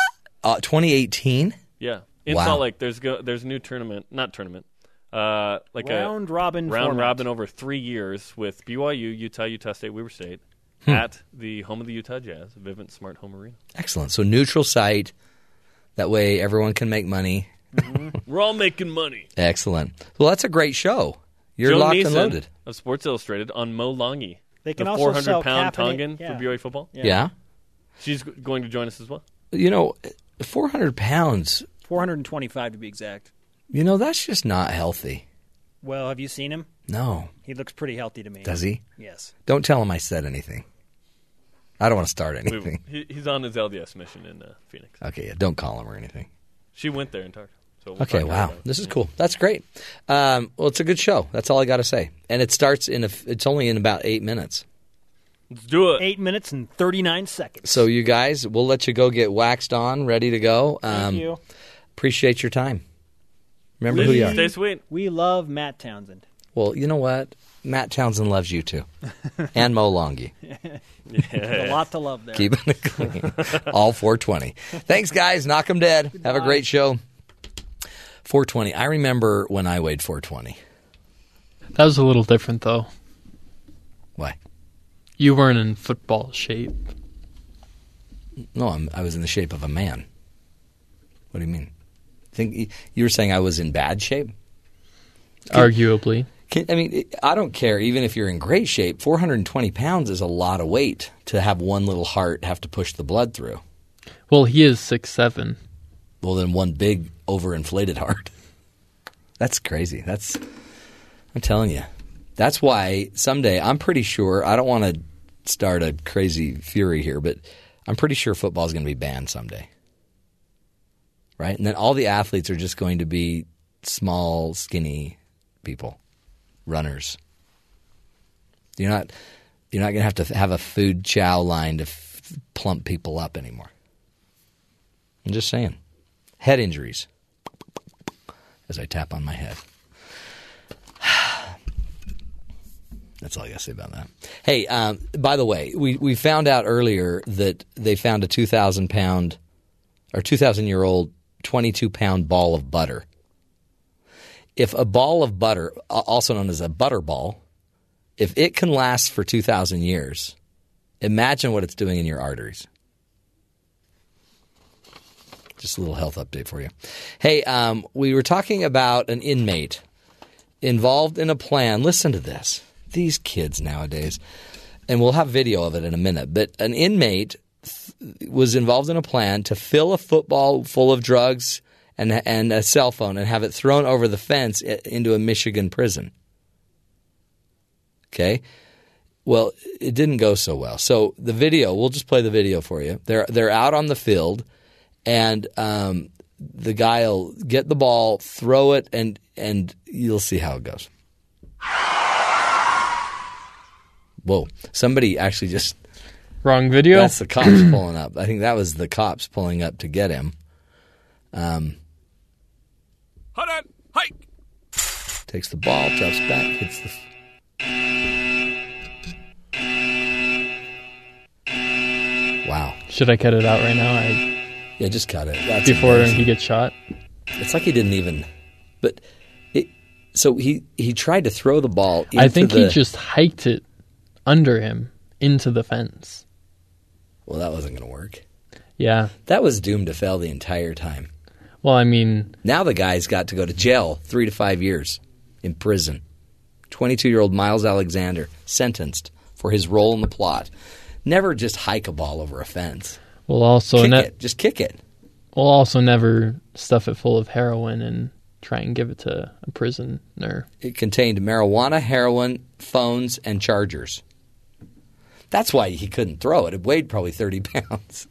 Uh, 2018. Yeah, in Wow. Salt Lake, there's go, there's a new tournament, not tournament, uh, like Round a robin round format. robin over three years with BYU, Utah, Utah State, Weber State Hmm. at the home of the Utah Jazz, Vivint Smart Home Arena. Excellent. So neutral site. That way everyone can make money. We're all making money. Excellent. Well, that's a great show. You're Joe locked Niesen and loaded. of Sports Illustrated on Mo Langi. They can the also 400 sell pound Tongan yeah. for BYU football. Yeah. She's going to join us as well. You know, 400 pounds. 425 to be exact. You know, that's just not healthy. Well, have you seen him? No. He looks pretty healthy to me. Does he? Yes. Don't tell him I said anything. I don't want to start We- anything. he, he's on his LDS mission in uh, Phoenix. Okay, yeah, don't call him or anything. She went there and talked. So we'll Okay, talk wow, this is cool. That's great. Um, well, it's a good show. That's all I got to say. And it starts in a. f- It's only in about eight minutes. Let's do it. Eight minutes and 39 seconds. So you guys, we'll let you go get waxed on, ready to go. Um, Thank you. Appreciate your time. Remember who you are. Stay sweet. We love Matt Townsend. Well, you know what? Matt Townsend loves you too, [laughs] and Mo Langi. [laughs] There's a lot to love there. Keeping it clean. All 420. Thanks, guys. Knock 'em dead. Have a great show. 420. I remember when I weighed 420. That was a little different, though. Why? You weren't in football shape. No, I'm, I was in the shape of a man. What do you mean? Think you were saying I was in bad shape? Arguably. Can, I mean, I don't care. Even if you're in great shape, 420 pounds is a lot of weight to have one little heart have to push the blood through. Well, he is six seven. Well, then one big overinflated heart. [laughs] That's crazy. That's I'm telling you. That's why someday I'm pretty sure I don't want to start a crazy fury here, but I'm pretty sure football is going to be banned someday. Right? And then all the athletes are just going to be small, skinny people, runners. You're not you're not going to have to have a food chow line to f- plump people up anymore. I'm just saying. Head injuries. As I tap on my head. [sighs] That's all I got to say about that. Hey, um, by the way, we, we found out earlier that they found a 2,000 pound or 2,000 year old 22 pound ball of butter. If a ball of butter, also known as a butter ball, if it can last for 2,000 years, imagine what it's doing in your arteries. Just a little health update for you. Hey, um, we were talking about an inmate involved in a plan. Listen to this. These kids nowadays, and we'll have video of it in a minute, but an inmate was involved in a plan to fill a football full of drugs and, and a cell phone and have it thrown over the fence into a Michigan prison. Okay. Well, it didn't go so well. So the video, we'll just play the video for you. They're they're out on the field, and um, the guy will get the ball, throw it, and and you'll see how it goes. Whoa! Somebody actually just Wrong video. That's the cops [clears throat] pulling up. I think that was the cops pulling up to get him. Um, Hold on. Hike. takes the ball, drops back, hits the. Wow. Should I cut it out right now? I, Yeah, just cut it. That's before amazing. he gets shot. It's like he didn't even. But it. So he he tried to throw the ball. Into I think the, he just hiked it under him into the fence. Well, that wasn't going to work. Yeah. That was doomed to fail the entire time. Well, I mean, Now the guy's got to go to jail three to five years in prison. 22 year old Miles Alexander sentenced for his role in the plot. Never just hike a ball over a fence. we'll also kick ne- it. Just kick it. we'll also never stuff it full of heroin and try and give it to a prisoner. It contained marijuana, heroin, phones, and chargers. That's why he couldn't throw it. It weighed probably 30 [laughs] pounds.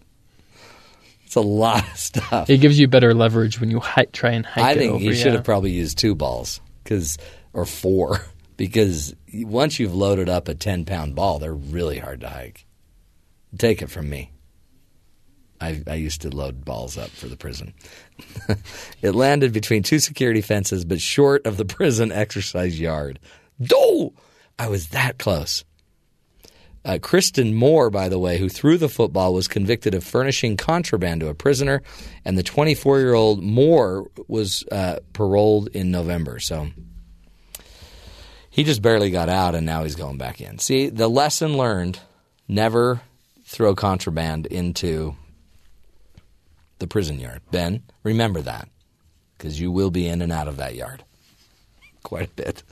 It's a lot of stuff. It gives you better leverage when you hi- try and hike I it think over. he should yeah. have probably used two balls, because or four, [laughs] because once you've loaded up a 10 pound ball, they're really hard to hike. Take it from me. I, I used to load balls up for the prison. [laughs] it landed between two security fences, but short of the prison exercise yard. Do I was that close. Uh, Kristen Moore, by the way, who threw the football, was convicted of furnishing contraband to a prisoner, and the 24 year old Moore was uh, paroled in November. So he just barely got out, and now he's going back in. See, the lesson learned never throw contraband into the prison yard. Ben, remember that because you will be in and out of that yard [laughs] quite a bit.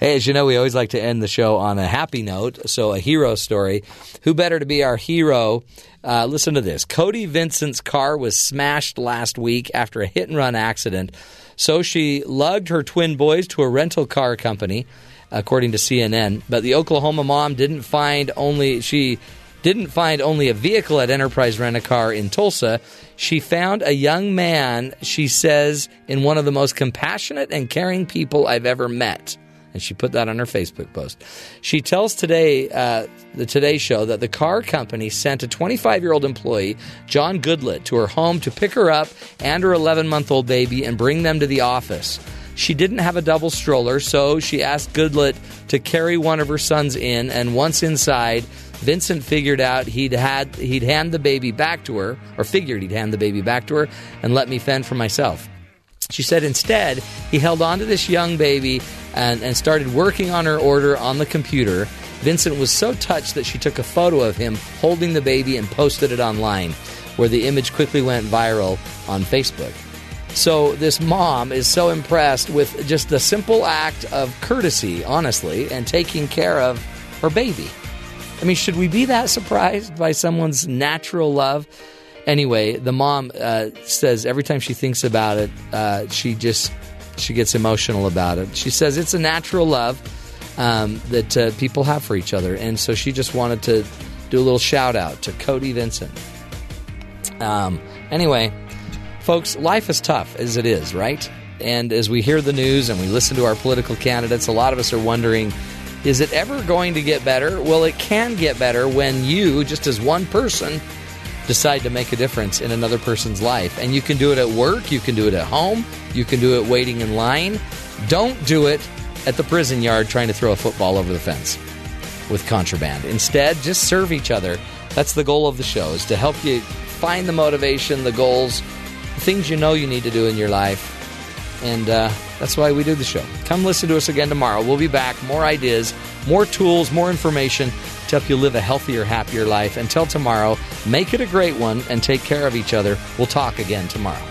Hey, as you know, we always like to end the show on a happy note. So, a hero story. Who better to be our hero? Uh, listen to this. Cody Vincent's car was smashed last week after a hit and run accident. So, she lugged her twin boys to a rental car company, according to CNN. But the Oklahoma mom didn't find only, she didn't find only a vehicle at Enterprise Rent a Car in Tulsa. She found a young man, she says, in one of the most compassionate and caring people I've ever met. And she put that on her Facebook post. She tells today, uh, the Today Show, that the car company sent a 25 year old employee, John Goodlett, to her home to pick her up and her 11 month old baby and bring them to the office. She didn't have a double stroller, so she asked Goodlett to carry one of her sons in, and once inside, Vincent figured out he'd had he'd hand the baby back to her, or figured he'd hand the baby back to her, and let me fend for myself. She said instead he held on to this young baby and, and started working on her order on the computer. Vincent was so touched that she took a photo of him holding the baby and posted it online, where the image quickly went viral on Facebook. So this mom is so impressed with just the simple act of courtesy, honestly, and taking care of her baby. I mean, should we be that surprised by someone's natural love? Anyway, the mom uh, says every time she thinks about it, uh, she just she gets emotional about it. She says it's a natural love um, that uh, people have for each other, and so she just wanted to do a little shout out to Cody Vincent. Um, anyway, folks, life is tough as it is, right? And as we hear the news and we listen to our political candidates, a lot of us are wondering is it ever going to get better? Well, it can get better when you, just as one person, decide to make a difference in another person's life. And you can do it at work, you can do it at home, you can do it waiting in line. Don't do it at the prison yard trying to throw a football over the fence with contraband. Instead, just serve each other. That's the goal of the show is to help you find the motivation, the goals, the things you know you need to do in your life. And uh, that's why we do the show. Come listen to us again tomorrow. We'll be back. More ideas, more tools, more information to help you live a healthier, happier life. Until tomorrow, make it a great one and take care of each other. We'll talk again tomorrow.